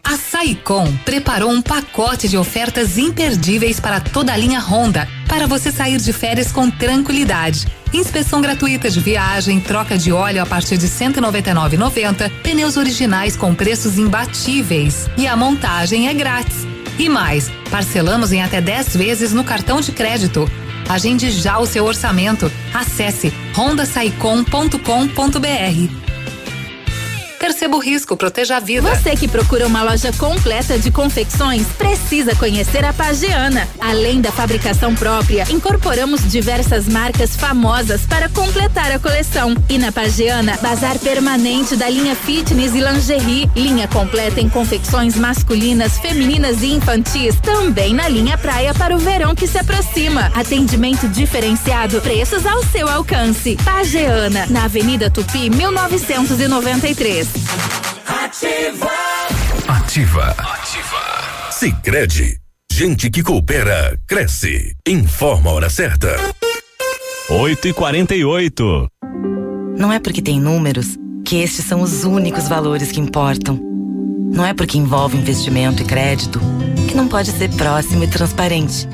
A Saicom preparou um pacote de ofertas imperdíveis para toda a linha Honda, para você sair de férias com tranquilidade. Inspeção gratuita de viagem, troca de óleo a partir de R$ 199,90, pneus originais com preços imbatíveis e a montagem é grátis. E mais, parcelamos em até 10 vezes no cartão de crédito. Agende já o seu orçamento. Acesse rondasaicom.com.br. Perceba o risco, proteja a vida. Você que procura uma loja completa de confecções, precisa conhecer a Pagiana. Além da fabricação própria, incorporamos diversas marcas famosas para completar a coleção. E na Pagiana, bazar permanente da linha fitness e lingerie, linha completa em confecções masculinas, femininas e infantis, também na linha praia para o verão que se aproxima. Atendimento diferenciado, preços ao seu alcance. Pagiana, na Avenida Tupi, 1993. Ativa. Ativa. Ativa. Sicredi. Gente que coopera, cresce. Informa a hora certa. 8 e 48 Não é porque tem números que estes são os únicos valores que importam. Não é porque envolve investimento e crédito que não pode ser próximo e transparente.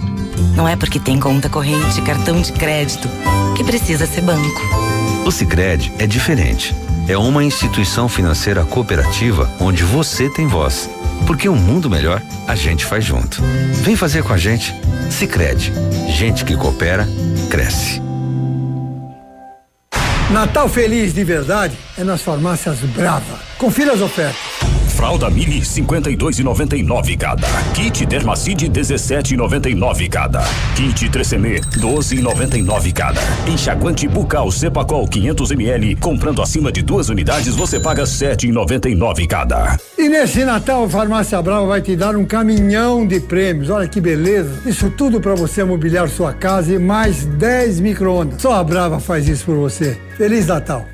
Não é porque tem conta corrente e cartão de crédito que precisa ser banco. O Sicredi é diferente é uma instituição financeira cooperativa onde você tem voz. Porque um mundo melhor a gente faz junto. Vem fazer com a gente. Sicredi. Gente que coopera cresce. Natal feliz de verdade é nas farmácias Brava. Confira as ofertas. Fralda Mini 52,99 cada. Kit Dermacide 17,99 cada. Kit Tresemme 12,99 cada. Enxaguante bucal Cepacol 500 ml. Comprando acima de duas unidades você paga 7,99 cada. E nesse Natal a Farmácia Brava vai te dar um caminhão de prêmios. Olha que beleza! Isso tudo para você mobiliar sua casa e mais 10 micro-ondas. Só a Brava faz isso por você. Feliz Natal!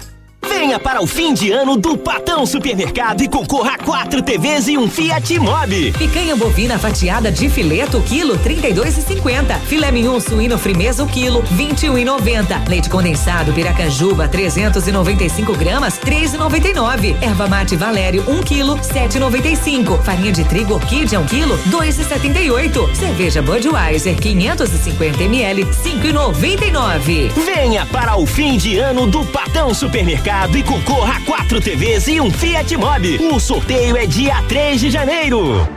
Venha para o fim de ano do Patão Supermercado e concorra a quatro TVs e um Fiat Mobi. Picanha bovina fatiada de fileto, quilo, trinta e dois e cinquenta. Filé mignon suíno frimeza, o quilo, vinte e um e noventa. Leite condensado Piracanjuba, 395 gramas, três e noventa e nove. Erva mate Valério, um quilo, sete e noventa e cinco. Farinha de trigo Orquídea, um quilo, dois e setenta e oito. Cerveja Budweiser, 550 ml, cinco e noventa e nove. Venha para o fim de ano do Patão Supermercado e concorra a quatro TVs e um Fiat Mobi. O sorteio é dia 3 de janeiro.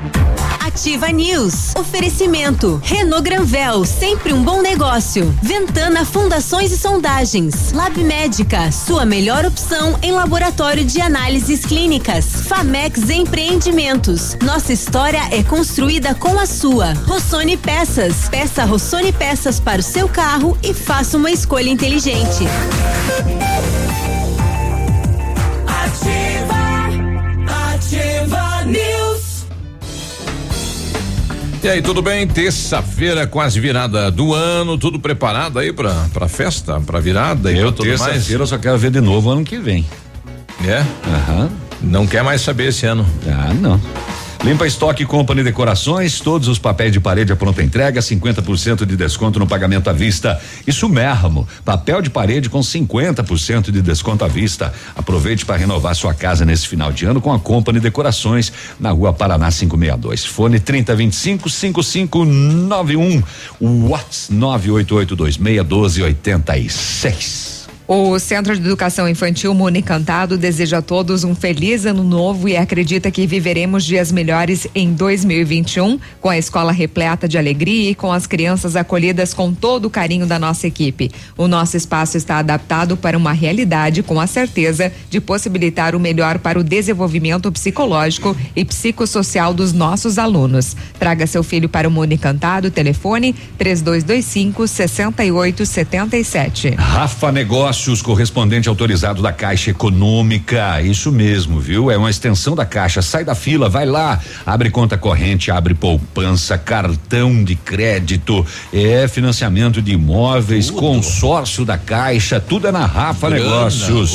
Ativa News. Oferecimento. Renault Granvel, sempre um bom negócio. Ventana Fundações e Sondagens. Lab Médica, sua melhor opção em laboratório de análises clínicas. Famex Empreendimentos. Nossa história é construída com a sua. Rossoni Peças. Peça Rossoni Peças para o seu carro e faça uma escolha inteligente. E aí, tudo bem? Terça-feira, quase virada do ano, tudo preparado aí pra, pra festa, pra virada e eu terça-feira só quero ver de novo ano que vem. É? Aham. Não quer mais saber esse ano? Ah, não. Limpa Estoque Company Decorações, todos os papéis de parede à pronta entrega, 50% de desconto no pagamento à vista. Isso mesmo, papel de parede com 50% de desconto à vista. Aproveite para renovar sua casa nesse final de ano com a Company Decorações, na rua Paraná 562. Fone 3025 5591. Whats 98826 1286. O Centro de Educação Infantil Muni Cantado deseja a todos um feliz ano novo e acredita que viveremos dias melhores em 2021, com a escola repleta de alegria e com as crianças acolhidas com todo o carinho da nossa equipe. O nosso espaço está adaptado para uma realidade com a certeza de possibilitar o melhor para o desenvolvimento psicológico e psicossocial dos nossos alunos. Traga seu filho para o Muni Cantado, telefone 3225 6877. Rafa Negócios Negócios, correspondente autorizado da Caixa Econômica. Isso mesmo, viu? É uma extensão da Caixa. Sai da fila, vai lá, abre conta corrente, abre poupança, cartão de crédito, é financiamento de imóveis, tudo. consórcio da Caixa, tudo é na Rafa Grana. Negócios.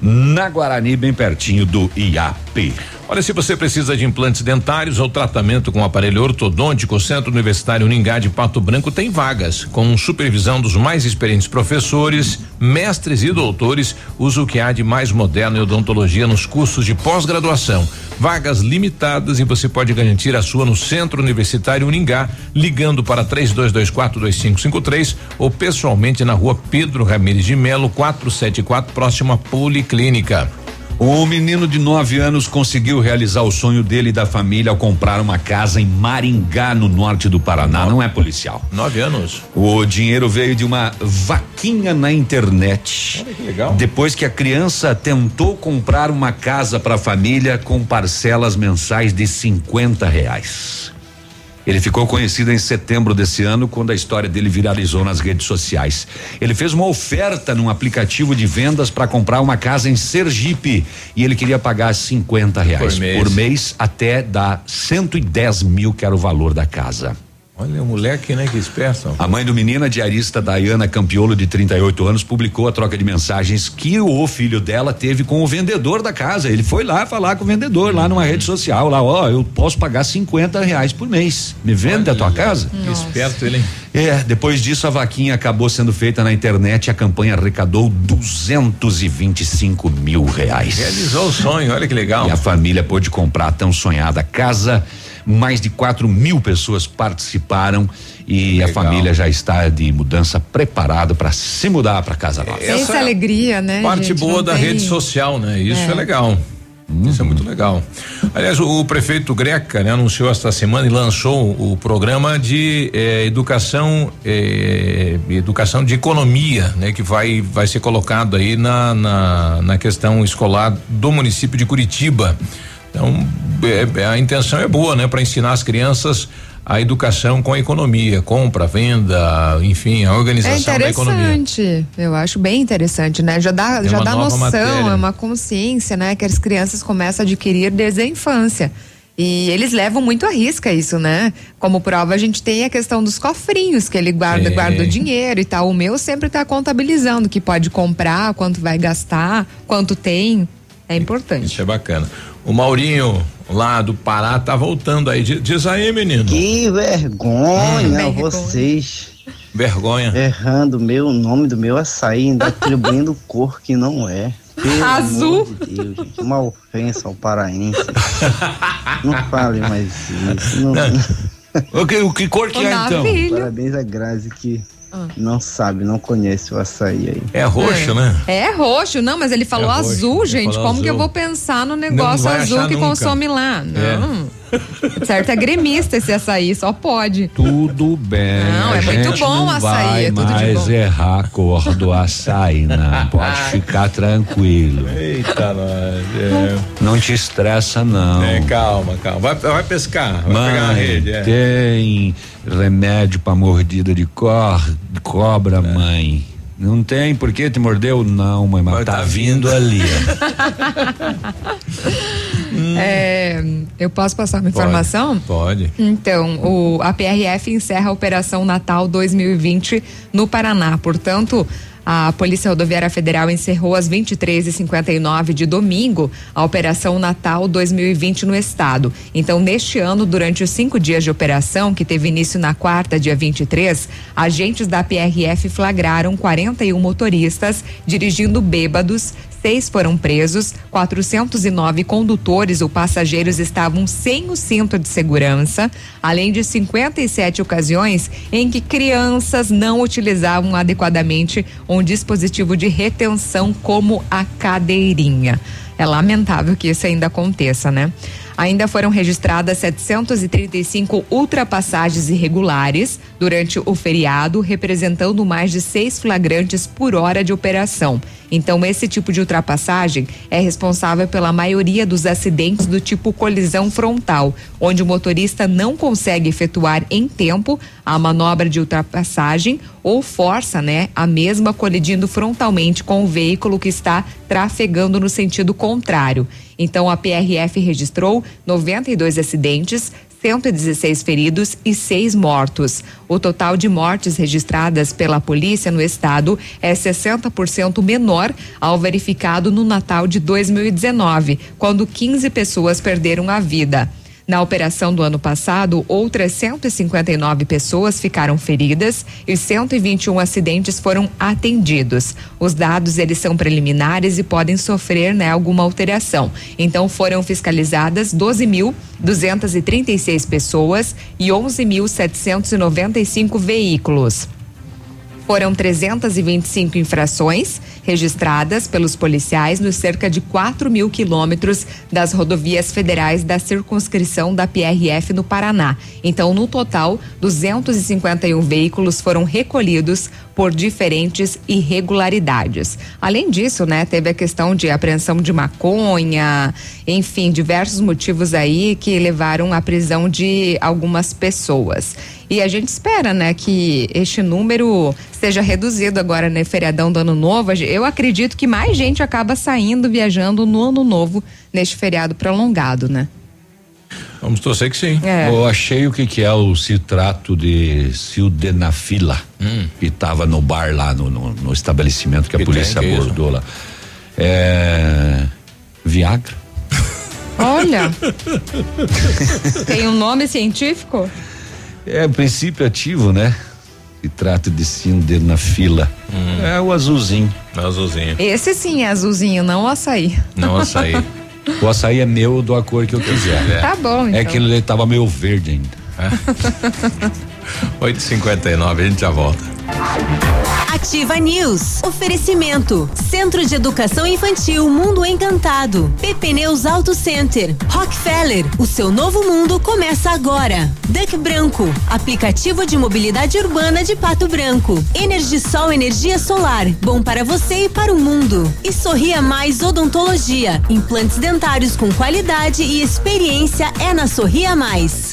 Na Guarani, bem pertinho do IAP. Olha, se você precisa de implantes dentários ou tratamento com aparelho ortodôntico, o Centro Universitário Uningá de Pato Branco tem vagas, com supervisão dos mais experientes professores, mestres e doutores, usa o que há de mais moderno em odontologia nos cursos de pós-graduação. Vagas limitadas e você pode garantir a sua no Centro Universitário Uningá, ligando para 32242553 ou pessoalmente na rua Pedro Ramires de Melo, 474, próxima Policlínica. O menino de nove anos conseguiu realizar o sonho dele e da família ao comprar uma casa em Maringá, no norte do Paraná. Não é policial. Nove anos. O dinheiro veio de uma vaquinha na internet. Olha que legal. Depois que a criança tentou comprar uma casa para a família com parcelas mensais de 50 reais. Ele ficou conhecido em setembro desse ano, quando a história dele viralizou nas redes sociais. Ele fez uma oferta num aplicativo de vendas para comprar uma casa em Sergipe e ele queria pagar 50 reais por mês, por mês até dar 110 mil, que era o valor da casa. Olha, o moleque, né, que esperto. A mãe do menino, a diarista Dayana Campiolo, de 38 anos, publicou a troca de mensagens que o filho dela teve com o vendedor da casa. Ele foi lá falar com o vendedor, lá numa rede social, lá, ó, eu posso pagar 50 reais por mês. Me vende Olha, a tua casa? Que esperto ele, hein? É, depois disso a vaquinha acabou sendo feita na internet e a campanha arrecadou 225 mil reais. Realizou o sonho, olha que legal. E a família pôde comprar a tão sonhada casa mais de 4 mil pessoas participaram e Legal. a família já está de mudança preparada para se mudar para casa nova. Essa, Essa é alegria, né? Parte gente, boa da tem... rede social, né? Isso é, é legal. Uhum. Isso é muito legal. Aliás, o, o, prefeito Greca né, anunciou esta semana e lançou o programa de eh, educação, eh, educação de economia, né, que vai vai ser colocado aí na, na, na questão escolar do município de Curitiba. Então, é, é, a intenção é boa, né? Para ensinar as crianças a educação com a economia, compra, venda, enfim, a organização da economia. É interessante, eu acho bem interessante, né? Já dá, é já dá noção, matéria. é uma consciência, né? Que as crianças começam a adquirir desde a infância. E eles levam muito a risca isso, né? Como prova, a gente tem a questão dos cofrinhos, que ele guarda, é. guarda o dinheiro e tal. O meu sempre está contabilizando que pode comprar, quanto vai gastar, quanto tem. É importante. Isso é bacana. O Maurinho, lá do Pará, tá voltando aí. Diz aí, menino. Que vergonha hum. vocês. Vergonha. Errando meu, o nome do meu açaí, ainda atribuindo cor que não é. Pelo Azul. De Deus, gente, uma ofensa ao paraense. não fale mais isso. Não, não. O, que, o que cor que é então? Filho. Parabéns a Grazi que ah. Não sabe, não conhece o açaí aí. É roxo, é. né? É roxo, não, mas ele falou é azul, gente. Como azul. que eu vou pensar no negócio azul que nunca. consome lá? É. Não. É. Certo, é gremista esse açaí, só pode. Tudo bem. Não, é muito bom o açaí, é tudo de bom. errar a cor do açaí, não. Pode ficar tranquilo. Eita, nós. É. Não te estressa, não. É, calma, calma. Vai, vai pescar, vai Mãe, pegar a rede. É. Tem remédio para mordida de, cor, cobra, é. mãe. Não tem, por que te mordeu? Não, mãe, mas, mas tá, tá, vindo, vindo ali. é, eu posso passar uma informação? Pode. Então, o, a PRF encerra a Operação Natal 2020 no Paraná. Portanto, a Polícia Rodoviária Federal encerrou às 23h59 de domingo a Operação Natal 2020 no estado. Então, neste ano, durante os cinco dias de operação, que teve início na quarta, dia 23, agentes da PRF flagraram 41 motoristas dirigindo bêbados, seis foram presos, 409 condutores ou passageiros estavam sem o cinto de segurança, além de 57 ocasiões em que crianças não utilizavam adequadamente um dispositivo de retenção como a cadeirinha. É lamentável que isso ainda aconteça, né? Ainda foram registradas 735 ultrapassagens irregulares durante o feriado, representando mais de seis flagrantes por hora de operação. Então, esse tipo de ultrapassagem é responsável pela maioria dos acidentes do tipo colisão frontal, onde o motorista não consegue efetuar em tempo a manobra de ultrapassagem ou força, né, a mesma colidindo frontalmente com o veículo que está trafegando no sentido contrário. Então, a PRF registrou 92 acidentes, 116 feridos e seis mortos. O total de mortes registradas pela polícia no estado é 60% menor ao verificado no Natal de 2019, quando 15 pessoas perderam a vida. Na operação do ano passado, outras 159 pessoas ficaram feridas e 121 acidentes foram atendidos. Os dados eles são preliminares e podem sofrer né, alguma alteração. Então foram fiscalizadas 12.236 pessoas e 11.795 veículos. Foram 325 infrações registradas pelos policiais nos cerca de 4 mil quilômetros das rodovias federais da circunscrição da PRF no Paraná. Então, no total, 251 veículos foram recolhidos por diferentes irregularidades. Além disso, né, teve a questão de apreensão de maconha, enfim, diversos motivos aí que levaram à prisão de algumas pessoas. E a gente espera, né, que este número seja reduzido agora, né, feriadão do ano novo. Eu acredito que mais gente acaba saindo, viajando no ano novo, neste feriado prolongado, né? Vamos torcer que sim. É. Eu achei o que que é o citrato de sildenafila hum. que estava no bar lá no, no, no estabelecimento que, que a polícia abordou lá. É Viagra. Olha. tem um nome científico? É princípio ativo, né? Citrato de sildenafila. Hum. É o azulzinho. É o azulzinho. Esse sim é azulzinho, não o açaí. Não o açaí. O açaí é meu, dou a cor que eu quiser. É. Tá bom, é então. É que ele tava meio verde ainda. É. 8h59, a gente já volta. Ativa News. Oferecimento. Centro de Educação Infantil Mundo Encantado. PP Neus Auto Center. Rockefeller. O seu novo mundo começa agora. Duck Branco. Aplicativo de mobilidade urbana de Pato Branco. Energisol Energia Solar. Bom para você e para o mundo. E Sorria Mais Odontologia. Implantes dentários com qualidade e experiência é na Sorria Mais.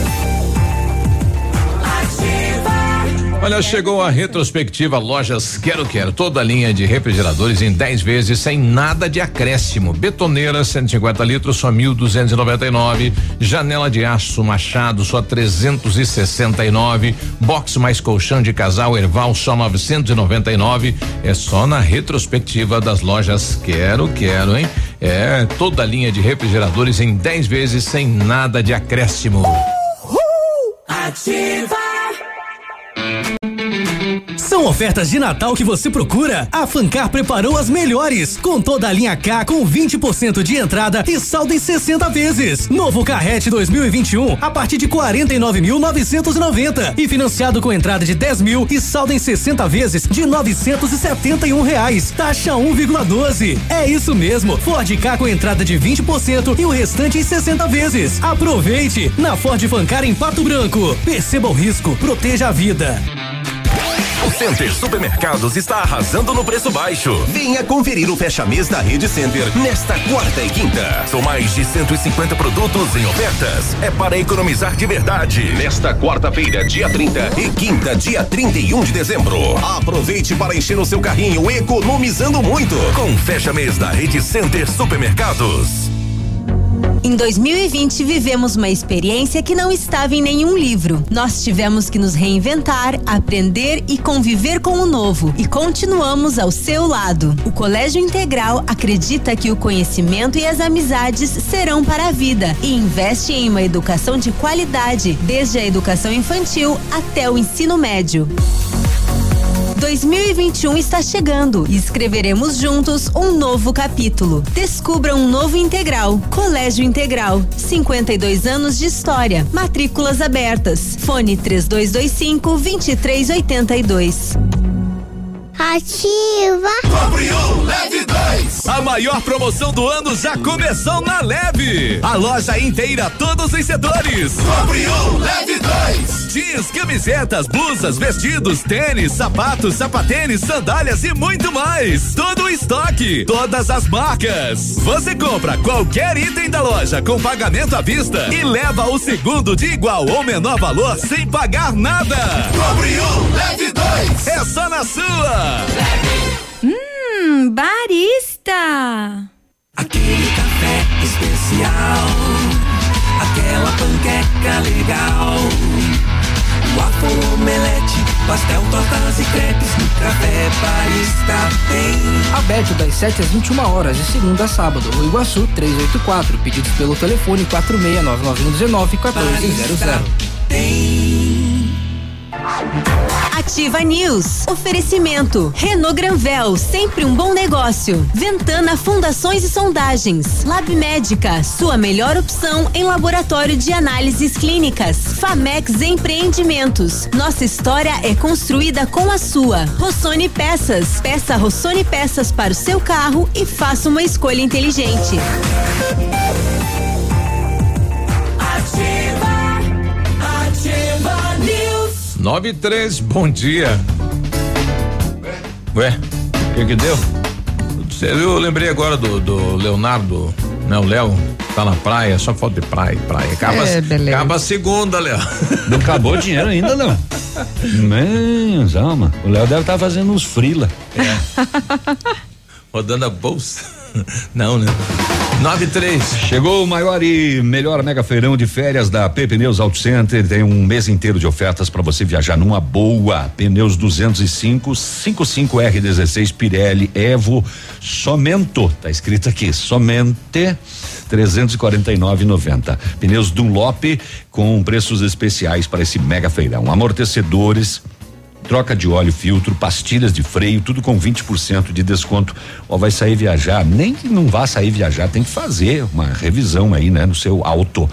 Olha, chegou a retrospectiva Lojas Quero Quero, toda a linha de refrigeradores em 10 vezes sem nada de acréscimo. Betoneira 150 litros só 1.299, janela de aço Machado só 369, box mais colchão de casal Erval só 999. É só na retrospectiva das lojas Quero Quero, hein? É toda a linha de refrigeradores em 10 vezes sem nada de acréscimo. Uhul. Ativa são ofertas de Natal que você procura? A Fancar preparou as melhores, com toda a linha K com 20% de entrada e saldo em 60 vezes. Novo Carrete 2021 a partir de 49.990 e financiado com entrada de 10 mil e saldo em 60 vezes de 971 reais. Taxa 1,12. É isso mesmo. Ford K com entrada de 20% e o restante em 60 vezes. Aproveite na Ford Fancar em Pato Branco. Perceba o risco, proteja a vida. O Center Supermercados está arrasando no preço baixo. Venha conferir o fecha-mês da Rede Center nesta quarta e quinta. São mais de 150 produtos em ofertas. É para economizar de verdade. Nesta quarta-feira, dia 30 e quinta, dia 31 de dezembro. Aproveite para encher o seu carrinho economizando muito com fecha-mês da Rede Center Supermercados. Em 2020, vivemos uma experiência que não estava em nenhum livro. Nós tivemos que nos reinventar, aprender e conviver com o novo. E continuamos ao seu lado. O Colégio Integral acredita que o conhecimento e as amizades serão para a vida e investe em uma educação de qualidade, desde a educação infantil até o ensino médio. 2021 está chegando e escreveremos juntos um novo capítulo. Descubra um novo integral. Colégio Integral. 52 anos de história. Matrículas abertas. Fone 3225 2382. Ativa. Compre leve dois. A maior promoção do ano já começou na Leve. A loja inteira, todos os setores. Compre leve dois. Jeans, camisetas, blusas, vestidos, tênis, sapatos, sapatênis, sandálias e muito mais. Todo o estoque, todas as marcas. Você compra qualquer item da loja com pagamento à vista e leva o segundo de igual ou menor valor sem pagar nada. Compre leve dois. É só na sua. Hum, barista! Aquele café especial, aquela panqueca legal. Waffle, omelete, pastel, tortas e crepes no café barista tem. Aberto das 7 às 21 horas, de segunda a sábado, no Iguaçu 384. Pedidos pelo telefone 469919 1400. Ativa News. Oferecimento. Renault Granvel, sempre um bom negócio. Ventana Fundações e Sondagens. Lab Médica, sua melhor opção em laboratório de análises clínicas. Famex Empreendimentos. Nossa história é construída com a sua. Rossoni Peças. Peça Rossoni Peças para o seu carro e faça uma escolha inteligente. 9 e 3, bom dia. Ué, o que que deu? Você viu, Eu lembrei agora do, do Leonardo, né? O Léo tá na praia, só falta de praia, praia. Acaba, É, acaba a segunda, Léo. Não acabou o dinheiro ainda, não. Menos, alma. O Léo deve estar fazendo uns frila. Rodando a bolsa. Não, né? 9 e 3. Chegou o maior e melhor mega feirão de férias da P Pneus Auto Center. Tem um mês inteiro de ofertas para você viajar numa boa. Pneus 205, 55R16 Pirelli Evo Somento. Tá escrito aqui, somente 349,90. Pneus Dunlop com preços especiais para esse mega feirão. Amortecedores troca de óleo, filtro, pastilhas de freio, tudo com 20% de desconto. Ó, vai sair viajar, nem que não vá sair viajar, tem que fazer uma revisão aí, né, no seu auto.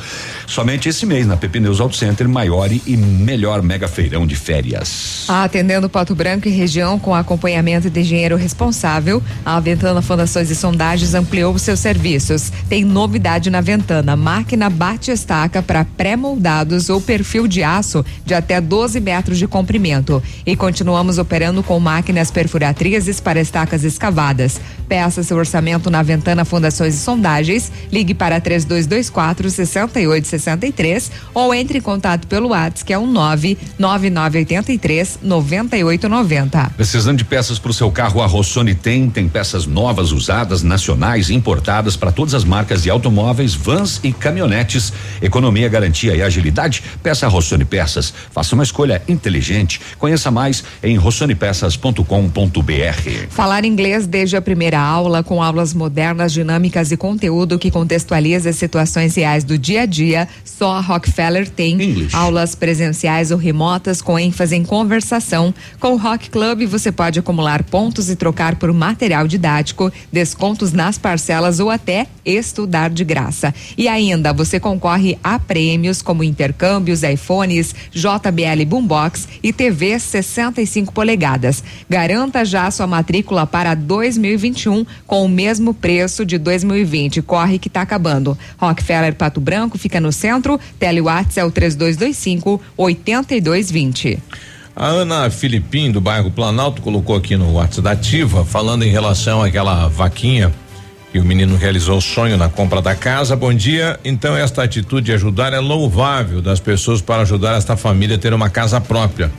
Somente esse mês na PP Neus Auto Center, maior e melhor mega feirão de férias. Atendendo Pato Branco e região com acompanhamento de engenheiro responsável, a Ventana Fundações e Sondagens ampliou seus serviços. Tem novidade na Ventana: máquina bate-estaca para pré-moldados ou perfil de aço de até 12 metros de comprimento. E continuamos operando com máquinas perfuratrizes para estacas escavadas. Peça seu orçamento na Ventana Fundações e Sondagens. Ligue para 3224 6863 ou entre em contato pelo WhatsApp que é o 99983 9890. Precisando de peças para o seu carro, a Rossoni tem. Tem peças novas, usadas, nacionais, importadas para todas as marcas de automóveis, vans e caminhonetes. Economia, garantia e agilidade. Peça a Rossoni Peças. Faça uma escolha inteligente. Conheça mais em rossonepeças.com.br. Falar inglês desde a primeira aula, com aulas modernas, dinâmicas e conteúdo que contextualiza as situações reais do dia a dia, só a Rockefeller tem. Aulas presenciais ou remotas com ênfase em conversação. Com o Rock Club você pode acumular pontos e trocar por material didático, descontos nas parcelas ou até estudar de graça. E ainda você concorre a prêmios como intercâmbios, iPhones, JBL Boombox e TV 65 polegadas. Garanta já sua matrícula para 2021 com o mesmo preço de 2020. Corre que tá acabando. Rockefeller Pato Branco fica no centro. Telewatts é o 3225 8220. A Ana Filipim, do bairro Planalto, colocou aqui no WhatsApp da Ativa, falando em relação àquela vaquinha que o menino realizou o sonho na compra da casa. Bom dia. Então, esta atitude de ajudar é louvável das pessoas para ajudar esta família a ter uma casa própria.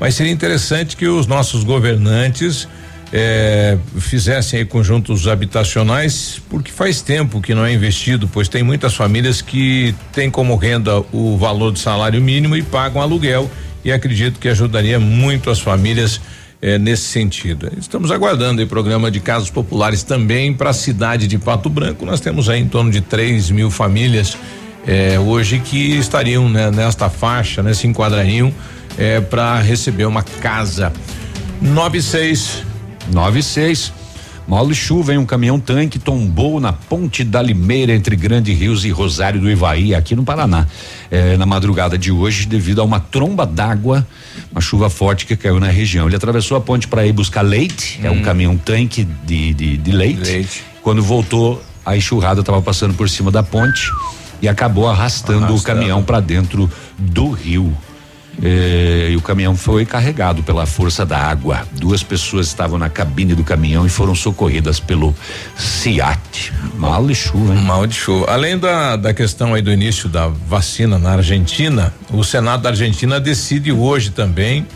Mas seria interessante que os nossos governantes eh, fizessem conjuntos habitacionais, porque faz tempo que não é investido, pois tem muitas famílias que têm como renda o valor do salário mínimo e pagam aluguel. E acredito que ajudaria muito as famílias eh, nesse sentido. Estamos aguardando o programa de casas populares também para a cidade de Pato Branco. Nós temos aí em torno de 3 mil famílias eh, hoje que estariam né, nesta faixa, né, se enquadrariam para receber uma casa. 96. 96. Mole chuva em um caminhão tanque tombou na ponte da Limeira entre Grande Rios e Rosário do Ivaí, aqui no Paraná. É, na madrugada de hoje, devido a uma tromba d'água, uma chuva forte que caiu na região. Ele atravessou a ponte para ir buscar leite, hum. é um hum. caminhão tanque de, de, de leite. leite. Quando voltou, a enxurrada estava passando por cima da ponte e acabou arrastando, arrastando. o caminhão para dentro do rio. Eh, e o caminhão foi carregado pela força da água. Duas pessoas estavam na cabine do caminhão e foram socorridas pelo SIAT. Mal de chuva, hein? Mal de chuva. Além da, da questão aí do início da vacina na Argentina, o Senado da Argentina decide hoje também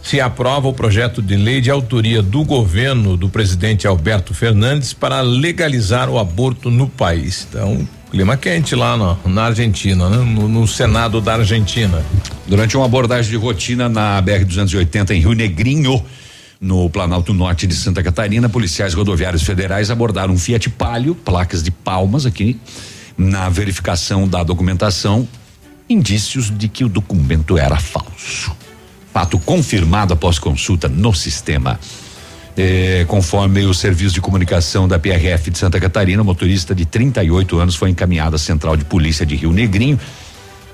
se aprova o projeto de lei de autoria do governo do presidente Alberto Fernandes para legalizar o aborto no país. Então, Clima quente lá na, na Argentina, né? no, no, Senado da Argentina. Durante uma abordagem de rotina na BR-280 em Rio Negrinho, no Planalto Norte de Santa Catarina, policiais rodoviários federais abordaram um Fiat Palio, placas de palmas aqui. Na verificação da documentação, indícios de que o documento era falso. Fato confirmado após consulta no sistema. Eh, conforme o serviço de comunicação da PRF de Santa Catarina, o motorista de 38 anos foi encaminhado à Central de Polícia de Rio Negrinho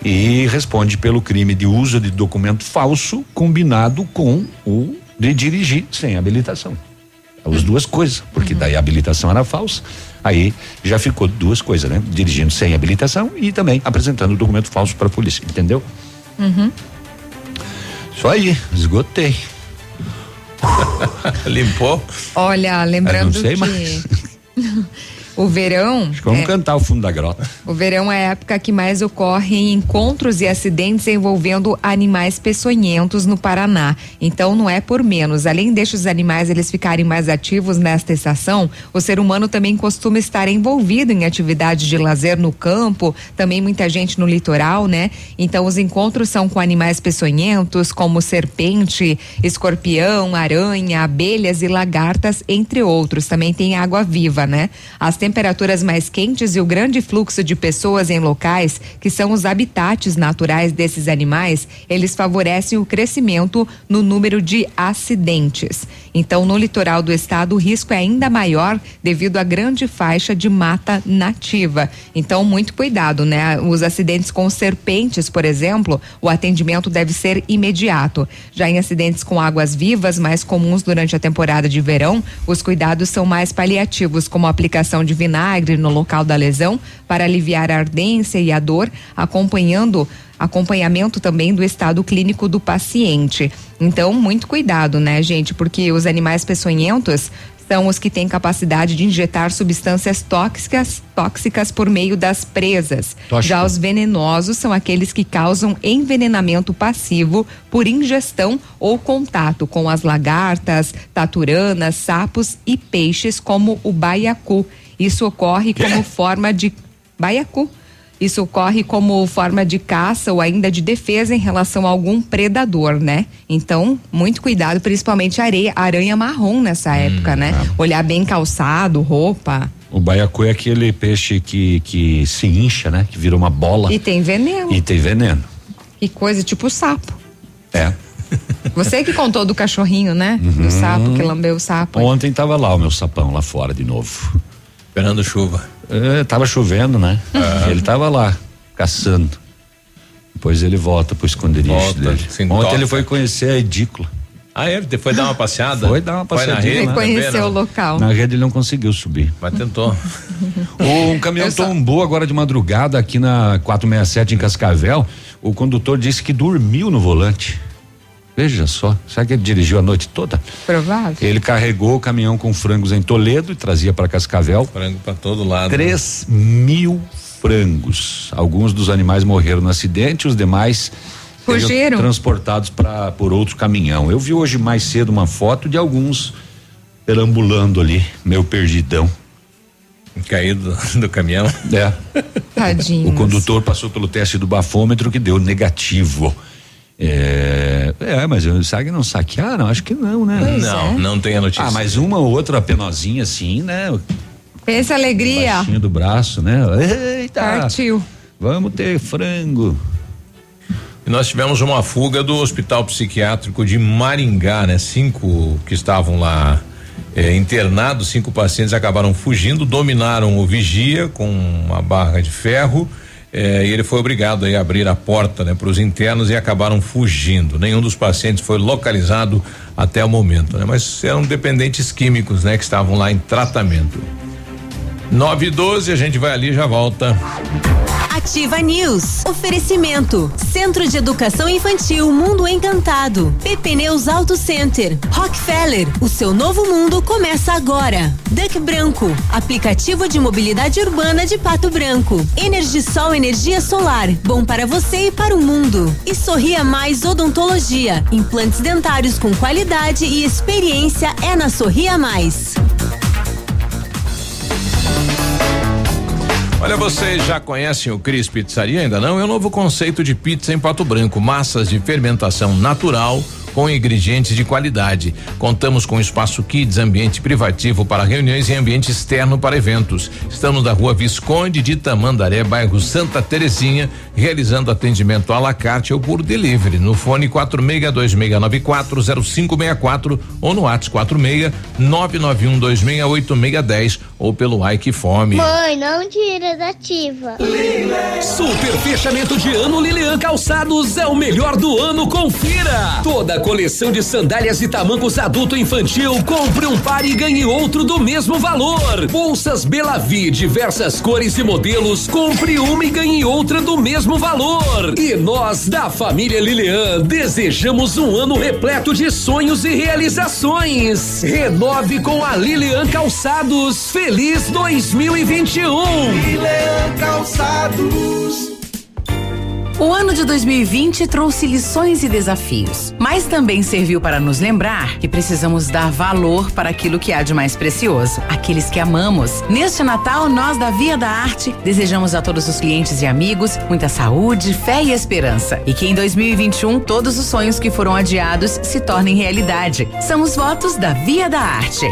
e responde pelo crime de uso de documento falso combinado com o de dirigir sem habilitação. As duas coisas, porque uhum. daí a habilitação era falsa. Aí já ficou duas coisas, né? Dirigindo sem habilitação e também apresentando documento falso para a polícia, entendeu? Uhum. Isso aí, esgotei. Limpou? Olha, lembrando que. O verão. Acho que vamos é, cantar o fundo da grota. O verão é a época que mais ocorrem encontros e acidentes envolvendo animais peçonhentos no Paraná. Então não é por menos. Além destes animais eles ficarem mais ativos nesta estação, o ser humano também costuma estar envolvido em atividades de lazer no campo, também muita gente no litoral, né? Então os encontros são com animais peçonhentos, como serpente, escorpião, aranha, abelhas e lagartas, entre outros. Também tem água viva, né? As temperaturas mais quentes e o grande fluxo de pessoas em locais que são os habitats naturais desses animais, eles favorecem o crescimento no número de acidentes. Então, no litoral do estado, o risco é ainda maior devido à grande faixa de mata nativa. Então, muito cuidado, né? Os acidentes com serpentes, por exemplo, o atendimento deve ser imediato. Já em acidentes com águas vivas, mais comuns durante a temporada de verão, os cuidados são mais paliativos, como a aplicação de de vinagre no local da lesão para aliviar a ardência e a dor, acompanhando acompanhamento também do estado clínico do paciente. Então, muito cuidado, né, gente? Porque os animais peçonhentos são os que têm capacidade de injetar substâncias tóxicas, tóxicas por meio das presas. Tóxico. Já os venenosos são aqueles que causam envenenamento passivo por ingestão ou contato com as lagartas, taturanas, sapos e peixes como o baiacu. Isso ocorre como forma de baiacu. Isso ocorre como forma de caça ou ainda de defesa em relação a algum predador, né? Então, muito cuidado, principalmente areia, aranha marrom nessa hum, época, né? É. Olhar bem calçado, roupa. O baiacu é aquele peixe que, que se incha, né? Que vira uma bola. E tem veneno. E tem veneno. Que coisa, tipo sapo. É. Você que contou do cachorrinho, né? Uhum. Do sapo, que lambeu o sapo. Ontem tava lá o meu sapão, lá fora de novo. Esperando chuva. É, tava chovendo, né? Ele tava lá, caçando. Depois ele volta pro esconderijo volta, dele. Ontem toca. ele foi conhecer a edícula. Ah, é? ele foi dar uma passeada? Foi dar uma passeada. Ele conheceu o local. Na rede ele não conseguiu subir. Mas tentou. um caminhão só... tombou agora de madrugada aqui na 467 em Cascavel. O condutor disse que dormiu no volante. Veja só, será que ele dirigiu a noite toda? Provável. Ele carregou o caminhão com frangos em Toledo e trazia para Cascavel. Frango para todo lado. Três né? mil frangos. Alguns dos animais morreram no acidente, os demais fugiram transportados para por outro caminhão. Eu vi hoje mais cedo uma foto de alguns perambulando ali, meu perdidão. Caído do, do caminhão. É. Tadinho. O condutor passou pelo teste do bafômetro que deu negativo. É, é, mas o SAG não saquearam? Acho que não, né? Pois não, é. não tem a notícia. Ah, mas uma ou outra penozinha assim, né? Pensa alegria. Baixinho do braço, né? Eita! Partiu. Vamos ter frango. E nós tivemos uma fuga do Hospital Psiquiátrico de Maringá, né? Cinco que estavam lá eh, internados, cinco pacientes acabaram fugindo, dominaram o vigia com uma barra de ferro. Eh, e ele foi obrigado a abrir a porta né, para os internos e acabaram fugindo. Nenhum dos pacientes foi localizado até o momento, né? Mas eram dependentes químicos, né? Que estavam lá em tratamento. 9 e 12, a gente vai ali e já volta. Ativa News. Oferecimento. Centro de Educação Infantil Mundo Encantado. PP Neus Auto Center. Rockefeller. O seu novo mundo começa agora. Duck Branco. Aplicativo de mobilidade urbana de Pato Branco. Energisol Energia Solar. Bom para você e para o mundo. E Sorria Mais Odontologia. Implantes dentários com qualidade e experiência é na Sorria Mais. Olha, vocês já conhecem o Cris Pizzaria? Ainda não? É um novo conceito de pizza em Pato Branco. Massas de fermentação natural com ingredientes de qualidade. Contamos com espaço kids, ambiente privativo para reuniões e ambiente externo para eventos. Estamos na rua Visconde de Tamandaré, bairro Santa Terezinha, realizando atendimento à la carte ou por delivery no fone 4626940564 ou no WhatsApp 46 991268610 ou pelo Ike Fome. Mãe, não tira da ativa. Super fechamento de ano Lilian Calçados é o melhor do ano, confira! Toda a coleção de sandálias e tamancos adulto e infantil, compre um par e ganhe outro do mesmo valor. Bolsas Belavi, diversas cores e modelos, compre uma e ganhe outra do mesmo valor. E nós, da família Lilian, desejamos um ano repleto de sonhos e realizações. Renove com a Lilian Calçados. Feliz 2021! Lilian Calçados. O ano de 2020 trouxe lições e desafios, mas também serviu para nos lembrar que precisamos dar valor para aquilo que há de mais precioso, aqueles que amamos. Neste Natal, nós da Via da Arte desejamos a todos os clientes e amigos muita saúde, fé e esperança. E que em 2021 todos os sonhos que foram adiados se tornem realidade. São os votos da Via da Arte.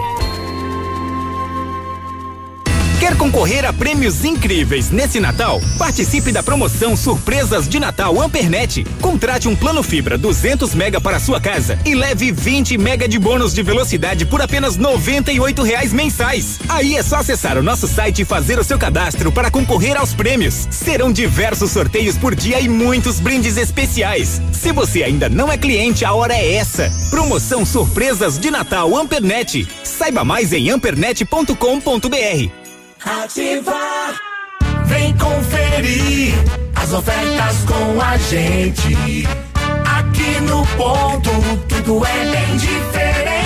Quer concorrer a prêmios incríveis nesse Natal? Participe da promoção Surpresas de Natal Ampernet. Contrate um plano fibra 200 mega para sua casa e leve 20 mega de bônus de velocidade por apenas 98 reais mensais. Aí é só acessar o nosso site e fazer o seu cadastro para concorrer aos prêmios. Serão diversos sorteios por dia e muitos brindes especiais. Se você ainda não é cliente, a hora é essa. Promoção Surpresas de Natal Ampernet. Saiba mais em ampernet.com.br. Ativa. Vem conferir as ofertas com a gente. Aqui no ponto, tudo é bem diferente.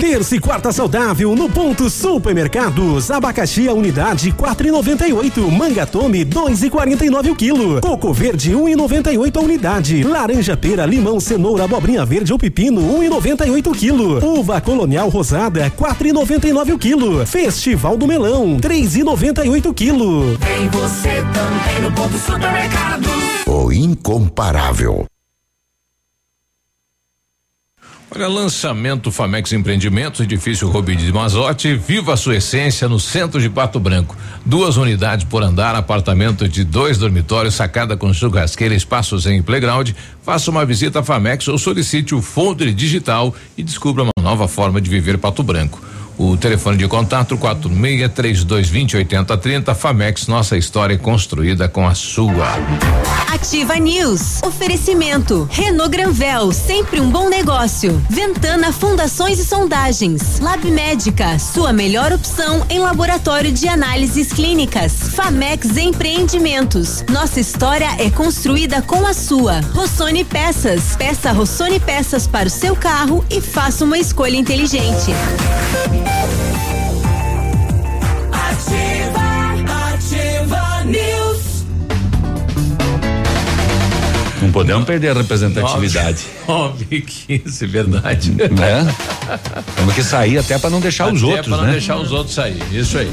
Terça e quarta saudável no ponto supermercados. Abacaxi a unidade 4,98. Manga tome 2,49 o quilo. Coco verde 1,98 a unidade. Laranja pera, limão, cenoura, abobrinha verde ou pepino 1,98 o quilo. Uva colonial rosada 4,99 o quilo. Festival do melão 3,98 o quilo. Tem você também no ponto supermercados. O incomparável. Olha, lançamento Famex Empreendimentos, edifício Robide de Mazotti, viva a sua essência no centro de Pato Branco. Duas unidades por andar, apartamento de dois dormitórios, sacada com churrasqueira, espaços em playground. Faça uma visita à Famex ou solicite o folder digital e descubra uma nova forma de viver Pato Branco. O telefone de contato 46 3220 8030 Famex, nossa história construída com a sua. Ativa News. Oferecimento. Renault Granvel, sempre um bom negócio. Ventana Fundações e Sondagens. Lab Médica, sua melhor opção em laboratório de análises clínicas. Famex Empreendimentos. Nossa história é construída com a sua. Rossoni Peças. Peça Rossoni Peças para o seu carro e faça uma escolha inteligente. Ativa, ativa news. Não podemos perder a representatividade. Nove e 15, verdade. Né? Temos que sair até para não deixar os Até outros, pra não né? deixar os outros sair. Isso aí.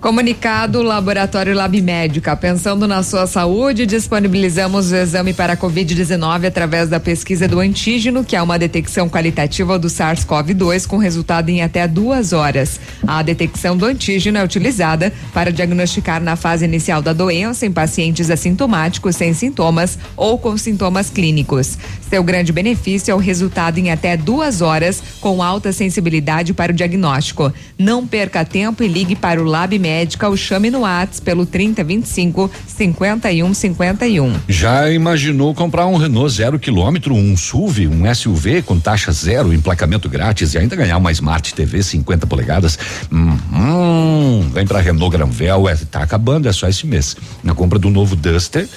Comunicado Laboratório Lab Médica. Pensando na sua saúde, disponibilizamos o exame para Covid-19 através da pesquisa do antígeno, que é uma detecção qualitativa do SARS-CoV-2 com resultado em até duas horas. A detecção do antígeno é utilizada para diagnosticar na fase inicial da doença em pacientes assintomáticos sem sintomas ou com sintomas clínicos. Seu grande benefício é o resultado em até duas horas, com alta sensibilidade para o diagnóstico. Não perca tempo e ligue para o Lab Médica ou chame no WhatsApp pelo 3025 5151. Já imaginou comprar um Renault zero quilômetro, um SUV, um SUV com taxa zero, emplacamento grátis e ainda ganhar uma Smart TV 50 polegadas? Hum, hum, vem pra Renault Granvel, é, tá acabando, é só esse mês. Na compra do novo Duster.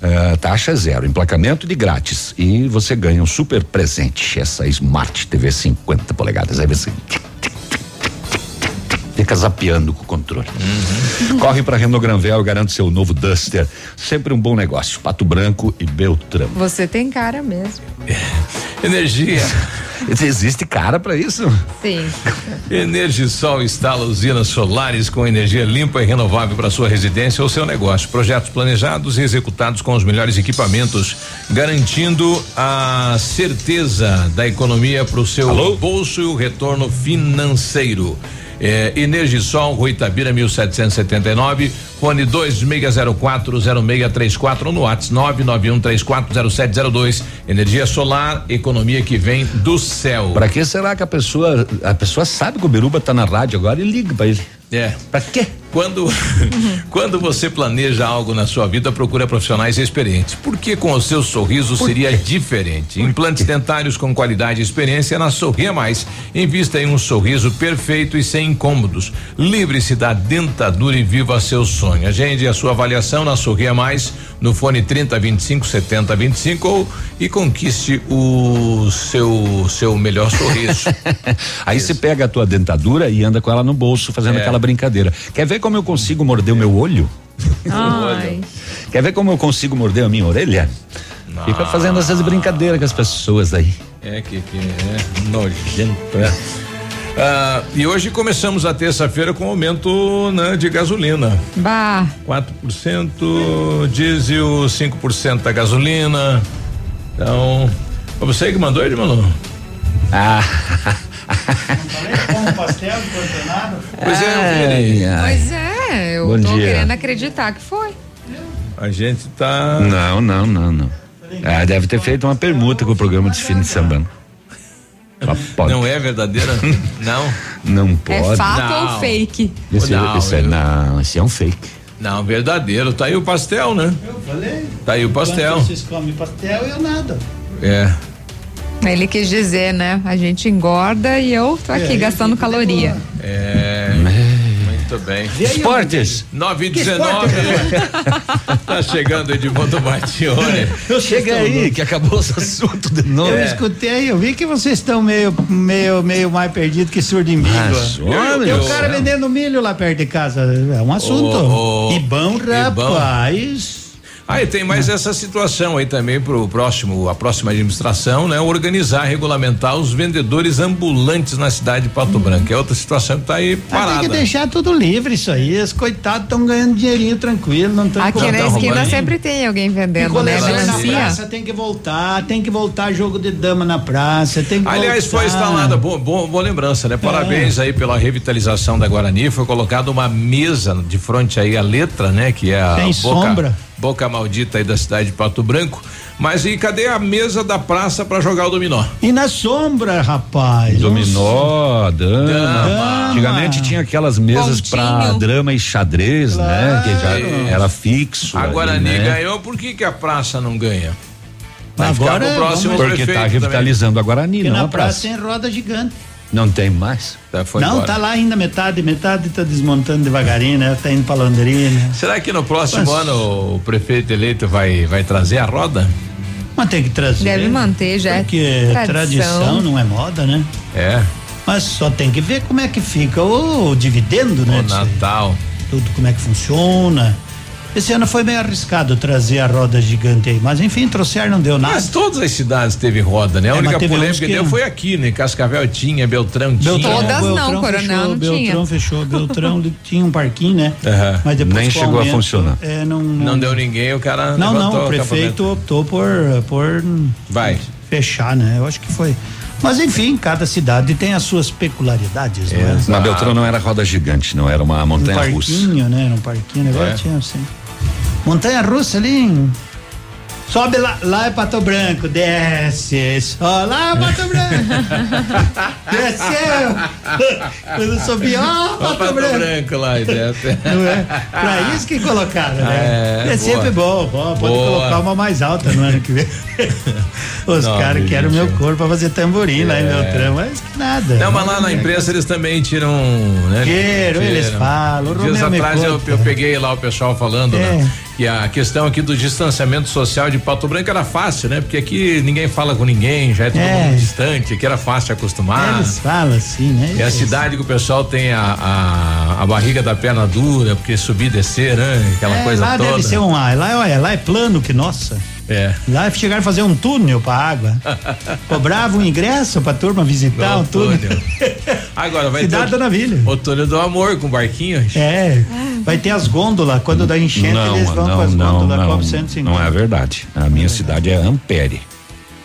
Uh, taxa zero, emplacamento de grátis e você ganha um super presente, essa Smart TV 50 polegadas. Aí você fica zapeando com o controle. Uhum. Corre para Renault Granvel e garante seu novo Duster. Sempre um bom negócio. Pato Branco e Beltrão. Você tem cara mesmo. Energia. Existe cara para isso? Sim. Energisol instala usinas solares com energia limpa e renovável para sua residência ou seu negócio. Projetos planejados e executados com os melhores equipamentos, garantindo a certeza da economia para o seu Alô? bolso e o retorno financeiro. É, Energisol, Rui Itabira, 1779, fone 26040634 no WhatsApp 991340702. Energia solar, economia que vem do céu. Para que será que a pessoa, a pessoa sabe que o Biruba tá na rádio agora e liga para ele? É. Pra quê? Quando, quando você planeja algo na sua vida, procura profissionais experientes. Porque com o seu sorriso Por seria diferente. Implantes dentários com qualidade e experiência na Sorria Mais. Invista em um sorriso perfeito e sem incômodos. Livre-se da dentadura e viva seu sonho. Agende a sua avaliação na Sorria Mais, no fone 30 25 70 25 ou, e conquiste o seu seu melhor sorriso. Aí você pega a tua dentadura e anda com ela no bolso fazendo é. aquela brincadeira. Quer ver como eu consigo morder o meu olho? Ai. Quer ver como eu consigo morder a minha orelha? Não. Fica fazendo essas brincadeiras com as pessoas aí. É que, que é nojento. Ah, e hoje começamos a terça-feira com aumento né, de gasolina. Bah. 4%, diesel, 5% da gasolina. Então, foi você que mandou ele, mano? Ah. Não pastel Pois é, ai, Pois é, eu Bom tô dia. querendo acreditar que foi. A gente tá. Não, não, não, não. Ah, deve ter feito uma permuta com o programa de fim de semana. Não é verdadeira? não. Não pode. É fato não. ou fake? Esse, não, esse é, não, esse é um fake. Não, verdadeiro. Tá aí o pastel, né? Eu falei. Tá aí o pastel. Vocês comem pastel, eu nada. É. Ele quis dizer, né? A gente engorda e eu tô aqui é, gastando caloria. É. Muito bem. Esportes. 9 e 19. tá chegando Edmundo Martione. Chega aí, que acabou os assuntos de novo. Eu escutei, eu vi que vocês estão meio, meio, meio mais perdidos que surdo em milho. Ah, Tem um cara vendendo milho lá perto de casa. É um assunto. Oh, oh, e bom, rapaz. Aí tem mais essa situação aí também para o próximo, a próxima administração, né? Organizar, regulamentar os vendedores ambulantes na cidade de Pato hum. Branco. É outra situação que está aí parada. Tem que deixar tudo livre isso aí. Os coitados estão ganhando dinheirinho tranquilo, não estão Aqui na esquina sempre tem alguém vendendo, né? Na praça tem que voltar, tem que voltar jogo de dama na praça, tem que Aliás, voltar. foi instalada, boa, boa, boa lembrança, né? Parabéns é. aí pela revitalização da Guarani. Foi colocada uma mesa de frente aí a letra, né? Que é a tem boca, sombra boca maldita aí da cidade de Pato Branco. Mas e cadê a mesa da praça para jogar o dominó? E na sombra, rapaz. Dominó, dama. dama. Antigamente tinha aquelas mesas para drama e xadrez, claro. né? Que já era fixo. A Guarani né? ganhou, por que que a praça não ganha? Vai Agora, ficar pro próximo porque está revitalizando também. a Guarani, porque não na a praça. tem roda gigante. Não tem mais? Tá, não, embora. tá lá ainda metade, metade tá desmontando devagarinho, né? Tá indo pra Londrina. Será que no próximo Mas... ano o prefeito eleito vai, vai trazer a roda? Mas tem que trazer. Deve manter já. Porque tradição. tradição não é moda, né? É. Mas só tem que ver como é que fica o, o dividendo, né? O Natal. Tudo como é que funciona. Esse ano foi meio arriscado trazer a roda gigante aí, mas enfim, trouxeram, não deu nada. Mas todas as cidades teve roda, né? A É, única polêmica que deu não. foi aqui, né? Cascavel tinha, Beltrão tinha. Beltrão, Todas não, Beltrão Coronel fechou, não Beltrão tinha. fechou, Beltrão tinha um parquinho, né? Aham. Mas depois Nem o chegou a aumento, funcionar. É, não, Não deu ninguém, o cara Não, não, o o prefeito optou por, por Vai. fechar, né? Eu acho que foi. Mas enfim, cada cidade tem as suas peculiaridades, não é? Na Beltrão não era roda gigante, não era uma Um montanha russa. parquinho, né? Era um parquinho, negócio É. tinha assim. Montanha russa ali. em- Sobe lá, lá é Pato Branco, desce, só lá é Pato Branco. Desceu. Quando subi, ó, Ó, Pato, Pato Branco. Branco lá, e desce. Não é? Pra isso que colocaram, né? É, É, sempre boa. bom, bom, pode Boa. colocar uma mais alta no ano que vem. Os caras querem o meu corpo pra fazer tamborim lá em É. Beltrão, mas que nada. Não, mas lá na imprensa eles também tiram. Né? Eles falam, Dias atrás eu, eu peguei lá o pessoal falando, É. né? Que a questão aqui do distanciamento social de Pato Branco era fácil, né? Porque aqui ninguém fala com ninguém, já é todo É. mundo distante, aqui era fácil acostumar. Eles falam assim, né? É a cidade que o pessoal tem a, a, a barriga da perna dura, porque subir e descer, né? Aquela É, coisa lá toda. deve ser um. Lá, lá, lá é plano que nossa. É. Lá chegaram a fazer um túnel pra água. Cobrava um ingresso pra turma visitar Não, um túnel. túnel. Agora vai Cidade ter. da o-. O túnel do amor com barquinhos. É, vai ter as gôndolas. Quando dá enchente, Não, eles vão com não, as não, gôndolas, não, 150. não é verdade. A minha cidade é Ampere.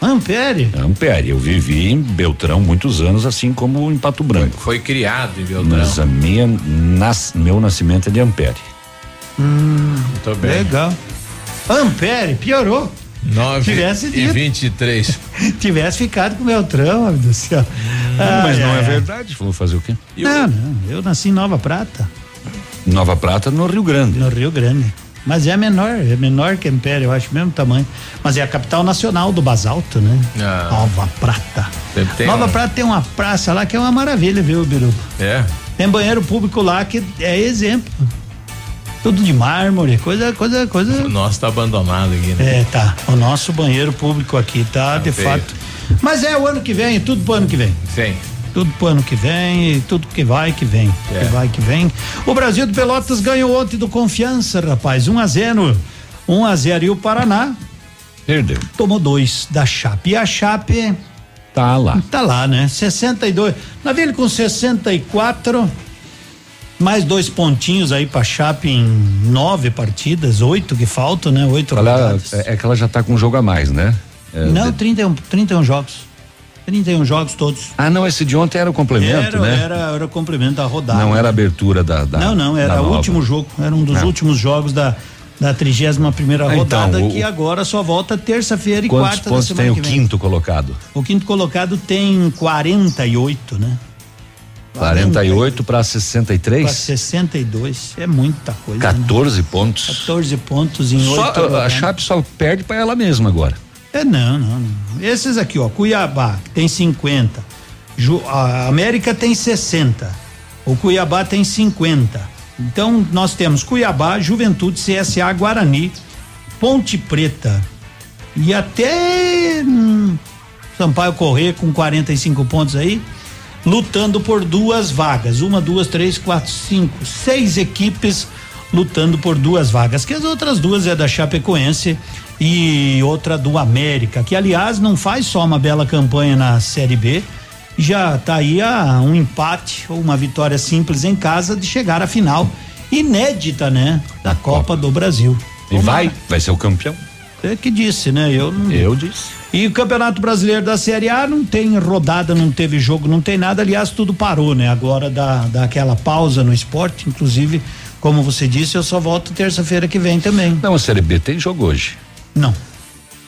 Ampere? Ampere. Eu vivi em Beltrão muitos anos, assim como em Pato Branco. Foi criado em Beltrão. Mas a minha, nas, meu nascimento é de Ampere. Hum, Muito bem. legal. Ampere, piorou. 9 Tivesse e dito. 23. Tivesse ficado com o Beltrão, meu Deus do céu. mas Ai, não é ai. verdade. Vou fazer o quê? Não, não. Eu nasci em Nova Prata, Nova Prata, no Rio Grande. no Rio Grande. Mas é menor, é menor que Ampere, eu acho, mesmo tamanho. Mas é a capital nacional do basalto, né? Ah. Nova Prata. Nova um- Prata tem uma praça lá que é uma maravilha, viu, Biru? É. Tem banheiro público lá que é exemplo. Tudo de mármore, coisa, coisa, coisa. O nosso tá abandonado aqui, né? É, tá. O nosso banheiro público aqui tá, de feio. fato. Mas é o ano que vem, tudo pro ano que vem. Sim. Tudo pro ano que vem, tudo que vai que vem. É. Que vai que vem. O Brasil do Pelotas ganhou ontem do Confiança, rapaz. 1 a 0 1 a 0 e o Paraná Perdeu. tomou dois da Chape. E a Chape Tá lá. tá lá, né? 62. Navilho com 64. Mais dois pontinhos aí pra Chape em nove partidas, oito que faltam, né? Oito Ela, é, é que ela já tá com um jogo a mais, né? É, Não, de- 31, 31 jogos. 31 jogos todos. Ah, não, esse de ontem era o complemento, era, né? era, era o complemento da rodada. Não era a abertura da. da não, não, era o último jogo. Era um dos Ah. últimos jogos da, da 31 primeira Ah, então, rodada, o- que agora só volta terça-feira e Quantos quarta da semana tem o quinto colocado? O quinto colocado tem 48, né? 48 para Para 63? 62. É muita coisa. né? 14 pontos. 14 pontos em Só- oito a rodadas. Chape só perde para ela mesma agora. É, não, não, não. Esses aqui, ó, Cuiabá que tem 50. Ju, a América tem 60. O Cuiabá tem 50. Então, nós temos Cuiabá, Juventude, CSA, Guarani, Ponte Preta e até hum, Sampaio Correr com 45 pontos aí, lutando por duas vagas. Uma, duas, três, quatro, cinco, seis equipes lutando por duas vagas. Que as outras duas é da Chapecoense e outra do América, que aliás não faz só uma bela campanha na Série B, já tá aí a um empate ou uma vitória simples em casa de chegar à final inédita, né, da Copa do Brasil. E vai, vai ser o campeão. É que disse, né? Eu não. Eu disse. E o Campeonato Brasileiro da Série A não tem rodada, não teve jogo, não tem nada. Aliás, tudo parou, né? Agora dá, dá aquela pausa no esporte. Inclusive, como você disse, eu só volto terça-feira que vem também. Não, a Série B tem jogo hoje. Não.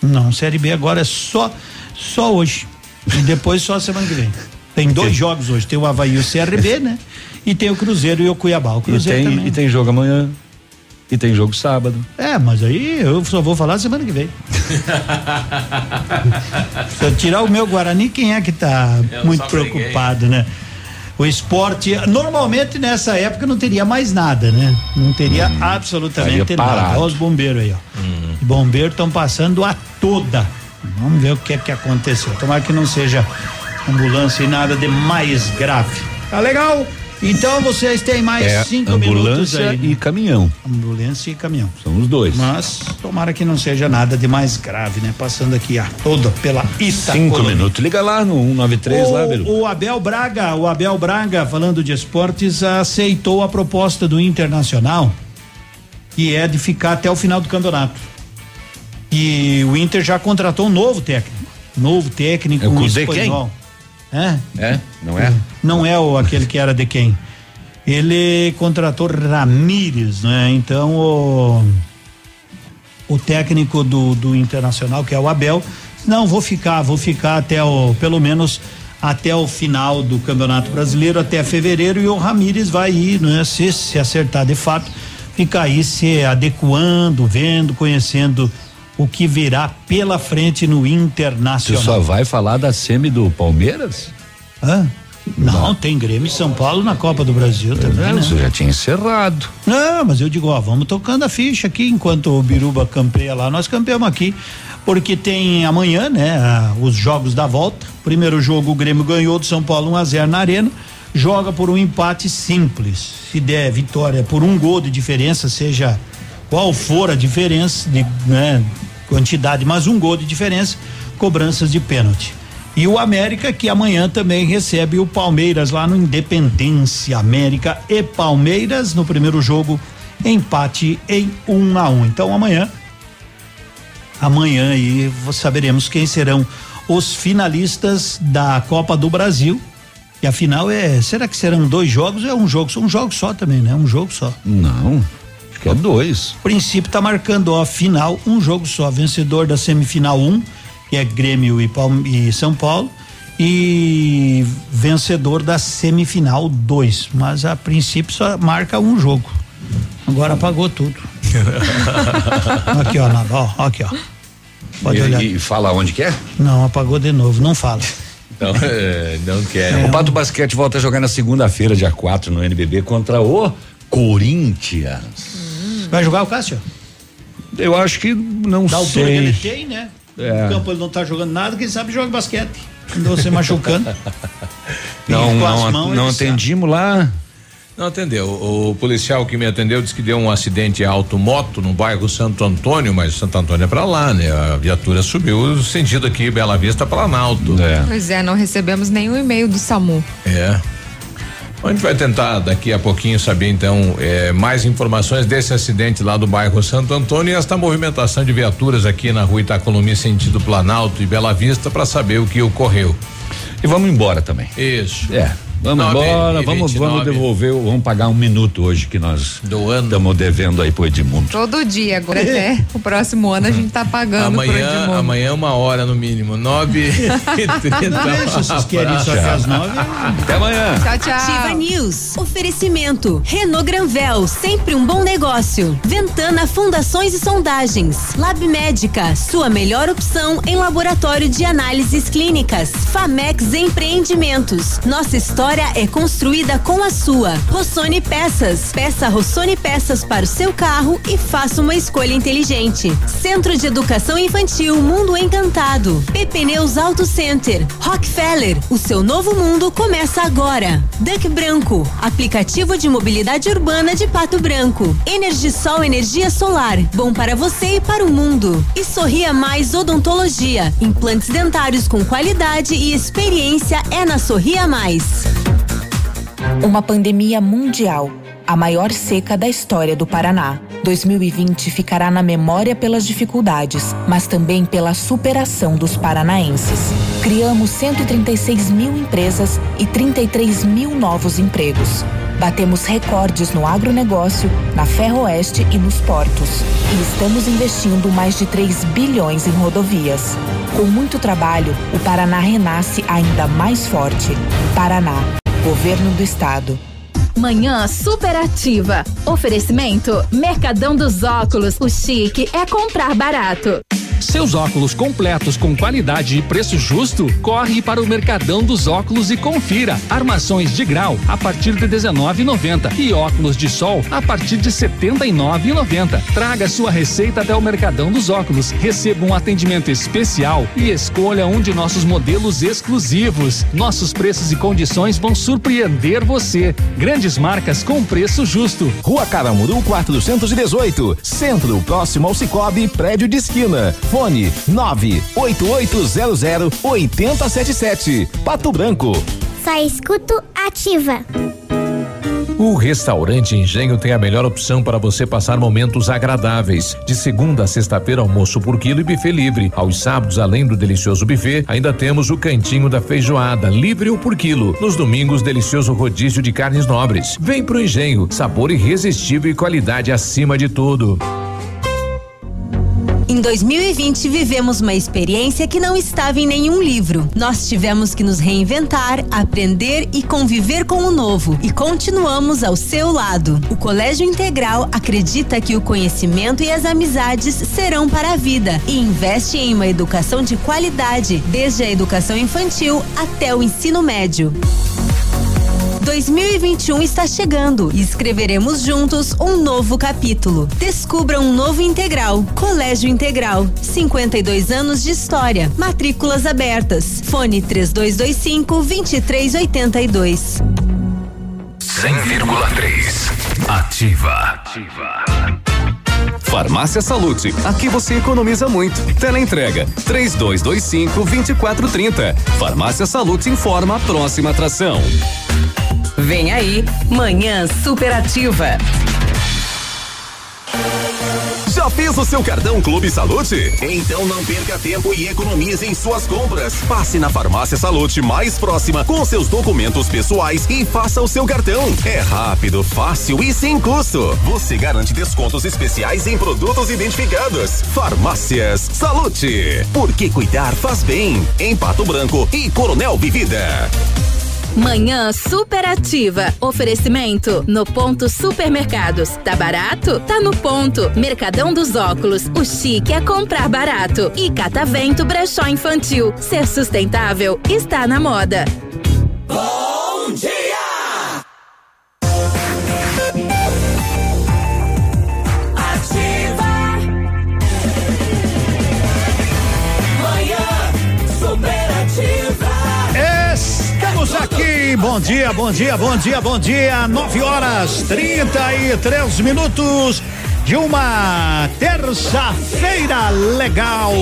Não, Série B agora é só só hoje. E depois só semana que vem. Tem dois jogos hoje. Tem o Havaí e o CRB, né? E tem o Cruzeiro e o Cuiabá. O E Cruzeiro tem, também. e tem jogo amanhã. E tem jogo sábado. É, mas aí eu só vou falar semana que vem. Se eu tirar o meu Guarani, quem é que tá Eu muito preocupado, né? O esporte, normalmente nessa época não teria mais nada, né? Não teria absolutamente estaria nada. Olha os bombeiros aí, ó. Os bombeiros estão passando a toda. Vamos ver o que é que aconteceu. Tomara que não seja ambulância e nada de mais grave. Tá legal? Então vocês têm mais É cinco minutos ambulância e caminhão. Ambulância e caminhão. São os dois. Mas tomara que não seja nada de mais grave, né? Passando aqui a toda pela Itacolomi. Cinco minutos. Liga lá no 193 lá, Biru. O, Abel Braga, o Abel Braga, falando de esportes, aceitou a proposta do Internacional, que é de ficar até o final do campeonato. E o Inter já contratou um novo técnico. Novo técnico É o um espanhol. É? É? Não é? Não é o aquele que era de quem? Ele contratou Ramírez, né? Então o o técnico do, do Internacional, que é o Abel, não vou ficar, vou ficar até o pelo menos até o final do Campeonato Brasileiro, até fevereiro e o Ramírez vai ir, né? Se se acertar de fato, ficar aí se adequando, vendo, conhecendo o que virá pela frente no Você Internacional. só vai falar da semi do Palmeiras? Hã? Não, tem Grêmio e São Paulo na Copa do Brasil também, né? Isso já tinha encerrado. Não, mas eu digo, ó, vamos tocando a ficha aqui enquanto o Biruba campeia lá, nós campeamos aqui, porque tem amanhã, né, os jogos da volta. Primeiro jogo o Grêmio ganhou do São Paulo 1 a 0 na Arena, joga por um empate simples. Se der vitória por um gol de diferença, seja qual for a diferença de, né, quantidade, mas um gol de diferença, cobranças de pênalti. E o América que amanhã também recebe o Palmeiras lá no Independência América e Palmeiras no primeiro jogo empate em um a um. Então amanhã amanhã aí saberemos quem serão os finalistas da Copa do Brasil. E afinal é, será que serão dois jogos? É um jogo, um jogo só também, né? Um jogo só. Não, é dois. O princípio tá marcando, ó, final, um jogo só, vencedor da semifinal um, que é Grêmio e, Palme- e São Paulo, e vencedor da semifinal dois, mas a princípio só marca um jogo. Agora apagou tudo. aqui, ó, ó, aqui, ó. Pode e, olhar. e fala onde que é? Não, apagou de novo, não fala. Não, é, não quer. É. O Pato Basquete volta a jogar na segunda-feira, dia 4, no NBB, contra o Corinthians. Vai jogar o Cássio? Eu acho que não Da altura que sei. ele tem, né? É. No campo ele não tá jogando nada, quem sabe joga basquete. Andou se machucando. Não, não, mãos não atendimos lá. Não atendeu. O policial que me atendeu disse que deu um acidente auto-moto no bairro Santo Antônio, mas Santo Antônio é pra lá, né? A viatura subiu sentido aqui, Bela Vista, Planalto. Pois é, não recebemos nenhum e-mail do SAMU. É. A gente vai tentar daqui a pouquinho saber então eh, mais informações desse acidente lá do bairro Santo Antônio e esta movimentação de viaturas aqui na rua Itacolomi sentido Planalto e Bela Vista para saber o que ocorreu. E vamos embora também. Isso. É. Vamos Nove embora, vamos, 29. vamos devolver, vamos pagar um minuto hoje que nós estamos devendo aí pro Edmundo. Todo dia, agora até o próximo ano a gente tá pagando Amanhã, amanhã uma hora no mínimo, nove e trinta. Deixa, vocês querem isso até às nove. Até amanhã. Tchau, tchau. Ativa News. Oferecimento. Renault Granvel, sempre um bom negócio. Ventana Fundações e Sondagens. Lab Médica, sua melhor opção em laboratório de análises clínicas. Famex Empreendimentos. Nossa história é construída com a sua. Rossoni Peças. Peça Rossoni Peças para o seu carro e faça uma escolha inteligente. Centro de Educação Infantil Mundo Encantado. PP Neus Auto Center. Rockefeller. O seu novo mundo começa agora. Duck Branco. Aplicativo de mobilidade urbana de Pato Branco. Energisol Energia Solar. Bom para você e para o mundo. E Sorria Mais Odontologia. Implantes dentários com qualidade e experiência é na Sorria Mais. Uma pandemia mundial, a maior seca da história do Paraná. 2020 ficará na memória pelas dificuldades, mas também pela superação dos paranaenses. Criamos 136 mil empresas e 33 mil novos empregos. Batemos recordes no agronegócio, na Ferroeste e nos portos. E estamos investindo mais de 3 bilhões em rodovias. Com muito trabalho, o Paraná renasce ainda mais forte. Paraná, Governo do Estado. Manhã superativa. Oferecimento Mercadão dos Óculos. O chique é comprar barato. Seus óculos completos com qualidade e preço justo? Corre para o Mercadão dos Óculos e confira. Armações de grau a partir de 19,90 e óculos de sol a partir de 79,90. Traga sua receita até o Mercadão dos Óculos. Receba um atendimento especial e escolha um de nossos modelos exclusivos. Nossos preços e condições vão surpreender você. Grandes marcas com preço justo. Rua Caramuru 418, Centro, próximo ao Cicobi, prédio de esquina. Fone 98800 8077. Pato Branco. Só escuto ativa. O restaurante Engenho tem a melhor opção para você passar momentos agradáveis. De segunda a sexta-feira, almoço por quilo e buffet livre. Aos sábados, além do delicioso buffet, ainda temos o cantinho da feijoada, livre ou por quilo. Nos domingos, delicioso rodízio de carnes nobres. Vem pro Engenho, sabor irresistível e qualidade acima de tudo. Em 2020, vivemos uma experiência que não estava em nenhum livro. Nós tivemos que nos reinventar, aprender e conviver com o novo. E continuamos ao seu lado. O Colégio Integral acredita que o conhecimento e as amizades serão para a vida e investe em uma educação de qualidade, desde a educação infantil até o ensino médio. 2021 está chegando e escreveremos juntos um novo capítulo. Descubra um novo integral. Colégio Integral. 52 anos de história. Matrículas abertas. Fone 3225 2382. 100,3. Ativa. Ativa. Farmácia Salute. Aqui você economiza muito. Teleentrega 3225 2430. Farmácia Salute informa a próxima atração. Vem aí, Manhã Superativa. Já fez o seu cartão Clube Salute? Então não perca tempo e economize em suas compras. Passe na Farmácia Salute mais próxima com seus documentos pessoais e faça o seu cartão. É rápido, fácil e sem custo. Você garante descontos especiais em produtos identificados. Farmácias Salute. Porque cuidar faz bem. Em Pato Branco e Coronel Vivida. Manhã superativa. Oferecimento no ponto supermercados. Tá barato? Tá no ponto. Mercadão dos óculos. O chique é comprar barato. E Catavento Brechó Infantil. Ser sustentável está na moda. Bom dia! Bom dia, bom dia, bom dia, bom dia. 9 horas 33 minutos de uma terça-feira legal,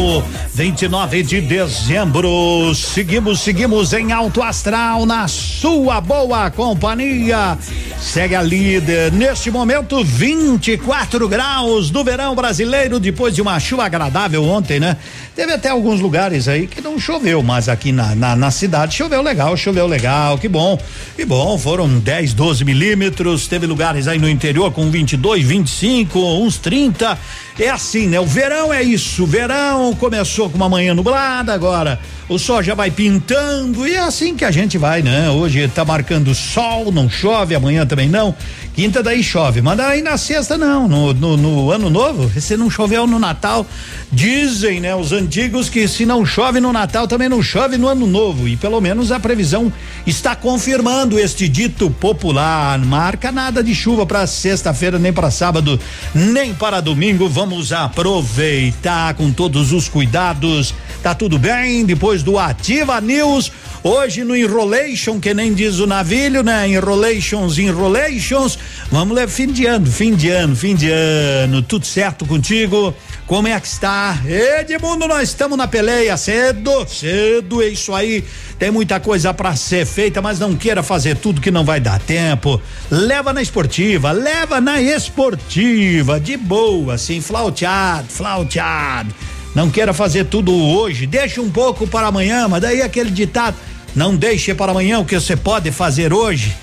29 de dezembro. Seguimos, seguimos em alto astral na sua boa companhia. Segue a líder neste momento 24 graus do verão brasileiro depois de uma chuva agradável ontem, né? Teve até alguns lugares aí que não choveu, mas aqui na, na, na cidade choveu legal, choveu legal, que bom, que bom. Foram 10, 12 milímetros. Teve lugares aí no interior com 22, 25, uns 30. É assim, né? O verão é isso. O verão começou com uma manhã nublada, agora o sol já vai pintando e é assim que a gente vai, né? Hoje tá marcando sol, não chove, amanhã também não. Quinta daí chove, mas daí na sexta não. No, no, no ano novo, se não choveu no Natal, dizem, né? Os antigos que se não chove no Natal também não chove no ano novo e pelo menos a previsão está confirmando este dito popular. Marca nada de chuva para sexta-feira, nem para sábado, nem para domingo. Vamos aproveitar com todos os cuidados. Tá tudo bem? Depois do Ativa News, hoje no Enrolation, que nem diz o navilho, né? Enrolations, enrolations. Vamos ler fim de ano, fim de ano, fim de ano. Tudo certo contigo? Como é que está? Edmundo, nós estamos na peleia cedo, cedo, é isso aí. Tem muita coisa para ser feita, mas não queira fazer tudo que não vai dar tempo. Leva na esportiva, leva na esportiva, de boa, assim, flauteado, flauteado. Não queira fazer tudo hoje, deixa um pouco para amanhã, mas daí aquele ditado, não deixe para amanhã o que você pode fazer hoje.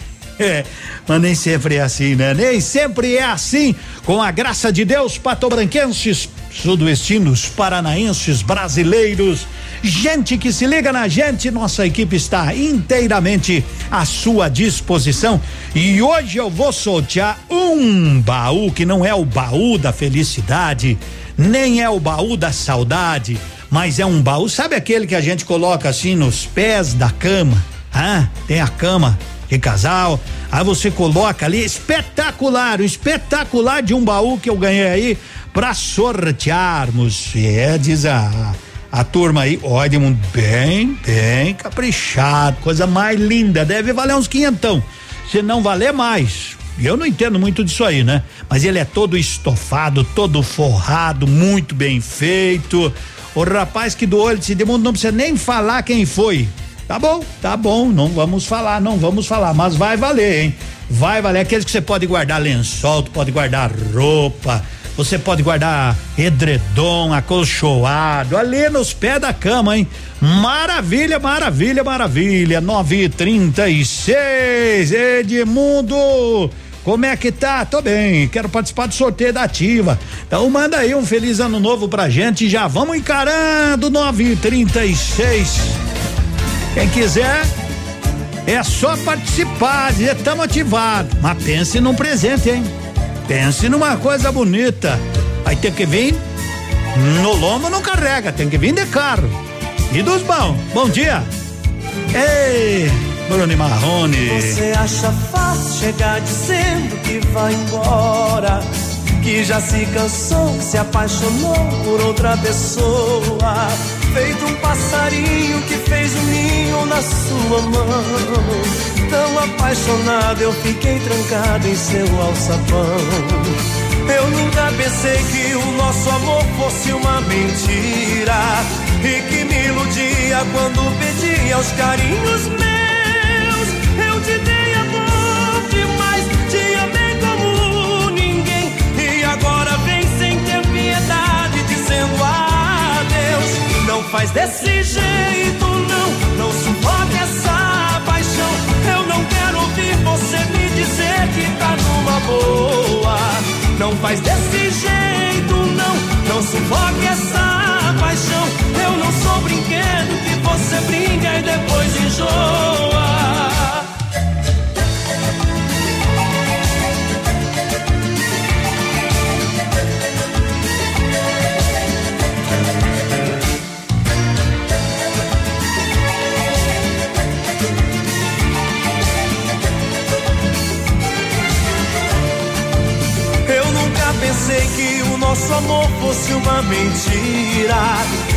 Mas nem sempre é assim, né? Nem sempre é assim. Com a graça de Deus, patobranquenses, sudoestinos, paranaenses, brasileiros, gente que se liga na gente, nossa equipe está inteiramente à sua disposição. E hoje eu vou sortear um baú que não é o baú da felicidade, nem é o baú da saudade, mas é um baú, sabe aquele que a gente coloca assim nos pés da cama? Ah, tem a cama de casal. Aí você coloca ali, espetacular, o espetacular de um baú que eu ganhei aí para sortearmos. É, diz a, a turma aí, ó, Edmundo, bem, bem caprichado, coisa mais linda, deve valer uns quinhentão. Se não valer mais, eu não entendo muito disso aí, né? Mas ele é todo estofado, todo forrado, muito bem feito. O rapaz que doou ele disse, Edmundo, não precisa nem falar quem foi. Tá bom, tá bom, não vamos falar, não vamos falar, mas vai valer, hein? Vai valer aqueles que você pode guardar lençol, pode guardar roupa, você pode guardar edredom, acolchoado, ali nos pés da cama, hein? Maravilha, maravilha, maravilha. 936, Edmundo. Como é que tá? Tô bem, quero participar do sorteio da ativa. Então manda aí um feliz ano novo pra gente. Já vamos encarando 936. Quem quiser, é só participar, dizer estamos ativados. Mas pense num presente, hein? Pense numa coisa bonita. Aí tem que vir no lombo não carrega, tem que vir de carro. E dos bons. Bom dia. Ei, Bruno Marrone. Você acha fácil chegar dizendo que vai embora? Que já se cansou, se apaixonou por outra pessoa feito um passarinho que fez um ninho na sua mão. Tão apaixonado eu fiquei trancado em seu alçapão. Eu nunca pensei que o nosso amor fosse uma mentira e que me iludia quando pedia os carinhos meus. Não faz desse jeito, não. Não suporta essa paixão. Eu não quero ouvir você me dizer que tá numa boa. Não faz desse jeito, não. Não suporta essa paixão. Eu não sou brinquedo que você brinca e depois enjoa. Pensei que o nosso amor fosse uma mentira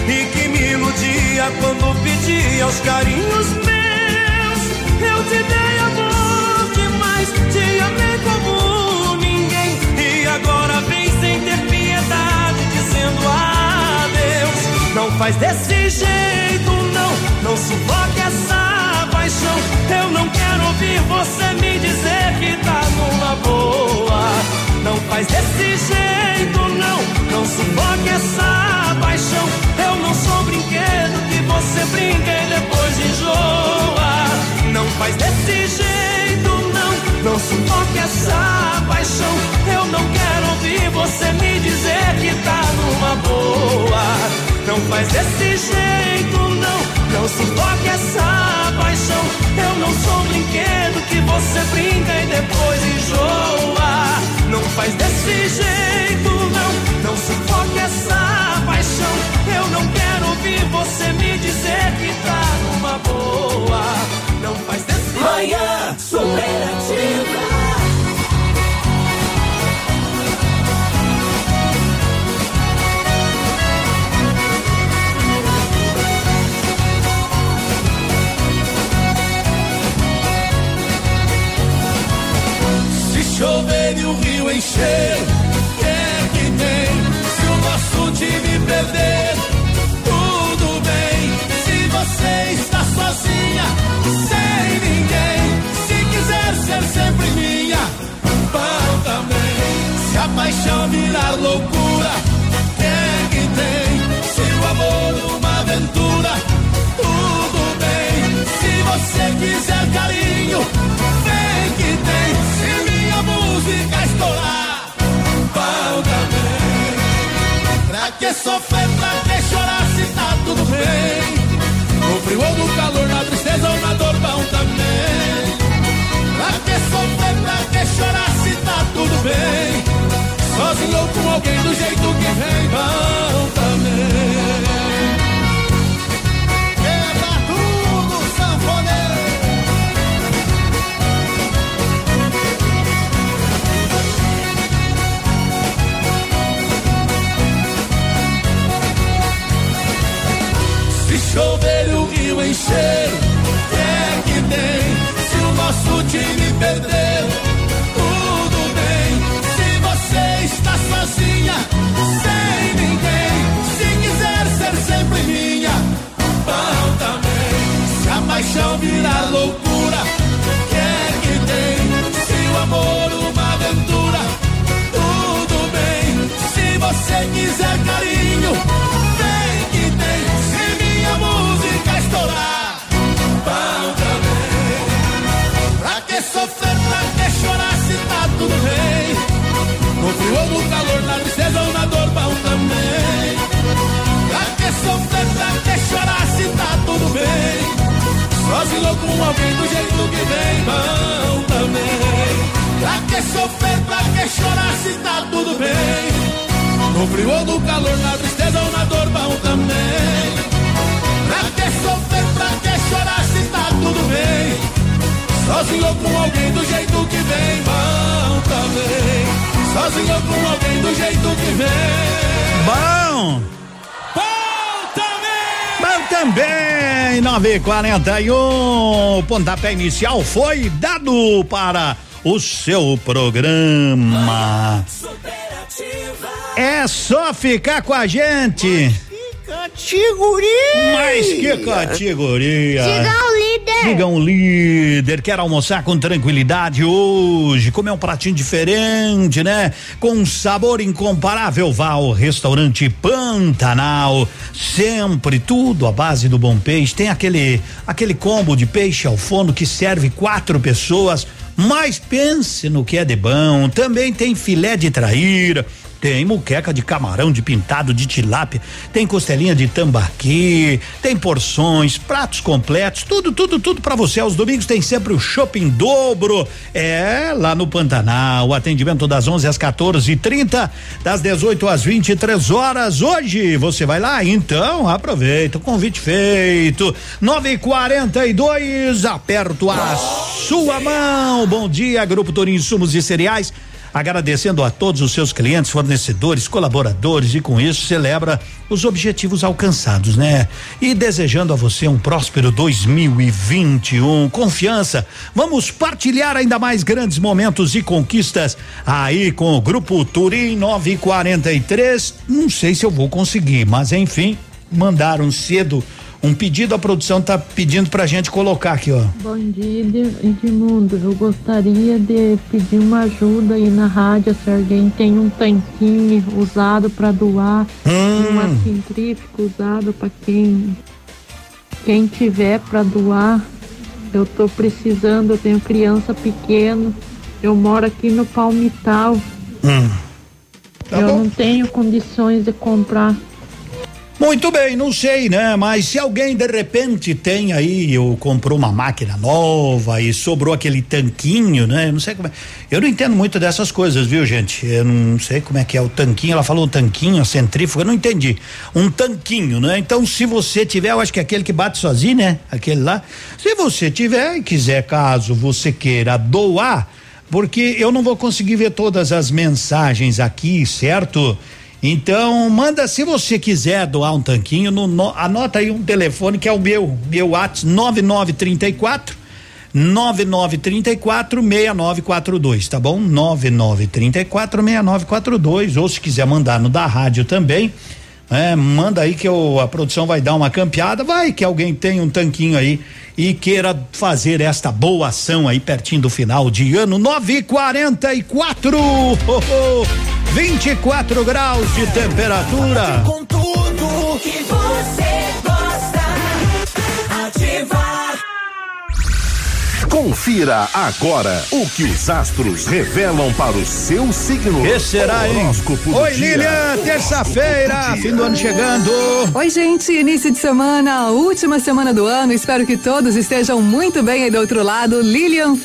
e que me iludia quando pedia os carinhos meus. Eu te dei amor demais, te amei como ninguém e agora vem sem ter piedade dizendo adeus. Não faz desse jeito, não, não sufoque essa paixão. Eu não quero ouvir você me dizer que tá numa boa. Não faz desse jeito, não. Não sufoque essa paixão. Eu não sou brinquedo que você brinca e depois enjoa. Não faz desse jeito, não. Não sufoque essa paixão. Eu não quero ouvir você me dizer que tá numa boa. Não faz desse jeito, não. Não sufoque essa paixão. Eu não sou brinquedo que você brinca e depois enjoa. Não faz desse jeito, não. Não sufoque essa paixão. Eu não quero ouvir você me dizer que tá numa boa. Não faz desse Manhã superativa. Encher, que é que tem? Se o nosso time perder, tudo bem. Se você está sozinha, sem ninguém, se quiser ser sempre minha, bom também. Se a paixão virar loucura, que é que tem? Se o amor uma aventura, tudo bem. Se você quiser carinho, música estourar. Bom também. Pra que sofrer, pra que chorar se tá tudo bem? No frio ou no calor, na tristeza ou na dor, bom também. Pontapé inicial foi dado para o seu programa. É só ficar com a gente. Categoria! Mas que categoria! Digão líder! Digam líder, quer almoçar com tranquilidade hoje, comer um pratinho diferente, né? Com um sabor incomparável, vá ao restaurante Pantanal. Sempre tudo à base do bom peixe. Tem aquele aquele combo de peixe ao forno que serve quatro pessoas. Mas pense no que é de bom. Também tem filé de traíra. Tem muqueca de camarão, de pintado, de tilápia, tem costelinha de tambaqui, tem porções, pratos completos, tudo, tudo, tudo para você. Aos domingos tem sempre o shopping dobro. É, lá no Pantanal, o atendimento das 11 às 14h30, das 18 às 23 horas. Hoje você vai lá? Então aproveita, convite feito. 9h42, aperto a sua mão. Bom dia, Grupo Torinho Insumos e Cereais agradecendo a todos os seus clientes, fornecedores, colaboradores e com isso celebra os objetivos alcançados, né? E desejando a você um próspero 2021, confiança. Vamos partilhar ainda mais grandes momentos e conquistas aí com o grupo Turim 943. Não sei se eu vou conseguir, mas enfim, mandaram cedo um pedido, a produção tá pedindo pra gente colocar aqui, ó. Bom dia, Edmundo. Eu gostaria de pedir uma ajuda aí na rádio, se alguém tem um tanquinho usado para doar, Hum. uma centrífuga usada para quem quem tiver para doar. Eu tô precisando, eu tenho criança pequena. Eu moro aqui no Palmital. Hum. Tá eu bom. não tenho condições de comprar. Muito bem, não sei, né? Mas se alguém de repente tem aí, ou comprou uma máquina nova e sobrou aquele tanquinho, né? Não sei como é. Eu não entendo muito dessas coisas, viu, gente? Eu não sei como é que é o tanquinho. Ela falou um tanquinho, a centrífuga, eu não entendi. Um tanquinho, né? Então, se você tiver, eu acho que é aquele que bate sozinho, né? Aquele lá. Se você tiver e quiser, caso você queira doar, porque eu não vou conseguir ver todas as mensagens aqui, certo? Então, manda se você quiser doar um tanquinho, no, no- anota aí um telefone que é o meu, meu WhatsApp 9934 9934 6942, tá bom? 9934 6942, ou se quiser mandar no da rádio também, é, manda aí que eu, a produção vai dar uma campeada, vai que alguém tem um tanquinho aí e queira fazer esta boa ação aí pertinho do final de ano. 944 oh, oh, 24 graus de temperatura. Com tudo que você Confira agora o que os astros revelam para o seu signo. Que será, hein? Oi. Lilian, terça-feira, fim do ano chegando. Oi, gente, início de semana, última semana do ano. Espero que todos estejam muito bem aí do outro lado. Lilian